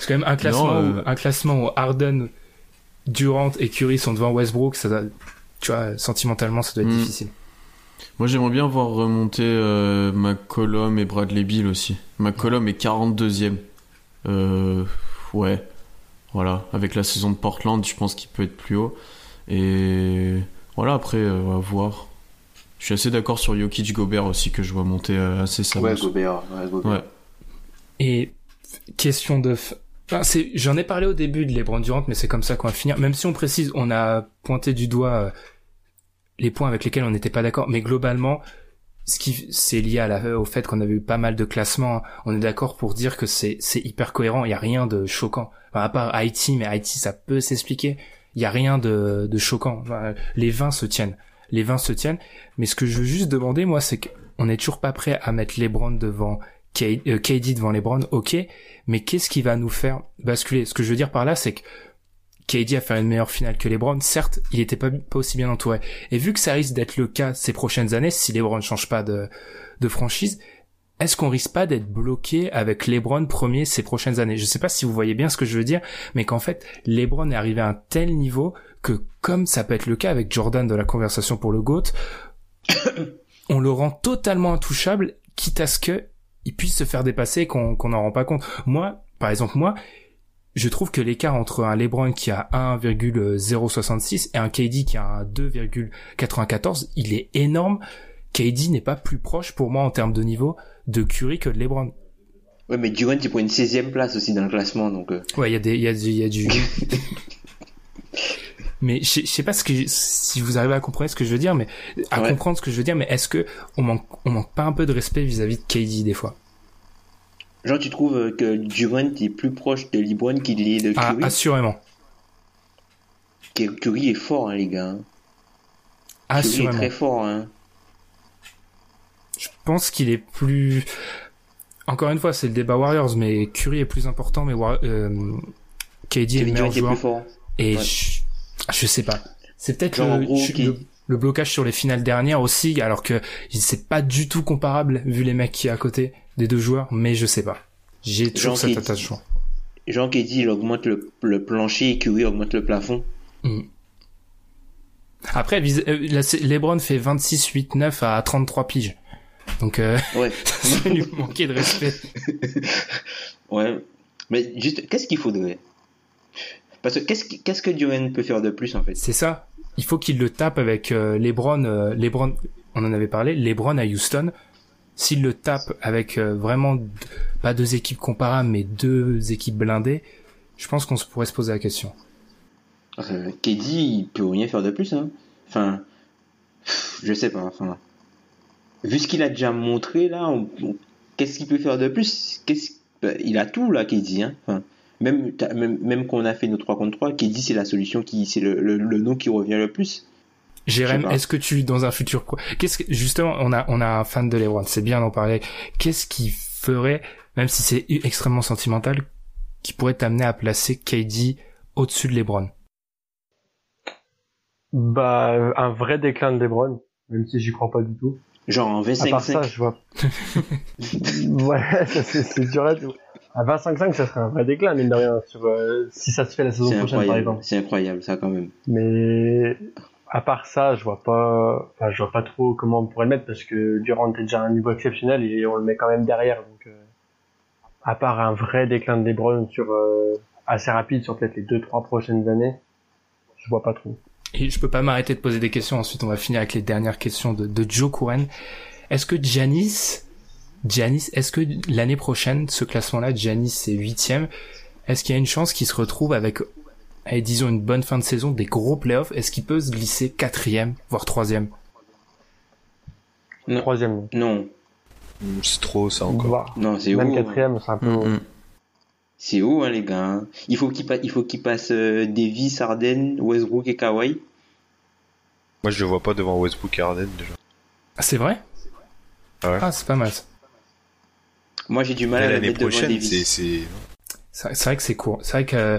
C'est quand même un classement, Non, où, euh, un classement où Harden, Durant et Curry sont devant Westbrook. Ça, doit- tu vois, sentimentalement, ça doit être Hmm. difficile. Moi, j'aimerais bien voir remonter euh, McCollum et Bradley Bill aussi. McCollum est 42e. Euh, ouais. Voilà. Avec la saison de Portland, je pense qu'il peut être plus haut. Et voilà, après, euh, on va voir. Je suis assez d'accord sur Jokic Gobert aussi, que je vois monter euh, assez ça. Ouais, Gobert. Ouais, Gobert. Ouais. Et question de, f- j'en ai parlé au début de LeBron Durant, mais c'est comme ça qu'on va finir. Même si on précise, on a pointé du doigt euh, les points avec lesquels on n'était pas d'accord, mais globalement, ce qui, c'est lié au fait qu'on avait eu pas mal de classements. On est d'accord pour dire que c'est, hyper cohérent. Il y a rien de choquant. À part Haïti, mais Haïti, ça peut s'expliquer. Il y a rien de, choquant. Les 20 se tiennent. Les 20 se tiennent. Mais ce que je veux juste demander, moi, c'est qu'on n'est toujours pas prêt à mettre LeBron devant KD devant LeBron, ok, mais qu'est-ce qui va nous faire basculer? Ce que je veux dire par là, c'est que KD a fait une meilleure finale que LeBron. Certes, il était pas, pas aussi bien entouré. Et vu que ça risque d'être le cas ces prochaines années, si LeBron ne change pas de, franchise, est-ce qu'on risque pas d'être bloqué avec LeBron premier ces prochaines années? Je sais pas si vous voyez bien ce que je veux dire, mais qu'en fait, LeBron est arrivé à un tel niveau que, comme ça peut être le cas avec Jordan de la conversation pour le GOAT, on le rend totalement intouchable, quitte à ce que il puisse se faire dépasser qu'on qu'on n'en rend pas compte. Moi, par exemple, moi, je trouve que l'écart entre un LeBron qui a 1,066 et un KD qui a un 2,94, il est énorme. KD n'est pas plus proche pour moi en termes de niveau de Curry que de LeBron. Ouais, mais Durant, il prend une 16ème place aussi dans le classement, donc. euh, Ouais, il y a des, il y a du, il y a du. mais je sais- je sais pas ce que, si vous arrivez à comprendre ce que je veux dire, mais à Ouais. comprendre ce que je veux dire, mais est-ce que on manque, on manque pas un peu de respect vis-à-vis de KD des fois? Genre, tu trouves que Durant est plus proche de LeBron qu'il est de Ah, Curry? assurément, Curry est fort, hein, les gars. hein. Curry est très fort, hein. Je pense qu'il est plus. Encore une fois, c'est le débat Warriors, mais Curry est plus important, mais War- euh, KD est le meilleur est joueur. plus fort. Et Ouais. je, je sais pas. C'est peut-être le, blocage sur les finales dernières aussi, alors que c'est pas du tout comparable vu les mecs qui est à côté des deux joueurs, mais je sais pas. J'ai toujours cet attachement. Jean qui dit, il augmente le, le plancher et Curry augmente le plafond. Après, vis- euh, LeBron fait 26, 8, 9 à 33 piges. Donc, euh, Ouais. ça lui manquait de respect. Ouais. Mais juste, qu'est-ce qu'il faudrait? Parce que qu'est-ce qu'est-ce que Durant peut faire de plus en fait? C'est ça. Il faut qu'il le tape avec euh, LeBron. euh, LeBron. on en avait parlé, LeBron à Houston, s'il le tape avec euh, vraiment pas deux équipes comparables, mais deux équipes blindées, je pense qu'on se pourrait se poser la question. Euh, KD, il peut rien faire de plus. Hein. Enfin, je sais pas. Enfin, vu ce qu'il a déjà montré là, on- qu'est-ce qu'il peut faire de plus? Qu'est-ce bah, Il a tout là, KD. Hein. Enfin, même même, même qu'on a fait nos 3 contre 3, KD c'est la solution qui, c'est le, le, le nom qui revient le plus. Jérém, est-ce que tu, dans un futur, quoi, qu'est-ce que, justement, on a, on a un fan de LeBron, c'est bien d'en parler. Qu'est-ce qui ferait, même si c'est extrêmement sentimental, qui pourrait t'amener à placer KD au-dessus de LeBron? Bah, un vrai déclin de LeBron, même si j'y crois pas du tout. Genre en À part ça, 25-5. je vois. ouais, c'est dur à tout. À 25-5, ça serait un vrai déclin, mine de rien, sur, euh, si ça se fait la saison prochaine, par incroyable. exemple. C'est incroyable ça quand même. Mais à part ça, je vois pas, enfin, je vois pas trop comment on pourrait le mettre parce que Durant est déjà à un niveau exceptionnel et on le met quand même derrière. Donc, euh, à part un vrai déclin de LeBron sur euh, assez rapide sur peut-être les deux trois prochaines années, je vois pas trop. Et je peux pas m'arrêter de poser des questions. Ensuite, on va finir avec les dernières questions de, de Joe Couren. Est-ce que Giannis, Giannis, est-ce que l'année prochaine, ce classement-là, Giannis est huitième, est-ce qu'il y a une chance qu'il se retrouve avec, allez, disons une bonne fin de saison, des gros playoffs Est-ce qu'il peut se glisser quatrième, voire troisième? Non. Troisième, Non, Hmm, C'est trop ça encore. non, c'est même haut. quatrième, c'est un peu. Mm, mm. C'est haut, hein, les gars. hein? Il faut qu'il pa- il faut qu'il passe euh, Davis, Harden, Westbrook et Kawhi? Moi, je le vois pas devant Westbrook et Harden déjà. Ah, c'est vrai? Ah ouais. Ah, c'est pas mal. ça. Moi, j'ai du mal à L'année mettre devant prochaine, c'est Davis. c'est vrai que c'est court. C'est vrai que euh,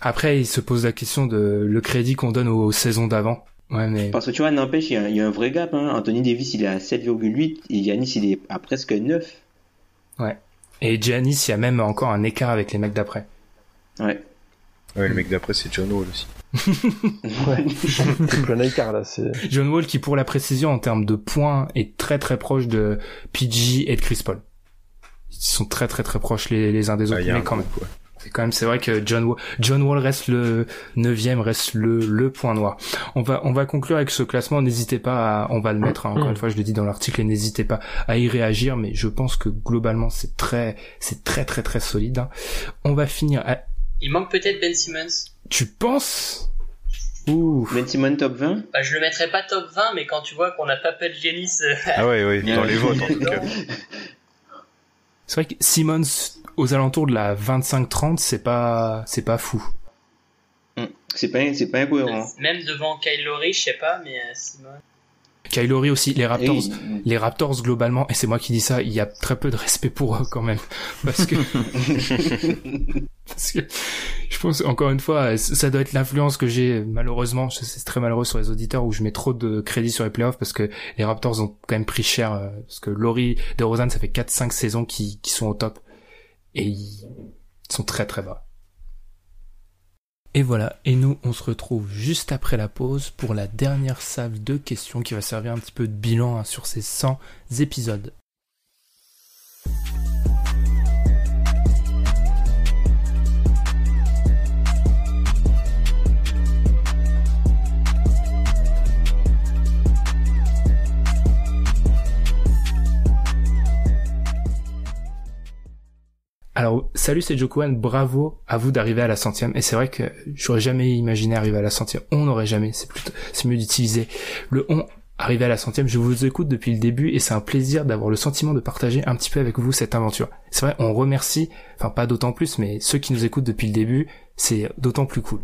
après, il se pose la question de le crédit qu'on donne aux, aux saisons d'avant. Ouais, mais Parce que tu vois, n'empêche, il y, a- il y a un vrai gap. Hein. Anthony Davis, il est à 7,8 et Yanis, il est à presque 9. et Giannis, il y a même encore un écart avec les mecs d'après. Ouais. ouais, le mec d'après c'est John Wall aussi. Ouais. c'est plein écart là. John Wall qui pour la précision en termes de points est très très proche de PG et de Chris Paul. Ils sont très très très proches les, les uns des Ah, autres, mais un quand même. ouais. C'est quand même c'est vrai que John Wall, John Wall reste le neuvième, reste le le point noir. On va on va conclure avec ce classement. N'hésitez pas, à, on va le mettre hein, encore une fois, je le dis dans l'article, et n'hésitez pas à y réagir. Mais je pense que globalement c'est très c'est très très très solide. hein. On va finir. à- Il manque peut-être Ben Simmons. Tu penses? Ouh. Ben Simon top 20 Bah, je le mettrais pas top 20, mais quand tu vois qu'on a Papel Giannis euh, Ah ouais, ouais, dans les votes en tout cas. C'est vrai que Simmons aux alentours de la 25-30, c'est pas c'est pas fou. C'est pas, c'est pas incohérent. même devant Kyle Lowry, je sais pas, mais euh, Kylori aussi, les Raptors, les Raptors globalement, et c'est moi qui dis ça, il y a très peu de respect pour eux quand même, parce que parce que je pense encore une fois, ça doit être l'influence que j'ai malheureusement, c'est très malheureux sur les auditeurs où je mets trop de crédit sur les playoffs parce que les Raptors ont quand même pris cher, euh, parce que Laurie de Rosanne, ça fait 4-5 saisons qui qui sont au top. Et ils sont très très bas. Et voilà, et nous on se retrouve juste après la pause pour la dernière salve de questions qui va servir un petit peu de bilan hein, sur ces 100 épisodes. Alors, salut, c'est Jokuan, bravo à vous d'arriver à la centième. Et c'est vrai que j'aurais jamais imaginé arriver à la centième. On n'aurait jamais, c'est plutôt, c'est mieux d'utiliser le on arrivé à la centième. Je vous écoute depuis le début et c'est un plaisir d'avoir le sentiment de partager un petit peu avec vous cette aventure. C'est vrai, on remercie, enfin pas d'autant plus, mais ceux qui nous écoutent depuis le début, c'est d'autant plus cool.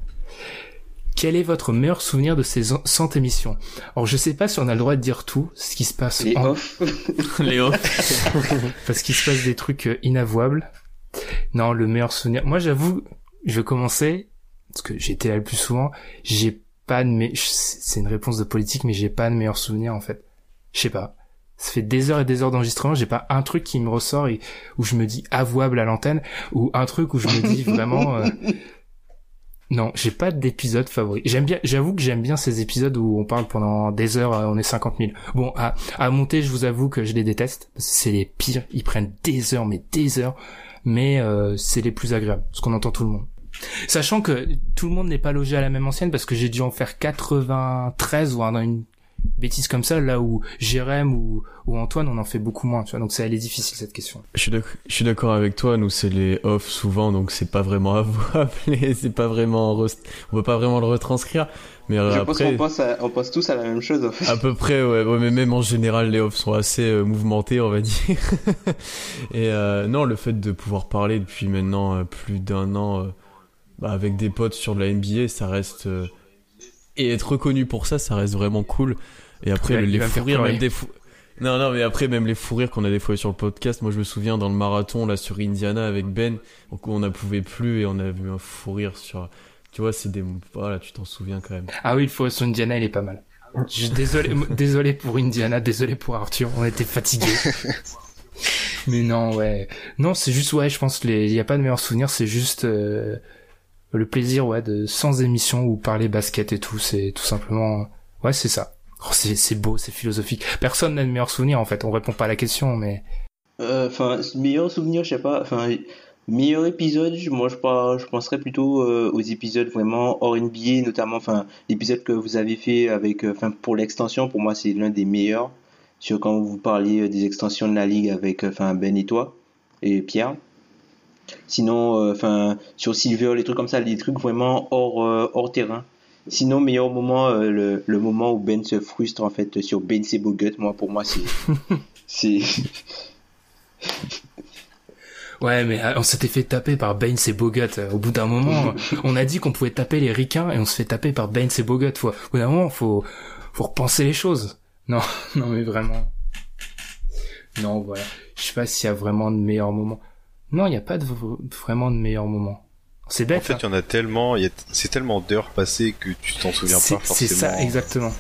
Quel est votre meilleur souvenir de ces 100 émissions? Alors je sais pas si on a le droit de dire tout, ce qui se passe Les en- off. Léo. parce qu'il se passe des trucs euh, inavouables. Non, le meilleur souvenir. Moi, j'avoue, je commencer parce que été là le plus souvent. J'ai pas de me... c'est une réponse de politique, mais j'ai pas de meilleur souvenir en fait. Je sais pas. Ça fait des heures et des heures d'enregistrement, j'ai pas un truc qui me ressort et où je me dis avouable à l'antenne ou un truc où je me dis vraiment. euh, Non, j'ai pas d'épisode favori. J'aime bien, j'avoue que j'aime bien ces épisodes où on parle pendant des heures, euh, on est 50 000. Bon, à, à monter, je vous avoue que je les déteste. parce que C'est les pires. Ils prennent des heures, mais des heures. Mais euh, c'est les plus agréables, parce qu'on entend tout le monde. Sachant que tout le monde n'est pas logé à la même ancienne, parce que j'ai dû en faire 93 ou un- une, bêtises comme ça, là où Jérém ou, Antoine, on en fait beaucoup moins, tu vois. Donc ça, elle est difficile cette question. Je suis d'accord, avec toi. Nous, c'est les off souvent, donc c'est pas vraiment à vous appeler, c'est pas vraiment, on peut pas vraiment le retranscrire. Mais Je après, pense qu'on pense, à- on pense tous à la même chose en fait. à peu près, ouais, ouais, mais même en général, les offs sont assez euh, mouvementés, on va dire. Et euh, non, le fait de pouvoir parler depuis maintenant euh, plus d'un an euh, bah, avec des potes sur de la NBA, ça reste euh, et être reconnu pour ça, ça reste vraiment cool. Et après, Ouais, le- il les fous rires, pleurer. même des fous. Non, non, mais après, même les fous rires qu'on a des fois sur le podcast. Moi, je me souviens dans le marathon, là, sur Indiana avec Ben, où on n'en pouvait plus et on a vu un fou rire sur. Tu vois, c'est des. Voilà, tu t'en souviens quand même. Ah oui, le forest Indiana, il est pas mal. Je désolé, désolé pour Indiana, désolé pour Arthur, on était fatigués. Mais non, ouais. Non, c'est juste, ouais, je pense que les, il y a pas de meilleur souvenir, c'est juste, euh, le plaisir, ouais, de, sans émission ou parler basket et tout, c'est tout simplement, ouais, c'est ça. Oh, c'est, beau, c'est philosophique. Personne n'a de meilleur souvenir, en fait. On répond pas à la question, mais Euh, Enfin, meilleur souvenir, je sais pas. Enfin, meilleur épisode, moi je, pas, je penserais plutôt euh, aux épisodes vraiment hors NBA, notamment, enfin, l'épisode que vous avez fait avec, euh, enfin, pour l'extension, pour moi c'est l'un des meilleurs. Sur quand vous parliez euh, des extensions de la ligue avec, euh, enfin, Ben et toi et Pierre. Sinon, euh, enfin, sur Silver, les trucs comme ça, les trucs vraiment hors, euh, hors terrain. Sinon, meilleur moment, euh, le, le moment où Ben se frustre en fait sur Ben Sebogut, moi pour moi c'est, c'est, Ouais, mais euh, on s'était fait taper par Baines et Bogut. Euh, Au bout d'un moment, on a dit qu'on pouvait taper les ricains et on se fait taper par Baines et Bogut. Faut, au bout d'un moment, faut, faut repenser les choses. Non, non, mais vraiment. Non, voilà. Je sais pas s'il y a vraiment de meilleurs moments. Non, il n'y a pas de, vraiment de meilleurs moments. C'est En bête. fait, hein. il y en a tellement, a- c'est tellement d'heures passées que tu t'en souviens pas forcément. c'est ça, exactement.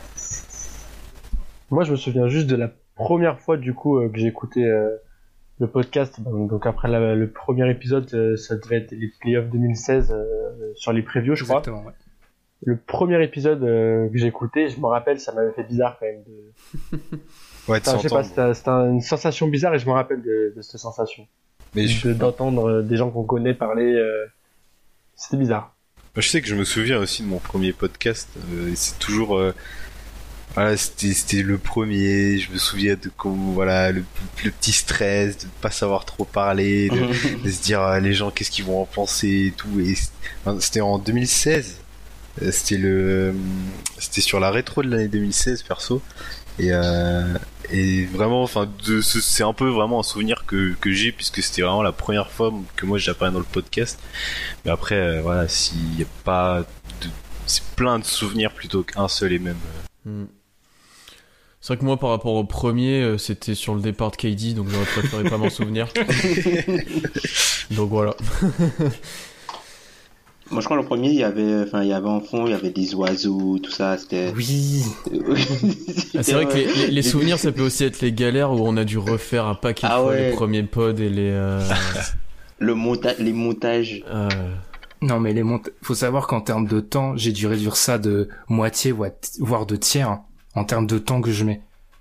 Moi, je me souviens juste de la première fois, du coup, euh, que j'ai écouté euh, le podcast. Donc, donc après la- le premier épisode, euh, ça devait être les playoffs 2016 euh, sur les previews, je crois. Exactement, ouais. Le premier épisode euh, que j'ai écouté, je me rappelle, ça m'avait fait bizarre quand même. De... Ouais, Enfin, je sais pas, c'était une sensation bizarre et je me rappelle de, de cette sensation. Mais D'entendre des gens qu'on connaît parler, euh, c'était bizarre. je sais que je me souviens aussi de mon premier podcast. euh, et c'est toujours, euh, voilà, c'était, c'était le premier. Je me souviens de comment, voilà, le, le petit stress, de pas savoir trop parler, de, de se dire ah, les gens qu'est-ce qu'ils vont en penser et tout. Et c'était en 2016. Euh, C'était le, c'était sur la rétro de l'année 2016 perso. Et euh, et vraiment, enfin, c'est un peu vraiment un souvenir que que j'ai puisque c'était vraiment la première fois que moi j'apparais dans le podcast. Mais après, euh, voilà, s'il y a pas de, c'est plein de souvenirs plutôt qu'un seul et même. Hmm. C'est vrai que moi, par rapport au premier, euh, c'était sur le départ de KD, donc j'aurais préféré pas m'en souvenir. donc voilà. Moi, je crois le premier, il y avait, enfin, il y avait en fond, il y avait des oiseaux, tout ça, c'était. Oui. Ah, c'est vrai que les, les- les souvenirs, ça peut aussi être les galères où on a dû refaire un paquet de Ah fois ouais. les premiers pods et les. euh, Le monta les montages. euh, Non, mais les mont... faut savoir qu'en termes de temps, j'ai dû réduire ça de moitié, voire de tiers, hein, en termes de temps que je mets.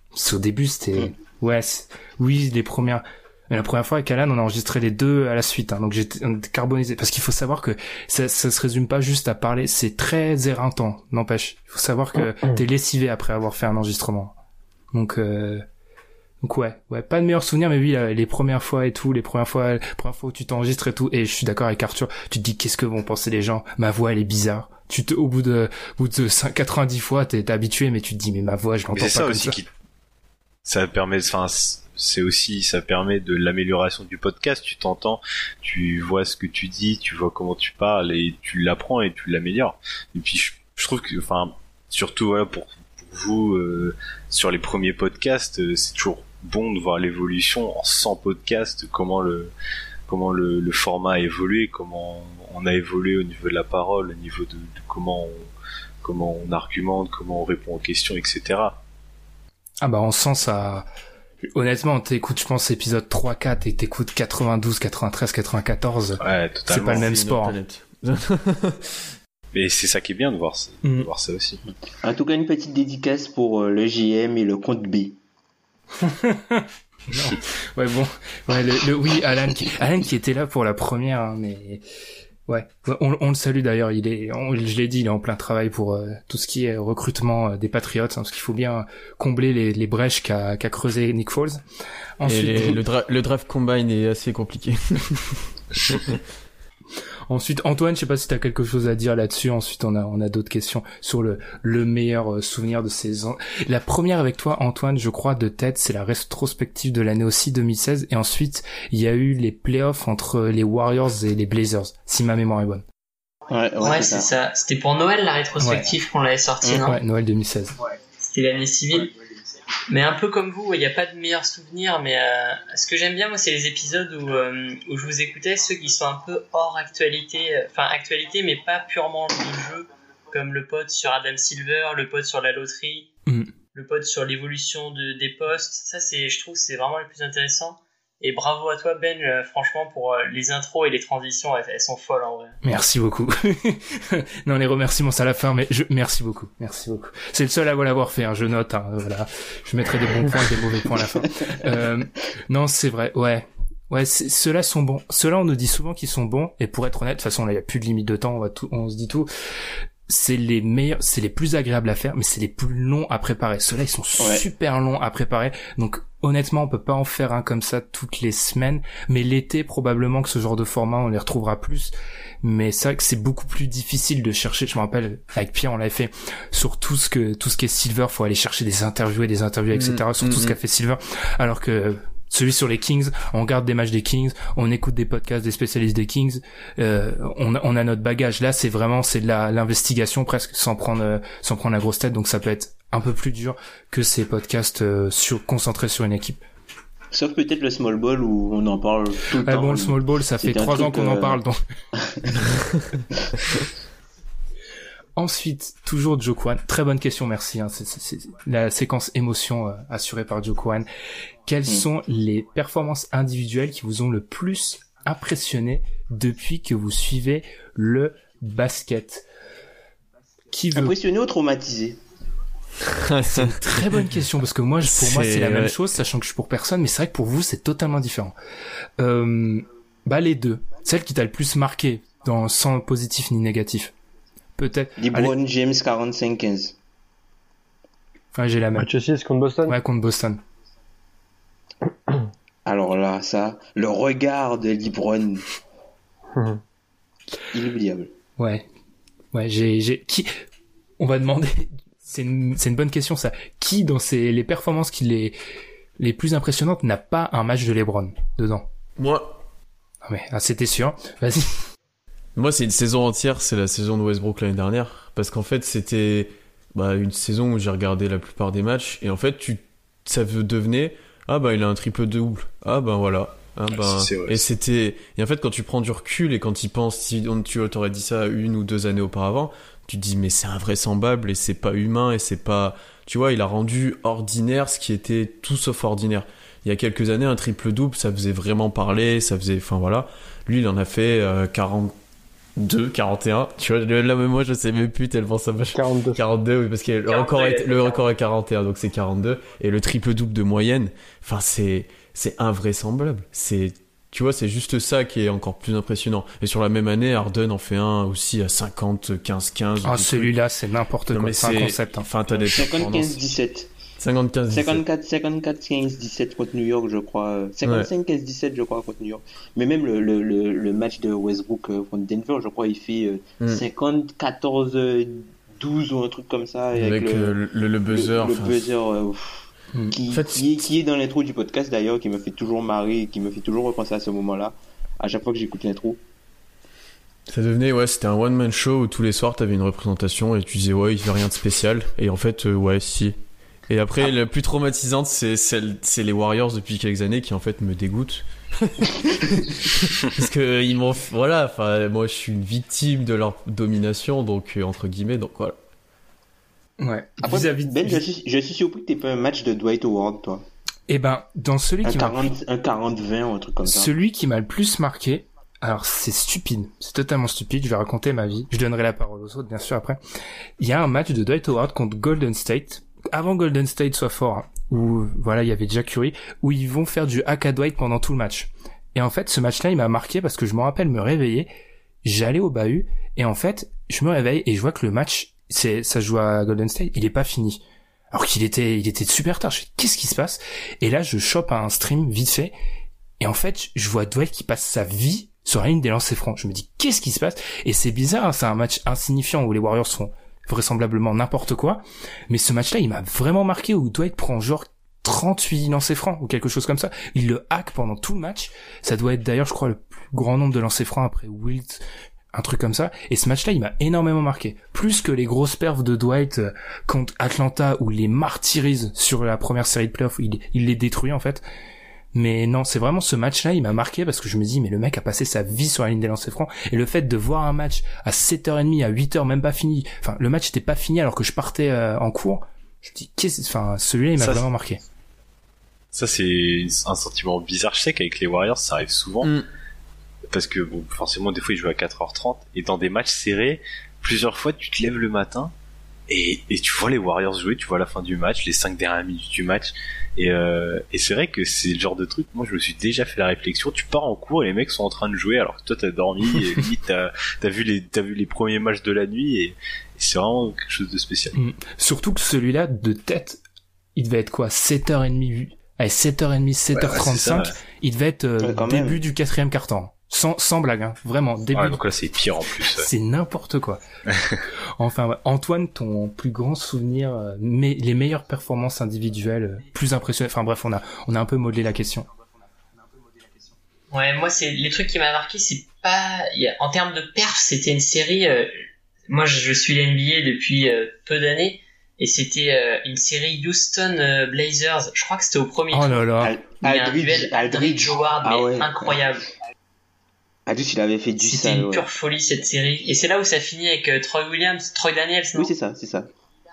Parce qu'au début, c'était, ouais, c'est- oui, les premières, mais la première fois avec Alan, on a enregistré les deux à la suite, hein, donc j'étais était carbonisé. Parce qu'il faut savoir que ça, ça se résume pas juste à parler, c'est très éreintant, n'empêche. Il faut savoir que t'es lessivé après avoir fait un enregistrement. Donc, euh... donc ouais, ouais, pas de meilleurs souvenirs, mais oui, euh, les premières fois et tout, les premières fois, les premières fois où tu t'enregistres et tout, et je suis d'accord avec Arthur, tu te dis qu'est-ce que vont penser les gens, ma voix elle est bizarre. Tu te, au bout de, au bout de 5 90 fois, t'es habitué, mais tu te dis mais ma voix je l'entends c'est pas ça comme aussi ça. qui, ça permet, enfin, c'est aussi, ça permet de l'amélioration du podcast. Tu t'entends, tu vois ce que tu dis, tu vois comment tu parles et tu l'apprends et tu l'améliores. Et puis je, je trouve que, enfin, surtout voilà pour, pour vous euh, sur les premiers podcasts, euh, c'est toujours bon de voir l'évolution en 100 podcasts, comment le comment le, le format a évolué, comment on a évolué au niveau de la parole, au niveau de, de comment on, comment on argumente, comment on répond aux questions, etc. Ah bah on sent ça. Honnêtement, t'écoutes, je pense, épisode 3, 4 et t'écoutes 92, 93, 94. Ouais, C'est pas le même sport. hein. Mais c'est ça qui est bien de voir, de Mm. voir ça aussi. En tout cas, une petite dédicace pour euh, le GM et le compte B. Ouais bon, ouais le, le- oui Alan qui Alan qui était là pour la première, hein, mais Ouais, on, on le salue d'ailleurs. Il est, on- je l'ai dit, il est en plein travail pour euh, tout ce qui est recrutement euh, des Patriots, hein, parce qu'il faut bien combler les, les brèches qu'a qu'a creusé Nick Foles. Et Ensuite, les- le, dra- le draft combine est assez compliqué. ensuite, Antoine, je sais pas si t'as quelque chose à dire là-dessus. Ensuite, on a, on a d'autres questions sur le, le meilleur euh, souvenir de ces ans. La première avec toi, Antoine, je crois de tête, c'est la rétrospective de l'année aussi 2016. Et ensuite, il y a eu les playoffs entre les Warriors et les Blazers, si ma mémoire est bonne. Ouais, Ouais, c'est ça. C'était pour Noël la rétrospective qu'on l'avait sorti, non? Ouais, Noël 2016. C'était l'année civile? Mais un peu comme vous, il n'y a pas de meilleurs souvenirs, mais euh, ce que j'aime bien, moi, c'est les épisodes où, euh, où je vous écoutais, ceux qui sont un peu hors actualité, euh, enfin actualité, mais pas purement le jeu, comme le pod sur Adam Silver, le pod sur la loterie, Mm. le pod sur l'évolution de, des postes. Ça, c'est, je trouve, c'est vraiment le plus intéressant. Et bravo à toi, Ben, euh, franchement, pour euh, les intros et les transitions, elles, elles sont folles en vrai. Merci beaucoup. non, les remerciements c'est à la fin, mais je merci beaucoup, merci beaucoup. C'est le seul à l'avoir fait. Hein, je note. Hein, voilà, je mettrai des bons points, et des mauvais points à la fin. Euh, non, c'est vrai. Ouais, ouais. c'est- Ceux-là sont bons. Ceux-là, on nous dit souvent qu'ils sont bons. Et pour être honnête, de toute façon, là, il y a plus de limite de temps. On va tout, on se dit tout. C'est les meilleurs, c'est les plus agréables à faire, mais c'est les plus longs à préparer. Ceux-là, ils sont Ouais. super longs à préparer. Donc, honnêtement, on peut pas en faire un comme ça toutes les semaines. Mais l'été, probablement que ce genre de format, on les retrouvera plus. Mais c'est vrai que c'est beaucoup plus difficile de chercher. Je me rappelle, avec Pierre, on l'avait fait sur tout ce que, tout ce qui est Silver, faut aller chercher des interviews et des interviews, etc. Mm, sur tout ce mm, qu'a fait Silver. Alors que, celui sur les Kings, on regarde des matchs des Kings, on écoute des podcasts des spécialistes des Kings, euh, on, a, on a notre bagage. Là, c'est vraiment c'est de la l'investigation presque, sans prendre euh, sans prendre la grosse tête. Donc ça peut être un peu plus dur que ces podcasts euh, sur concentrés sur une équipe. Sauf peut-être le small ball où on en parle tout le Ah temps. bon, le small ball, ça fait trois ans qu'on en parle. Donc. Ensuite, toujours Joe Kwan. Très bonne question, merci. hein. C'est- la séquence émotion euh, assurée par Joe Kwan. Quelles Mm. sont les performances individuelles qui vous ont le plus impressionné depuis que vous suivez le basket? Qui veut Impressionné ou traumatisé? C'est une très bonne question parce que moi, pour moi, C'est- la même chose, sachant que je suis pour personne, mais c'est vrai que pour vous, c'est totalement différent. Euh, bah les deux, celle qui t'a le plus marqué, dans sans positif ni négatif. Peut-être. LeBron James 45-15. ouais, j'ai la même. Match 6 contre Boston? Ouais, contre Boston. Alors là, ça, le regard de LeBron, inoubliable. Ouais. Ouais, j'ai, j'ai, qui, on va demander, c'est une, c'est une bonne question, ça. Qui, dans ces, les performances qui les, les plus impressionnantes, n'a pas un match de LeBron dedans? Moi, Ah mais, ah, c'était sûr. Vas-y. Moi, c'est une saison entière, c'est la saison de Westbrook l'année dernière. Parce qu'en fait, c'était bah, une saison où j'ai regardé la plupart des matchs. Et en fait, tu, ça devenait Ah, bah, il a un triple double. Ah, ben voilà. Ah, ben... Et c'était. Et en fait, quand tu prends du recul et quand tu penses, si on, tu t'aurais dit ça une ou deux années auparavant, tu te dis, mais c'est invraisemblable et c'est pas humain et c'est pas. Tu vois, il a rendu ordinaire ce qui était tout sauf ordinaire. Il y a quelques années, un triple double, ça faisait vraiment parler, ça faisait. Enfin voilà. Lui, il en a fait euh, 42, 41. Tu vois, là, même moi, je sais même plus tellement ça m'a 42. 42, oui, parce que le 42, record, est, le record est 41, donc c'est 42. Et le triple double de moyenne, enfin, c'est, c'est invraisemblable. C'est, tu vois, c'est juste ça qui est encore plus impressionnant. Et sur la même année, Harden en fait un aussi à 50, 15, 15. Ah, trucs. celui-là, c'est n'importe quoi. mais C'est un concept. hein. Enfin, t'as des 55 17 50, 15, 17. 54 54 15 17 contre New York je crois euh, 55 15 17 je crois contre New York mais même le, le, le, le match de Westbrook euh, contre Denver je crois il fait euh, Mm. 50 14 euh, 12 ou un truc comme ça Avec, le, euh, le, le buzzer. le, buzzer euh, pff, Mm. qui, En fait, qui, est, qui est dans l'intro du podcast d'ailleurs qui me fait toujours marrer et qui me fait toujours repenser à ce moment là à chaque fois que j'écoute l'intro Ça devenait, ouais, c'était un one-man show où tous les soirs t'avais une représentation et tu disais, ouais, il fait rien de spécial. Et en fait, euh, ouais, si. Et après, la plus traumatisante, c'est celle, c'est les Warriors depuis quelques années qui en fait me dégoûtent. Parce que ils m'ont, voilà, enfin, moi je suis une victime de leur domination, donc euh, entre guillemets, donc voilà. Ouais. après Vis-à-vis Ben je suis, je suis surpris que t'aies pas un match de Dwight Howard toi Eh ben, dans celui un qui m'a 40 un 40 20 ou un truc comme ça Celui qui m'a le plus marqué, alors c'est stupide, c'est totalement stupide, je vais raconter ma vie, je donnerai la parole aux autres bien sûr après. Il y a un match de Dwight Howard contre Golden State, avant Golden State soit fort, hein, où voilà, il y avait Jack Curry, où ils vont faire du hack à Dwight pendant tout le match. Et en fait, ce match-là, il m'a marqué parce que je me rappelle me réveiller, j'allais au bahut et en fait, je me réveille et je vois que le match, c'est ça joue à Golden State, il est pas fini. Alors qu'il était, il était super tard. Je qu'est-ce qui se passe? Et là, je chope un stream vite fait et en fait, je vois Dwight qui passe sa vie sur la ligne des lancers francs. Je me dis, qu'est-ce qui se passe? Et c'est bizarre, hein, c'est un match insignifiant où les Warriors font vraisemblablement n'importe quoi. Mais ce match-là, il m'a vraiment marqué où Dwight prend genre 38 lancers francs ou quelque chose comme ça. Il le hack pendant tout le match. Ça doit être d'ailleurs, je crois, le plus grand nombre de lancers francs après Wilt, un truc comme ça. Et ce match-là, il m'a énormément marqué. Plus que les grosses perfs de Dwight euh, contre Atlanta où il les martyrise sur la première série de playoffs, il, il les détruit en fait. Mais non, c'est vraiment ce match-là, il m'a marqué parce que je me dis, mais le mec a passé sa vie sur la ligne des lancers francs. Et le fait de voir un match à 7h30, à 8h, même pas fini. Enfin, le match était pas fini alors que je partais euh, en cours. Je me dis, qu'est-ce, enfin, celui-là, il m'a vraiment marqué. Ça, c'est un sentiment bizarre. Je sais qu'avec les Warriors, ça arrive souvent. Mm. Parce que, bon, forcément, des fois, ils jouent à 4h30. Et dans des matchs serrés, plusieurs fois, tu te lèves le matin et, et tu vois les Warriors jouer, tu vois la fin du match, les 5 dernières minutes du match. Et, euh, et c'est vrai que c'est le genre de truc, moi je me suis déjà fait la réflexion, tu pars en cours et les mecs sont en train de jouer alors que toi t'as dormi et limite t'as as vu les t'as vu les premiers matchs de la nuit et, et c'est vraiment quelque chose de spécial. Mm. Surtout que celui-là, de tête, il devait être quoi 7h30 Allez, 7h30, 7h35, ça, ouais. il devait être euh, Ouais, quand même. début du quatrième quart-temps. Sans, sans blague, hein. vraiment, début. Ouais, donc là c'est pire en plus. C'est n'importe quoi. enfin, ouais. Antoine, ton plus grand souvenir, euh, mais les meilleures performances individuelles, euh, plus impressionnantes. Enfin bref, on a, on a un peu modelé la question. Ouais, moi, c'est les trucs qui m'a marqué, c'est pas. En termes de perf, c'était une série. euh, Moi, je suis l'NBA depuis euh, peu d'années, et c'était euh, une série Houston euh, Blazers. Je crois que c'était au premier Oh là là. Aldridge, Howard, Ah mais ouais. Incroyable. Aldridge, il avait fait du C'était une ouais. pure folie cette série. Et c'est là où ça finit avec euh, Troy Williams, Troy Daniels, non? Oui, c'est ça, c'est ça.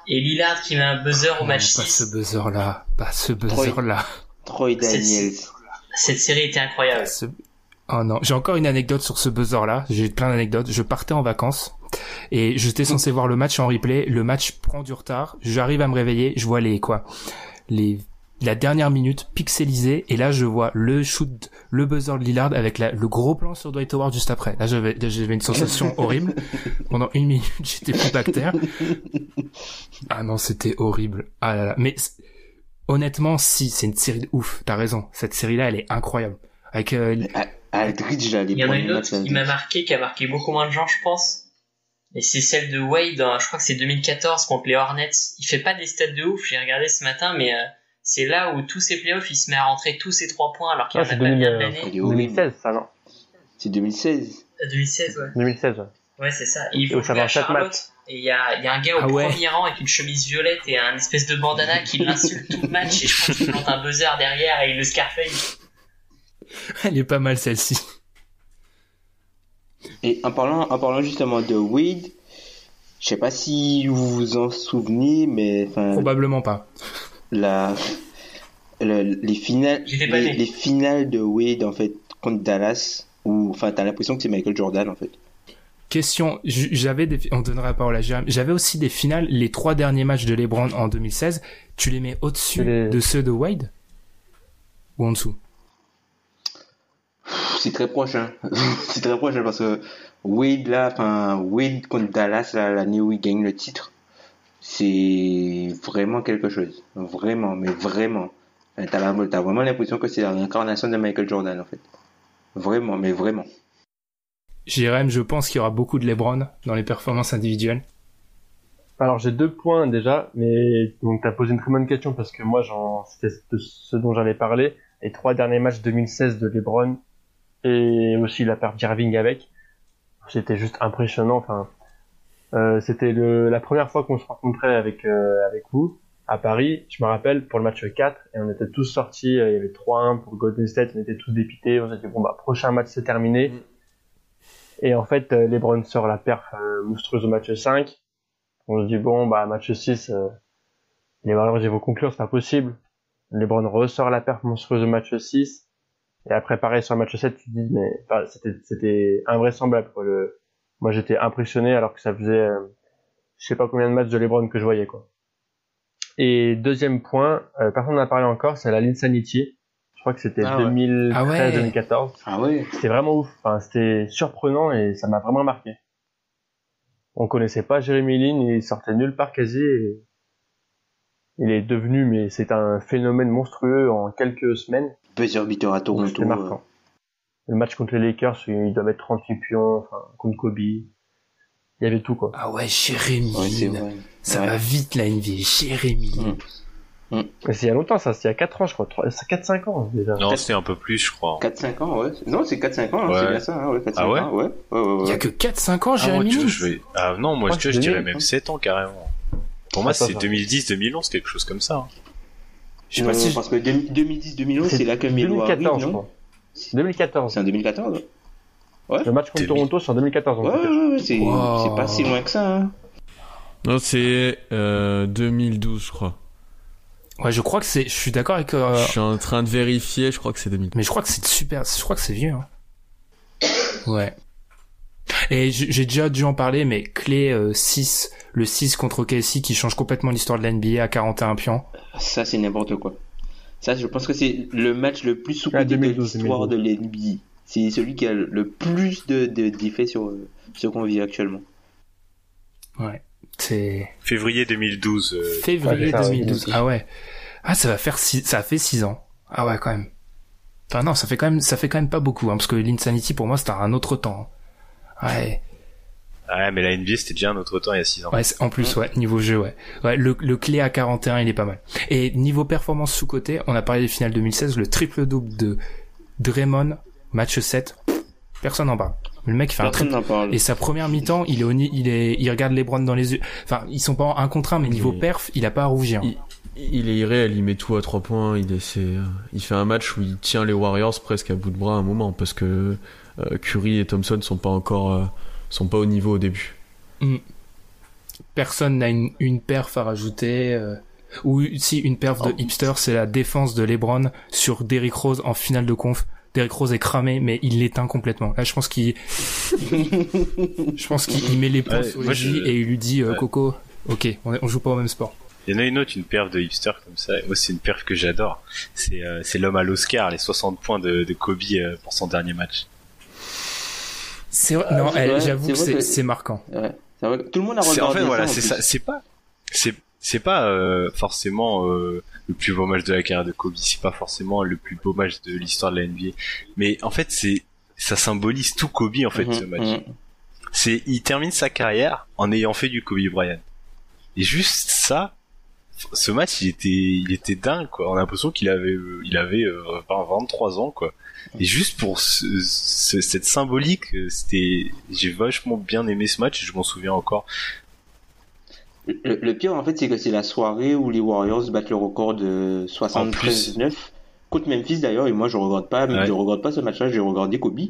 et Lillard qui met un buzzer au Non, match pas 6. ce buzzer là, pas ce buzzer là. Troy Daniels. Cette série était incroyable. Ce- Oh non, j'ai encore une anecdote sur ce buzzer là. J'ai plein d'anecdotes. Je partais en vacances et j'étais censé voir le match en replay. Le match prend du retard. J'arrive à me réveiller. Je vois les quoi, les la dernière minute pixelisée et là je vois le shoot, le buzzer de Lillard avec la- le gros plan sur Dwight Howard juste après. Là j'avais j'avais une sensation horrible. Pendant une minute j'étais plus bactère. Ah non c'était horrible. Ah là là. Mais honnêtement si c'est une série de ouf. T'as raison. Cette série là elle est incroyable. Avec euh, Al- Aldridge, là, les Il y en a une autre qui m'a marqué, qui a marqué beaucoup moins de gens, je pense. Et c'est celle de Wade, hein, je crois que c'est 2014 contre les Hornets. Il fait pas des stats de ouf, j'ai regardé ce matin, mais euh, c'est là où tous ses playoffs, il se met à rentrer tous ses trois points alors qu'il Ah, en a c'est pas bien 2000, de euh, l'année. Il est horrible. 2016, ça, non C'est 2016. Euh, 2016, ouais. 2016, ouais. Ouais, c'est ça. Et il faut jouer à Charlotte. Et il y a, il y a un gars au Ah ouais. premier rang avec une chemise violette et un espèce de bandana qui l'insulte tout le match. Et je pense qu'il plante un buzzer derrière et il le scarface. elle est pas mal celle-ci. Et en parlant, en parlant justement de Wade, je sais pas si vous vous en souvenez, mais Probablement pas. La, le- les finales, les, finales de Wade en fait contre Dallas, où enfin t'as l'impression que c'est Michael Jordan en fait. Question, j'avais des, on donnera la parole à Jérôme. J'avais aussi des finales, les trois derniers matchs de LeBron en 2016. Tu les mets au-dessus Les- de ceux de Wade? Ou en dessous? C'est très proche, hein. c'est très proche hein, parce que Wade là, enfin Wade contre Dallas là, l'année où il gagne le titre, c'est vraiment quelque chose, vraiment, mais vraiment. Enfin, T'as vraiment l'impression que c'est la réincarnation de Michael Jordan en fait. Vraiment, mais vraiment. Jérôme, je pense qu'il y aura beaucoup de LeBron dans les performances individuelles. Alors j'ai deux points déjà, mais donc t'as posé une très bonne question parce que moi j'en c'était de ce dont j'allais parler. Les trois derniers matchs 2016 de LeBron et aussi la perte d'Irving avec, c'était juste impressionnant. Enfin, euh, c'était le la première fois qu'on se rencontrait avec euh, avec vous à Paris. Je me rappelle pour le match 4 et on était tous sortis. euh, Il y avait 3-1 pour Golden State. On était tous dépités. On s'est dit bon bah prochain match c'est terminé. Mm. Et en fait, euh, LeBron sort la perf euh, monstrueuse au match 5. On se dit, bon, bah, match 6, euh, les Warriors, ils vont conclure, c'est pas possible. LeBron ressort la perf monstrueuse au match 6. Et après, pareil, sur le match 7, tu te dis, mais, c'était invraisemblable, quoi. Le, moi, j'étais impressionné alors que ça faisait, euh, je sais pas combien de matchs de LeBron que je voyais, quoi. Et deuxième point, euh, personne n'en a parlé encore, c'est la l'insanity. Je crois que c'était Ah ouais. 2013, Ah ouais. 2014. Ah ouais. C'était vraiment ouf. Enfin, c'était surprenant et ça m'a vraiment marqué. On connaissait pas Jérémy Lin, il sortait nulle part quasi. Et il est devenu, mais c'est un phénomène monstrueux en quelques semaines. Buzzer beater à Toronto. C'était marquant. Le match contre les Lakers, il doit mettre 38 pions, enfin, contre Kobe. Il y avait tout, quoi. Ah ouais, Jérémy. Ouais, c'est. Ça Ouais. va vite la NBA, Jérémy. Mm. Mais c'est il y a longtemps, ça, c'est il y a 4 ans, je crois. 4-5 ans, déjà. Non, c'était un peu plus, je crois. 4-5 ans, ouais. Non, c'est 4-5 ans, hein, Ouais. c'est bien ça, hein, ouais, 4-5 Ah ouais ans, ouais. Ouais, ouais, Il y a que 4-5 ans, Ah, Jérémy. vois, Lin. je vais... ah non, moi, c'est je dirais 2000, même hein. 7 ans carrément. Pour moi, Attends, c'est attends. 2010-2011, quelque chose comme ça. hein. Je sais Non, pas si. parce que 2010-2011, c'est là que Melo arrive, 2014, je non crois. 2014. C'est en 2014 Le match contre 2000. Toronto, c'est en 2014. en Ouais, ouais, ouais, c'est Wow. pas si loin que ça, hein. Non, c'est euh, 2012, je crois. Ouais, je crois que c'est. Je suis d'accord avec. euh, Je suis en train de vérifier, je crois que c'est 2012. Mais je crois que c'est super. Je crois que c'est vieux. Hein. Ouais. Et j'ai déjà dû en parler, mais clé euh, 6, le 6 contre OKC qui change complètement l'histoire de la NBA à 41 pions. Ça, c'est n'importe quoi. Ça, je pense que c'est le match le plus sous Ah, de 2012, l'histoire de l'NBA. C'est celui qui a le plus de de- d'effets sur ce qu'on vit actuellement. Ouais. C'est Février 2012. euh, février Ouais, c'est ça, 2012. ouais. Ah ouais. Ah, ça va faire six, ça a fait 6 ans. Ah ouais, quand même. Enfin non, ça fait quand même, ça fait quand même pas beaucoup, hein, parce que l'Insanity pour moi c'était un autre temps. hein. Ouais. Ouais, mais la NBA, c'était déjà un autre temps il y a 6 ans. Ouais, c'est- en plus, ouais, niveau jeu, ouais. Ouais, le, le clé à 41, il est pas mal. Et niveau performance sous-côté, on a parlé des finales 2016, le triple-double de Draymond, match 7, personne n'en parle. Le mec, fait un triple. Et sa première mi-temps, il est, au ni- il est, il regarde les dans les yeux. Enfin, ils sont pas en un contre un, mais niveau Il- perf, il a pas à rougir. Il, il est irréel, il met tout à 3 points, il essaie, euh, il fait un match où il tient les Warriors presque à bout de bras à un moment parce que euh, Curry et Thompson sont pas encore, euh, sont pas au niveau au début. Personne n'a une, une perf à rajouter. euh, ou si une perf de Oh. hipster, c'est la défense de LeBron sur Derrick Rose en finale de conf. Derrick Rose est cramé, mais il l'éteint complètement. Là, je pense qu'il, je pense qu'il met les points Ouais, les je- et il lui dit, euh, Ouais. Coco, ok, on, on joue pas au même sport. Il y en a une autre, une perf de hipster comme ça. Moi, c'est une perf que j'adore. C'est euh, c'est l'homme à l'Oscar, les 60 points de, de Kobe euh, pour son dernier match. C'est vrai, non, vrai, j'avoue c'est que c'est, marquant. Ouais. C'est vrai que Tout le monde a C'est- regardé en fait, voilà, c'est plus. ça. C'est pas, c'est c'est pas euh, forcément euh, le plus beau match de la carrière de Kobe. C'est pas forcément le plus beau match de l'histoire de la NBA. Mais en fait, c'est ça symbolise tout Kobe en fait Mhm, ce match. mhm. C'est il termine sa carrière en ayant fait du Kobe Bryant. Et juste ça, ce match, il était, il était dingue, quoi. On a l'impression qu'il avait, euh, il avait euh, 20, 23 ans, quoi. Et juste pour ce, ce- cette symbolique, euh, c'était, j'ai vachement bien aimé ce match. et Je m'en souviens encore. Le, le pire, en fait, c'est que c'est la soirée où les Warriors battent le record de 73-9 contre Memphis d'ailleurs. Et moi, je regarde pas, Ouais. je regarde pas ce match-là. J'ai regardé Kobe.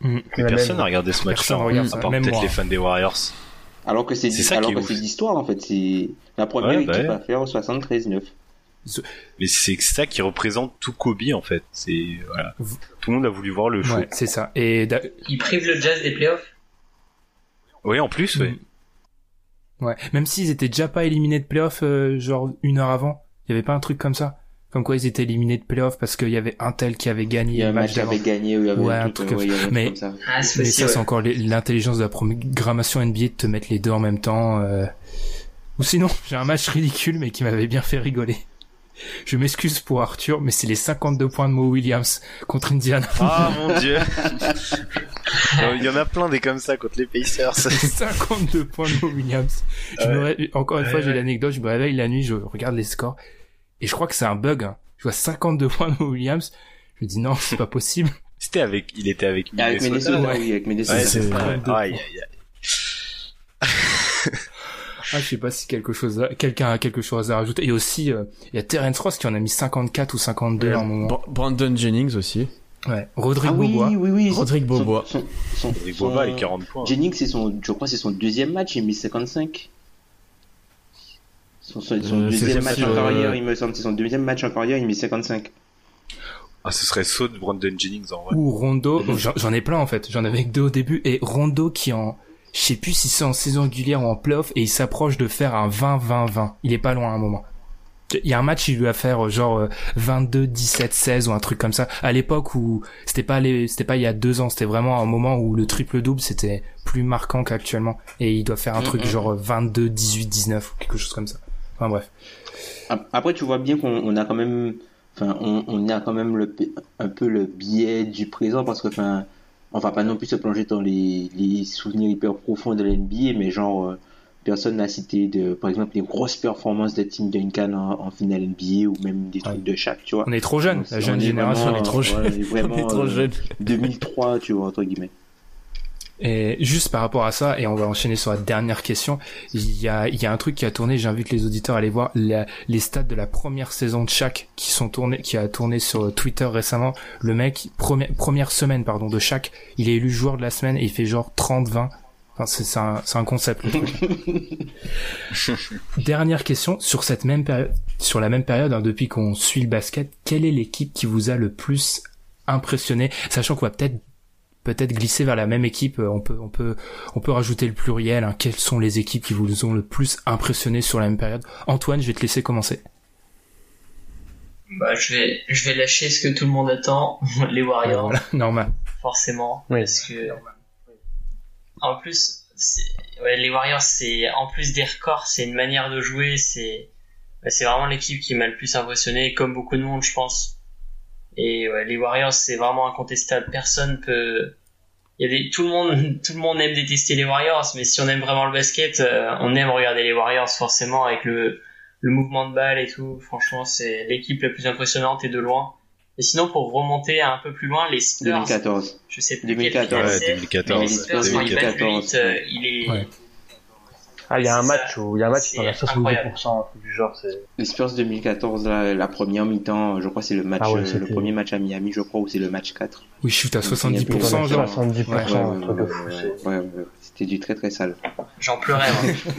Mm. Mais la personne n'a regardé ce match-là, regarde à ça, part peut-être les fans des Warriors. Alors que c'est C'est ça alors que c'est l'histoire en fait. C'est la première Ouais, équipe bah ouais. à faire 73-9. Mais c'est ça qui représente tout Kobe, en fait. C'est, voilà. Tout le monde a voulu voir le show. Ouais, c'est ça. Et d'a- Il prive le Jazz des playoffs? Oui, en plus, ouais. Ouais, même s'ils étaient déjà pas éliminés de playoff, euh, genre une heure avant, il y avait pas un truc comme ça? Comme quoi ils étaient éliminés de playoff parce qu'il y avait un tel qui avait Il gagné y a le un match qui avait gagné. où il y avait Ouais, un truc, ouais, mais- comme ça. Ah, c'est Mais ça, c'est ouais. encore l'intelligence de la programmation NBA de te mettre les deux en même temps. euh. Ou sinon, j'ai un match ridicule mais qui m'avait bien fait rigoler. Je m'excuse pour Arthur, mais c'est les 52 points de Mo Williams contre Indiana. Ah, mon dieu. Il y en a plein des comme ça contre les Pacers. 52 points de Mo Williams. Je me ré- Encore une fois, Ouais, j'ai l'anecdote, je me réveille la nuit, je regarde les scores, et je crois que c'est un bug. hein. Je vois 52 points de Mo Williams. Je me dis non, c'est pas possible. C'était avec, il était avec Et Avec Minnesota. Minnesota, ouais. oui, avec Minnesota. Ouais, c'est- c'est ça. c'est- Aïe, aïe, aïe. Ah, je sais pas si quelque chose, quelqu'un a quelque chose à rajouter. Et aussi, euh, il y a Terence Ross qui en a mis 54 ou 52 à un moment. Bra- Brandon Jennings aussi. Ouais. Rodrigue Ah oui, Bobois. oui, oui. Rodrigue Son- Bobois. Son, son, Et son- Boba, les 40 points. Jennings, c'est son, je crois, que c'est son deuxième match. Il a mis 55. Son, son, son Euh, deuxième match en euh, carrière, il me semble. C'est son deuxième match en carrière. Il met 55. Ah, ce serait saut de Brandon Jennings, en vrai. Ou Rondo. J'en j'en ai plein, en fait. J'en avais que deux au début. Et Rondo qui en, je sais plus si c'est en saison régulière ou en playoff, et il s'approche de faire un 20-20-20. Il est pas loin à un moment. Il y a un match, il lui a fait euh, genre 22, 17, 16 ou un truc comme ça. À l'époque où c'était pas les, c'était pas il y a deux ans, c'était vraiment un moment où le triple double c'était plus marquant qu'actuellement. Et il doit faire un truc genre 22, 18, 19 ou quelque chose comme ça. Enfin bref. Après, tu vois bien qu'on a quand même, enfin, on, on a quand même le, un peu le biais du présent parce que, enfin, on va pas non plus se plonger dans les, les souvenirs hyper profonds de l'NBA, mais genre, euh, personne n'a cité de, par exemple, les grosses performances de Tim Duncan en, en finale NBA ou même des trucs de chaque, tu vois. On est trop jeune, la jeune génération, on est trop jeune. vraiment, on est trop euh, jeune. 2003, tu vois, entre guillemets. Et juste par rapport à ça, et on va enchaîner sur la dernière question, il y a, il y a un truc qui a tourné, j'invite les auditeurs à aller voir la- les stats de la première saison de chaque qui sont tournés, qui a tourné sur Twitter récemment. Le mec, première, première semaine, pardon, de chaque, il est élu joueur de la semaine et il fait genre 30-20. Enfin, c'est, un, un concept, le truc. Dernière question, sur cette même période, sur la même période, hein, depuis qu'on suit le basket, quelle est l'équipe qui vous a le plus impressionné, sachant qu'on va peut-être peut-être glisser vers la même équipe. euh, On peut, on peut, on peut rajouter le pluriel. hein. Quelles sont les équipes qui vous ont le plus impressionné sur la même période? Antoine, je vais te laisser commencer. Bah, je vais, je vais lâcher ce que tout le monde attend, les Warriors, Voilà, normal. forcément, Oui. parce que en plus, ouais, les Warriors, c'est en plus des records, c'est une manière de jouer, c'est, bah, c'est vraiment l'équipe qui m'a le plus impressionné, comme beaucoup de monde, je pense. Et ouais, les Warriors, c'est vraiment incontestable. Personne peut. Il y a des... tout le monde, tout le monde aime détester les Warriors, mais si on aime vraiment le basket, euh, on aime regarder les Warriors forcément avec le, le mouvement de balle et tout. Franchement, c'est l'équipe la plus impressionnante et de loin. Et sinon, pour remonter un peu plus loin, les Spurs. 2014. Je sais plus 2014. quelle Ouais, finale c'est, 2014. mais les Spurs, quand ils battent le 2014, Heat, euh, il est. Ouais. Ah, il y a un C'est match où il y a un match C'est où on a 70%, incroyable. un truc du genre, c'est. Les Spurs 2014, la, la première mi-temps, je crois que c'est le match, Ah ouais, euh, le premier match à Miami, je crois, ou c'est le match 4. Oui, je suis à Il y a 70%, plus Putain, genre. 70%, Ouais, un truc de fou. c'est- ouais, ouais, c'était du très très sale. J'en pleurais, moi.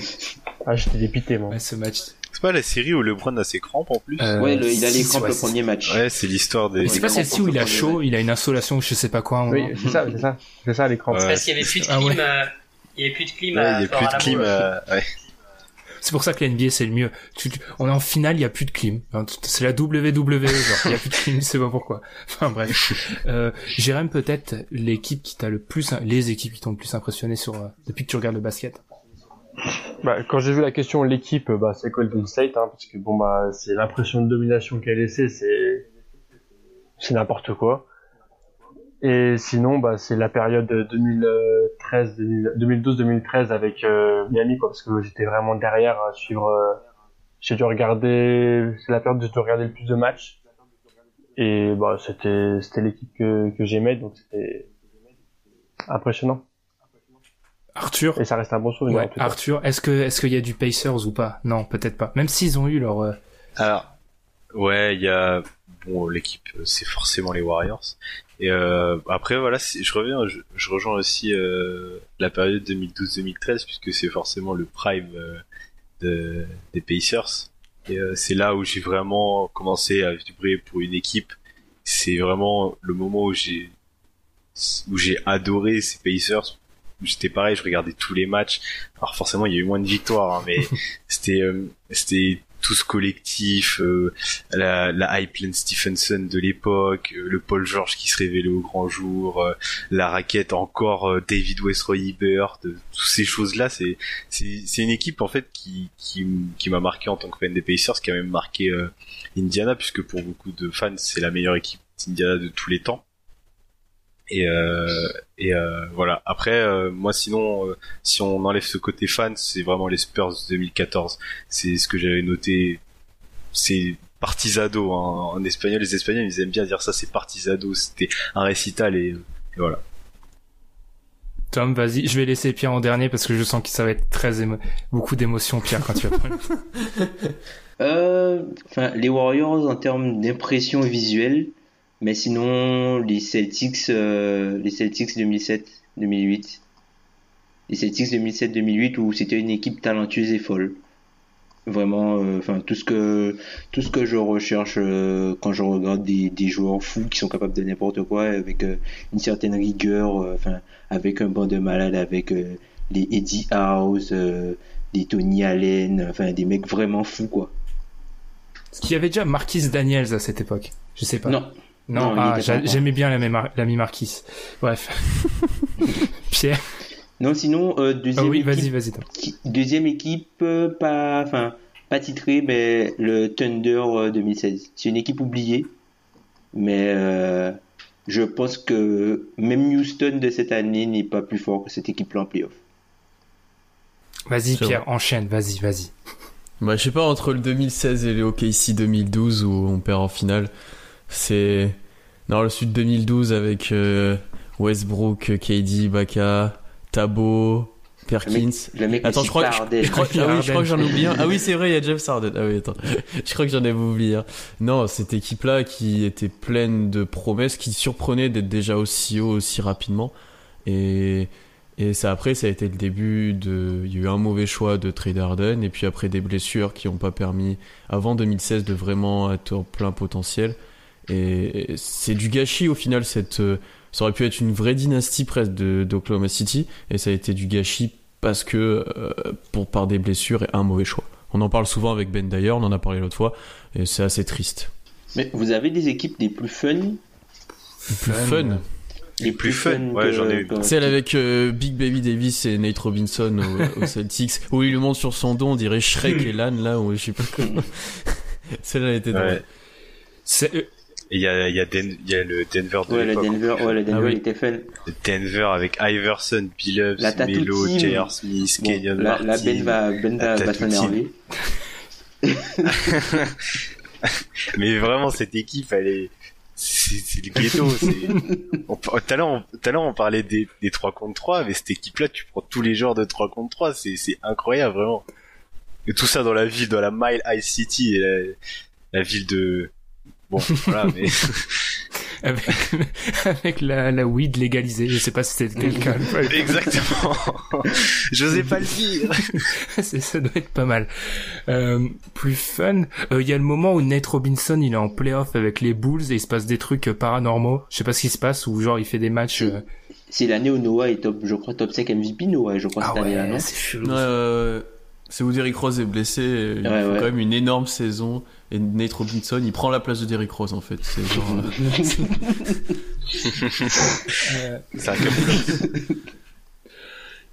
Ah, j'étais dépité, moi. Ouais, ce match. C'est pas la série où LeBron a ses crampes en plus? Euh, ouais, le- il a les crampes ouais, le premier match. Ouais, c'est l'histoire des. Mais c'est pas celle-ci où il a chaud, il a une insolation ou je sais pas quoi. Oui, c'est ça, c'est ça. C'est ça, l'écran. Ouais. Parce qu'il y avait plus de Il y avait plus de clim Ouais, il a plus de clim. euh, ouais. C'est pour ça que la NBA c'est le mieux. Tu- tu- on est en finale, il y a plus de clim. C'est la WWE, genre il y a plus de clim, je sais pas pourquoi. Enfin bref. Euh, Jérém peut-être l'équipe qui t'a le plus, les équipes qui t'ont le plus impressionné sur euh, depuis que tu regardes le basket? Bah, quand j'ai vu la question l'équipe, bah, c'est Golden State, hein, parce que bon, bah, c'est l'impression de domination qu'elle a laissée, c'est, c'est n'importe quoi. Et sinon, bah, c'est la période 2013, 2012-2013 avec euh, Miami, quoi, parce que j'étais vraiment derrière à suivre. euh, j'ai dû regarder, c'est la période où j'ai dû regarder le plus de matchs. Et bah, c'était, c'était l'équipe que, que j'aimais, donc c'était impressionnant. Arthur. Et ça reste un bon souvenir. en Ouais, tout cas. Arthur, est-ce que est-ce qu'il y a du Pacers ou pas? Non, peut-être pas. Même s'ils ont eu leur euh, Alors, ouais, il y a bon l'équipe, c'est forcément les Warriors. Et euh, après voilà, je reviens, je, je rejoins aussi euh, la période 2012-2013 puisque c'est forcément le prime euh, de, des Pacers. Et euh, c'est là où j'ai vraiment commencé à vibrer pour une équipe. C'est vraiment le moment où j'ai où j'ai adoré ces Pacers. J'étais pareil, je regardais tous les matchs. Alors forcément, il y a eu moins de victoires, hein, mais c'était euh, c'était tout ce collectif, euh, la, la Hypeland Stephenson de l'époque, euh, le Paul George qui se révélait au grand jour, euh, la raquette encore euh, David Westroy Hibbert, toutes ces choses-là, c'est c'est une équipe en fait qui qui, qui m'a marqué en tant que fan des Pacers, qui a même marqué Indiana puisque pour beaucoup de fans c'est la meilleure équipe d'Indiana de tous les temps. Et, euh, et euh, voilà. Après, euh, moi, sinon, euh, si on enlève ce côté fan, c'est vraiment les Spurs 2014. C'est ce que j'avais noté. C'est Partizado hein. en espagnol. Les Espagnols, ils aiment bien dire ça. C'est Partizado. C'était un récital et, et voilà. Tom, vas-y, je vais laisser Pierre en dernier parce que je sens que ça va être très émo... beaucoup d'émotions Pierre quand tu vas prendre. Euh, enfin, les Warriors en termes d'impression visuelle, mais sinon les Celtics, euh, les Celtics 2007-2008, les Celtics 2007-2008 où c'était une équipe talentueuse et folle. Vraiment, euh, enfin tout ce que tout ce que je recherche euh, quand je regarde des, des joueurs fous qui sont capables de n'importe quoi avec euh, une certaine rigueur, euh, enfin avec un banc de malades, avec euh, les Eddie House, euh, des Tony Allen, enfin des mecs vraiment fous quoi. Est-ce qu'il y avait déjà Marquis Daniels à cette époque Je sais pas. Non. Non, ah, j'aimais bien l'ami Mar- Marquis. Bref. Pierre. Non, sinon, euh, deuxième Ah oui, équipe, vas-y, vas-y. Tom. qui- deuxième équipe, euh, pas, enfin, pas titrée, mais le Thunder euh, 2016. C'est une équipe oubliée, mais euh, je pense que même Houston de cette année n'est pas plus fort que cette équipe-là en playoff. Vas-y, Pierre, enchaîne, vas-y, vas-y. Bah, je sais pas, entre le 2016 et le OKC 2012 où on perd en finale, c'est. Non, le sud 2012 avec euh, Westbrook, KD, Ibaka, Tabo, Perkins. Le mec, Attends, je crois, James je, crois, ah oui, je crois que j'en oublie un. Ah oui, c'est vrai, il y a Jeff Sarden. Ah oui, attends. Je crois que j'en avais oublié un. Non, cette équipe-là qui était pleine de promesses, qui surprenait d'être déjà aussi haut aussi rapidement. Et, et ça, après, ça a été le début de, il y a eu un mauvais choix de trade Harden, et puis après des blessures qui n'ont pas permis, avant 2016, de vraiment être en plein potentiel. Et c'est du gâchis au final, cette, euh, ça aurait pu être une vraie dynastie presque de, d'Oklahoma City, et ça a été du gâchis parce que, euh, pour, par des blessures et un mauvais choix. On en parle souvent avec Ben d'ailleurs, on en a parlé l'autre fois, et c'est assez triste. Mais vous avez des équipes les plus fun, Plus fun? les plus fun, ouais, j'en ai eu. Celle avec euh, Big Baby Davis et Nate Robinson au, au Celtics, où il lui monte sur son dos, on dirait Shrek et Lan, là, où je sais pas comment. Celle-là était drôle. Ouais. Il y a, il y, a y a le Denver de Ouais, le. Denver, ouais, le Denver Ah oui. il était fun. Le Denver avec Iverson, Billups, La Melo. J.R. Smith, Bon, Kenyon là, Martin. là, Ben va, Ben la va, va s'énerver. Mais vraiment, cette équipe, elle est, c'est, c'est le ghetto. tout à l'heure, on, parlait des, des 3 contre 3, mais cette équipe-là, tu prends tous les genres de 3 contre 3, c'est, c'est incroyable, vraiment. Et tout ça dans la ville, dans la Mile High City, et la, la ville de, bon, voilà, mais, avec, avec la, la weed légalisée, je sais pas si c'était quelqu'un. exactement. J'osais pas le dire. C'est- ça doit être pas mal. Euh, plus fun, euh, il y a le moment où Nate Robinson il est en playoff avec les Bulls et il se passe des trucs euh, paranormaux. Je sais pas ce qui se passe ou genre il fait des matchs. euh, C'est l'année où Noah est top, je crois, top 5 MVP, Noah, je crois, Ah cette année-là, non? ouais, c'est chelou. C'est où Derrick Rose est blessé, il Ouais, fait ouais. quand même une énorme saison, et Nate Robinson, il prend la place de Derrick Rose, en fait. C'est genre, euh, Euh, C'est un.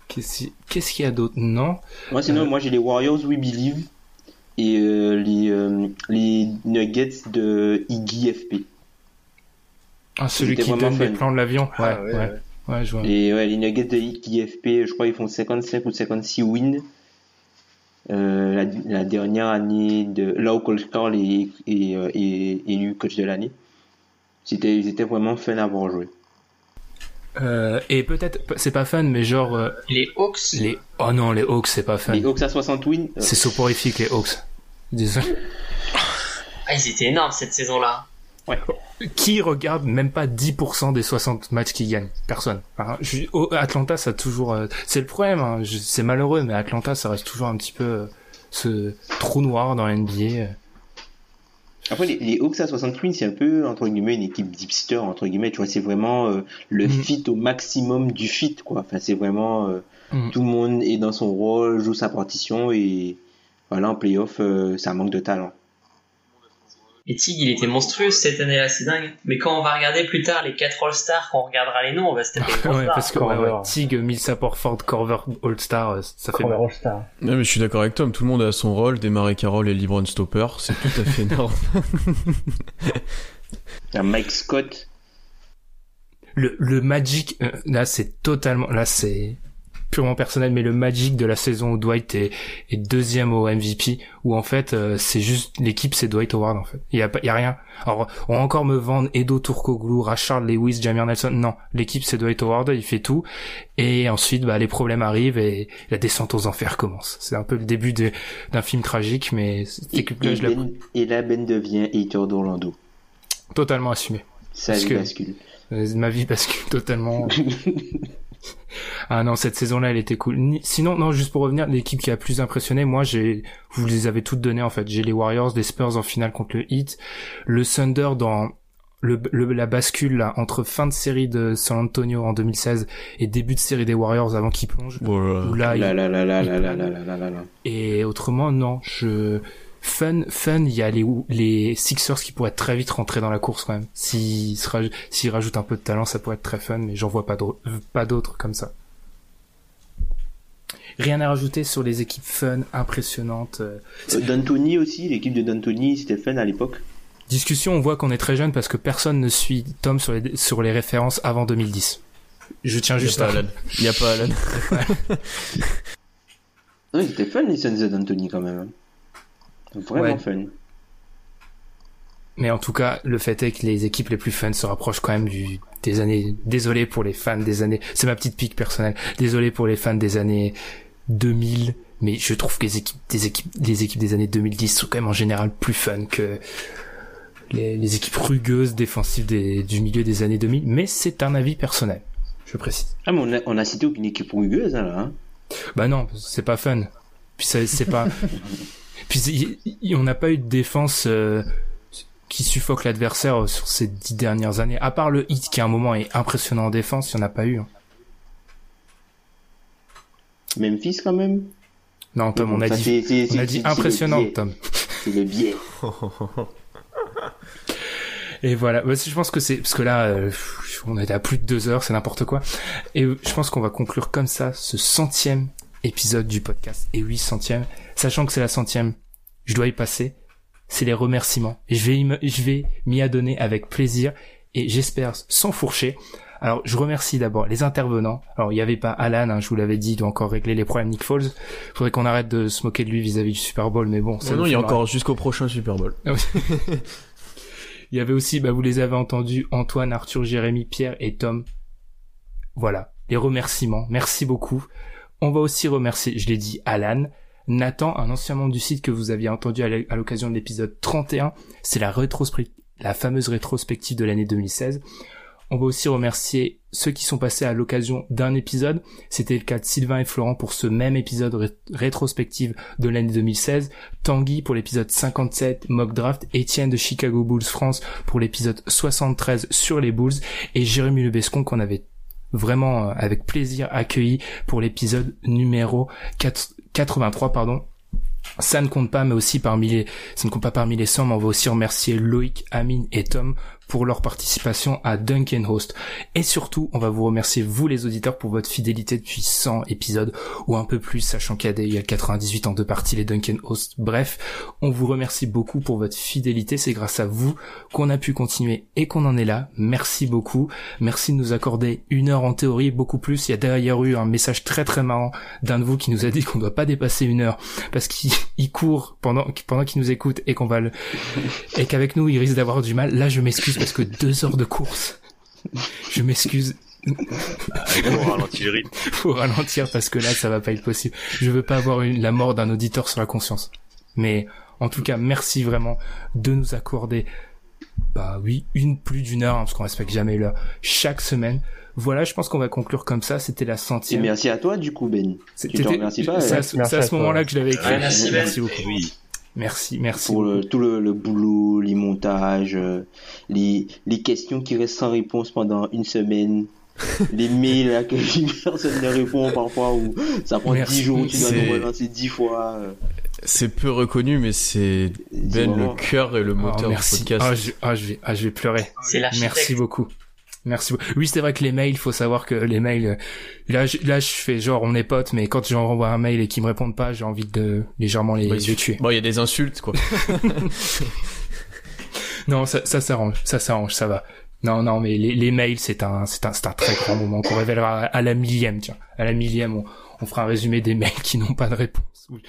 Qu'est-ce qui- qu'est-ce qu'il y a d'autre? Non. Moi, sinon, moi, j'ai les Warriors We Believe et euh, les, euh, les Nuggets de Iggy FP. Ah, celui qui donne les plans de l'avion. Ouais, Ah, ouais, ouais, ouais, ouais. je vois. Les, ouais, les Nuggets de Iggy FP, je crois, ils font 55 ou 56 wins. Euh, la, la dernière année de là où Coach Carl est, est, euh, est élu coach de l'année. C'était, ils étaient vraiment fun à voir jouer. Euh, et peut-être, c'est pas fun, mais genre euh, Les Hawks, les. Oh non, les Hawks, c'est pas fun. Les Hawks à 60 wins, euh, C'est soporifique les Hawks. Désolé. ah, ils étaient énormes cette saison-là. Qui regarde même pas 10% des 60 matchs qu'ils gagnent Personne. Enfin, je- oh, Atlanta, ça a toujours. euh, c'est le problème. hein, C'est malheureux, mais Atlanta, ça reste toujours un petit peu euh, ce trou noir dans la NBA. Après, les, les Hawks à 60 wins, c'est un peu, entre guillemets, une équipe d'hipster, entre guillemets, tu vois, c'est vraiment euh, le Mhm. fit au maximum du fit, quoi. Enfin, c'est vraiment, euh, Mhm. tout le monde est dans son rôle, joue sa partition, et voilà, en playoff, euh, ça manque de talent. Et Tig, il était monstrueux cette année-là, c'est dingue. Mais quand on va regarder plus tard les 4 All-Stars, quand on regardera les noms, on va se taper ouais, parce que ouais, ouais, Tig, Millsap, Ford, Corver, All-Star, euh, ça fait Corver. All-Star. Non, mais je suis d'accord avec Tom, tout le monde a son rôle, démarrer Carroll et LeBron Stopper, c'est tout à fait énorme. Il y a Mike Scott, Le, le Magic, euh, là, c'est totalement, là, c'est purement personnel, mais le Magic de la saison où Dwight est, est deuxième au MVP, où en fait, euh, c'est juste, l'équipe, c'est Dwight Howard, en fait. Il y a y a rien. Alors, on va encore me vendre Edo Turkoglu, Rashard Lewis, Jamir Nelson. Non. L'équipe, c'est Dwight Howard, il fait tout. Et ensuite, bah, les problèmes arrivent et la descente aux enfers commence. C'est un peu le début d'un film tragique, mais et, et je ben, et là, Ben devient hater d'Orlando. totalement assumé. Ça bascule. Ma vie bascule totalement. Ah non, cette saison-là, elle était cool. Ni- Sinon, non, juste pour revenir, l'équipe qui a plus impressionné, moi, j'ai, vous les avez toutes données en fait. J'ai les Warriors, les Spurs en finale contre le Heat, le Thunder dans le, le- la bascule là entre fin de série de San Antonio en 2016 et début de série des Warriors avant qu'ils plongent. Voilà. Où là, Là, ils- là, là, là, là, là, là, là, là, là, là. et autrement, non, je, fun, fun, il y a les, les Sixers qui pourraient très vite rentrer dans la course quand même. S'ils rajoutent un peu de talent, ça pourrait être très fun, mais j'en vois pas d'au- pas d'autres comme ça. Rien à rajouter sur les équipes fun, impressionnantes. euh. Euh, D'Antoni aussi, l'équipe de D'Antoni, c'était fun à l'époque. Discussion, on voit qu'on est très jeune parce que personne ne suit Tom sur les, sur les références avant 2010. Je tiens juste à... Alan. Il y a pas Alan. Ouais, c'était fun les Suns D'Antoni quand même. Vraiment Ouais. fun. Mais en tout cas, le fait est que les équipes les plus fun se rapprochent quand même du, des années, désolé pour les fans des années, c'est ma petite pique personnelle, désolé pour les fans des années 2000, mais je trouve que les équipes, des équipes, les équipes des années 2010 sont quand même en général plus fun que les, les équipes rugueuses défensives des, du milieu des années 2000, mais c'est un avis personnel, je précise. Ah, mais on a, on a cité aucune équipe rugueuse, hein, là. hein. Bah non, c'est pas fun. Puis c'est pas. Puis il- il- on n'a pas eu de défense euh, qui suffoque l'adversaire euh, sur ces dix dernières années. À part le hit qui à un moment est impressionnant en défense, il n'y en a pas eu. hein. Memphis quand même? Non, Tom, on a ça, dit, c'est- c'est- on a c'est- dit c'est impressionnant. Tom. C'est le biais. Et voilà, Bah, je pense que c'est parce que là, euh, on est à plus de deux heures, c'est n'importe quoi. Et je pense qu'on va conclure comme ça ce centième épisode du podcast. Et oui, centième, sachant que c'est la centième, je dois y passer. C'est les remerciements. Je vais y me- je vais m'y adonner avec plaisir et j'espère sans fourcher. Alors, je remercie d'abord les intervenants. Alors, il n'y avait pas Alan, hein, je vous l'avais dit, il doit encore régler les problèmes Nick Foles. Faudrait qu'on arrête de se moquer de lui vis-à-vis du Super Bowl, mais bon. ça Non, non, il y a encore jusqu'au prochain Super Bowl. Ah. Il y avait aussi, bah, vous les avez entendus, Antoine, Arthur, Jérémy, Pierre et Tom. Voilà, les remerciements. Merci beaucoup. On va aussi remercier, je l'ai dit, Alan, Nathan, un ancien membre du site que vous aviez entendu à l'occasion de l'épisode 31. C'est la la fameuse rétrospective de l'année 2016. On va aussi remercier ceux qui sont passés à l'occasion d'un épisode. C'était le cas de Sylvain et Florent pour ce même épisode ré- rétrospective de l'année 2016. Tanguy pour l'épisode 57 Mock Draft, Étienne de Chicago Bulls France pour l'épisode 73 sur les Bulls et Jérémy Lebescon qu'on avait vraiment euh, avec plaisir accueilli pour l'épisode numéro 4 83 pardon. Ça ne compte pas, mais aussi parmi les, ça ne compte pas parmi les 100, mais on va aussi remercier Loïc, Amine et Tom pour leur participation à Duncan Host. Et surtout, on va vous remercier, vous les auditeurs, pour votre fidélité depuis 100 épisodes, ou un peu plus, sachant qu'il y a des, il y a 98 en deux parties, les Duncan Host. Bref, on vous remercie beaucoup pour votre fidélité. C'est grâce à vous qu'on a pu continuer et qu'on en est là. Merci beaucoup. Merci de nous accorder une heure en théorie, beaucoup plus. Il y a d'ailleurs eu un message très très marrant d'un de vous qui nous a dit qu'on doit pas dépasser une heure parce qu'il il court pendant, pendant qu'il nous écoute et qu'on va le, et qu'avec nous il risque d'avoir du mal. Là, je m'excuse parce que deux heures de course. Je m'excuse. Faut ralentir le rythme. Faut ralentir parce que là, ça va pas être possible. Je veux pas avoir une, la mort d'un auditeur sur la conscience. Mais, en tout cas, merci vraiment de nous accorder, bah oui, une plus d'une heure, hein, parce qu'on respecte jamais l'heure, chaque semaine. Voilà, je pense qu'on va conclure comme ça. C'était la Et centième. merci à toi, du coup, Ben. Tu te C'était- remercies pas C'est à, ce- à moment-là que je l'avais écrit. Ouais, merci, merci beaucoup. Oui. Merci, merci. pour le, tout le, le boulot, les montages, euh, les, les questions qui restent sans réponse pendant une semaine, les mails là, que personne ne répond parfois, ou ça prend Merci. 10 jours, tu dois nous relancer 10 fois. euh. C'est peu reconnu, mais c'est Ben vraiment. le cœur et le Oh, moteur du merci. podcast. Ah, je, ah, je vais, ah, je vais pleurer. Merci beaucoup. Merci beaucoup. Oui, c'est vrai que les mails, faut savoir que les mails, euh, là, je, là, je fais genre on est potes, mais quand j'en renvoie un mail et qu'ils me répondent pas, j'ai envie de légèrement les, Bon, les tuer. Bon, il y a des insultes, quoi. Non, ça, ça s'arrange, ça s'arrange, ça va. Non, non, mais les, les mails, c'est un, c'est un, c'est un très grand moment qu'on révélera à, à la millième, tiens. À la millième, on, on fera un résumé des mails qui n'ont pas de réponse. Oui.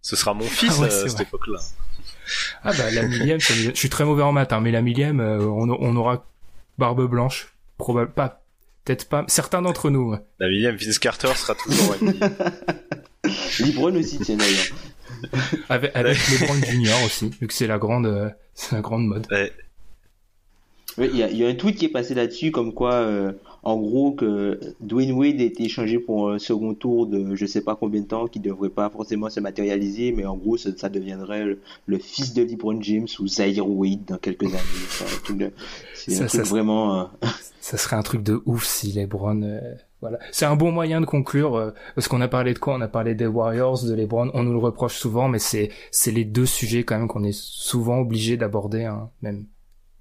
Ce sera mon fils Ah ouais, euh, à cette vrai. époque-là. Ah bah la millième, ça je suis très mauvais en maths, hein, mais la millième, euh, on, on aura barbe blanche, probable pas, peut-être pas, certains d'entre nous. La millième, Vince Carter sera toujours. Libron aussi, tiens d'ailleurs. Avec, avec LeBron Junior aussi, vu que c'est la grande, euh, c'est la grande mode. Ouais. Ouais, Il y, a, il y a un tweet qui est passé là-dessus, comme quoi, euh, en gros que Dwayne Wade a été échangé pour un second tour de je sais pas combien de temps qui devrait pas forcément se matérialiser mais en gros ça, ça deviendrait le, le fils de LeBron James ou Zaire Wade dans quelques années c'est ça- vraiment euh, Ça serait un truc de ouf si LeBron. euh, voilà, c'est un bon moyen de conclure euh, parce qu'on a parlé de quoi? On a parlé des Warriors, de LeBron. On nous le reproche souvent, mais c'est c'est les deux sujets quand même qu'on est souvent obligé d'aborder, hein, même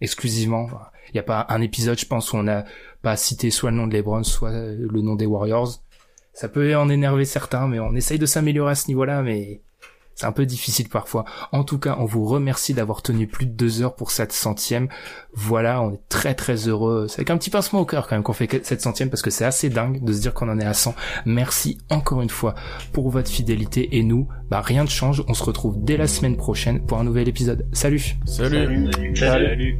exclusivement. Il n'y a pas un épisode, je pense, où on n'a pas cité soit le nom de LeBron, soit le nom des Warriors. Ça peut en énerver certains, mais on essaye de s'améliorer à ce niveau-là, mais c'est un peu difficile parfois. En tout cas, on vous remercie d'avoir tenu plus de deux heures pour cette centième. Voilà, on est très très heureux. C'est avec un petit pincement au cœur quand même qu'on fait cette centième parce que c'est assez dingue de se dire qu'on en est à 100. Merci encore une fois pour votre fidélité et nous, bah rien ne change. On se retrouve dès la semaine prochaine pour un nouvel épisode. Salut. Salut. Salut.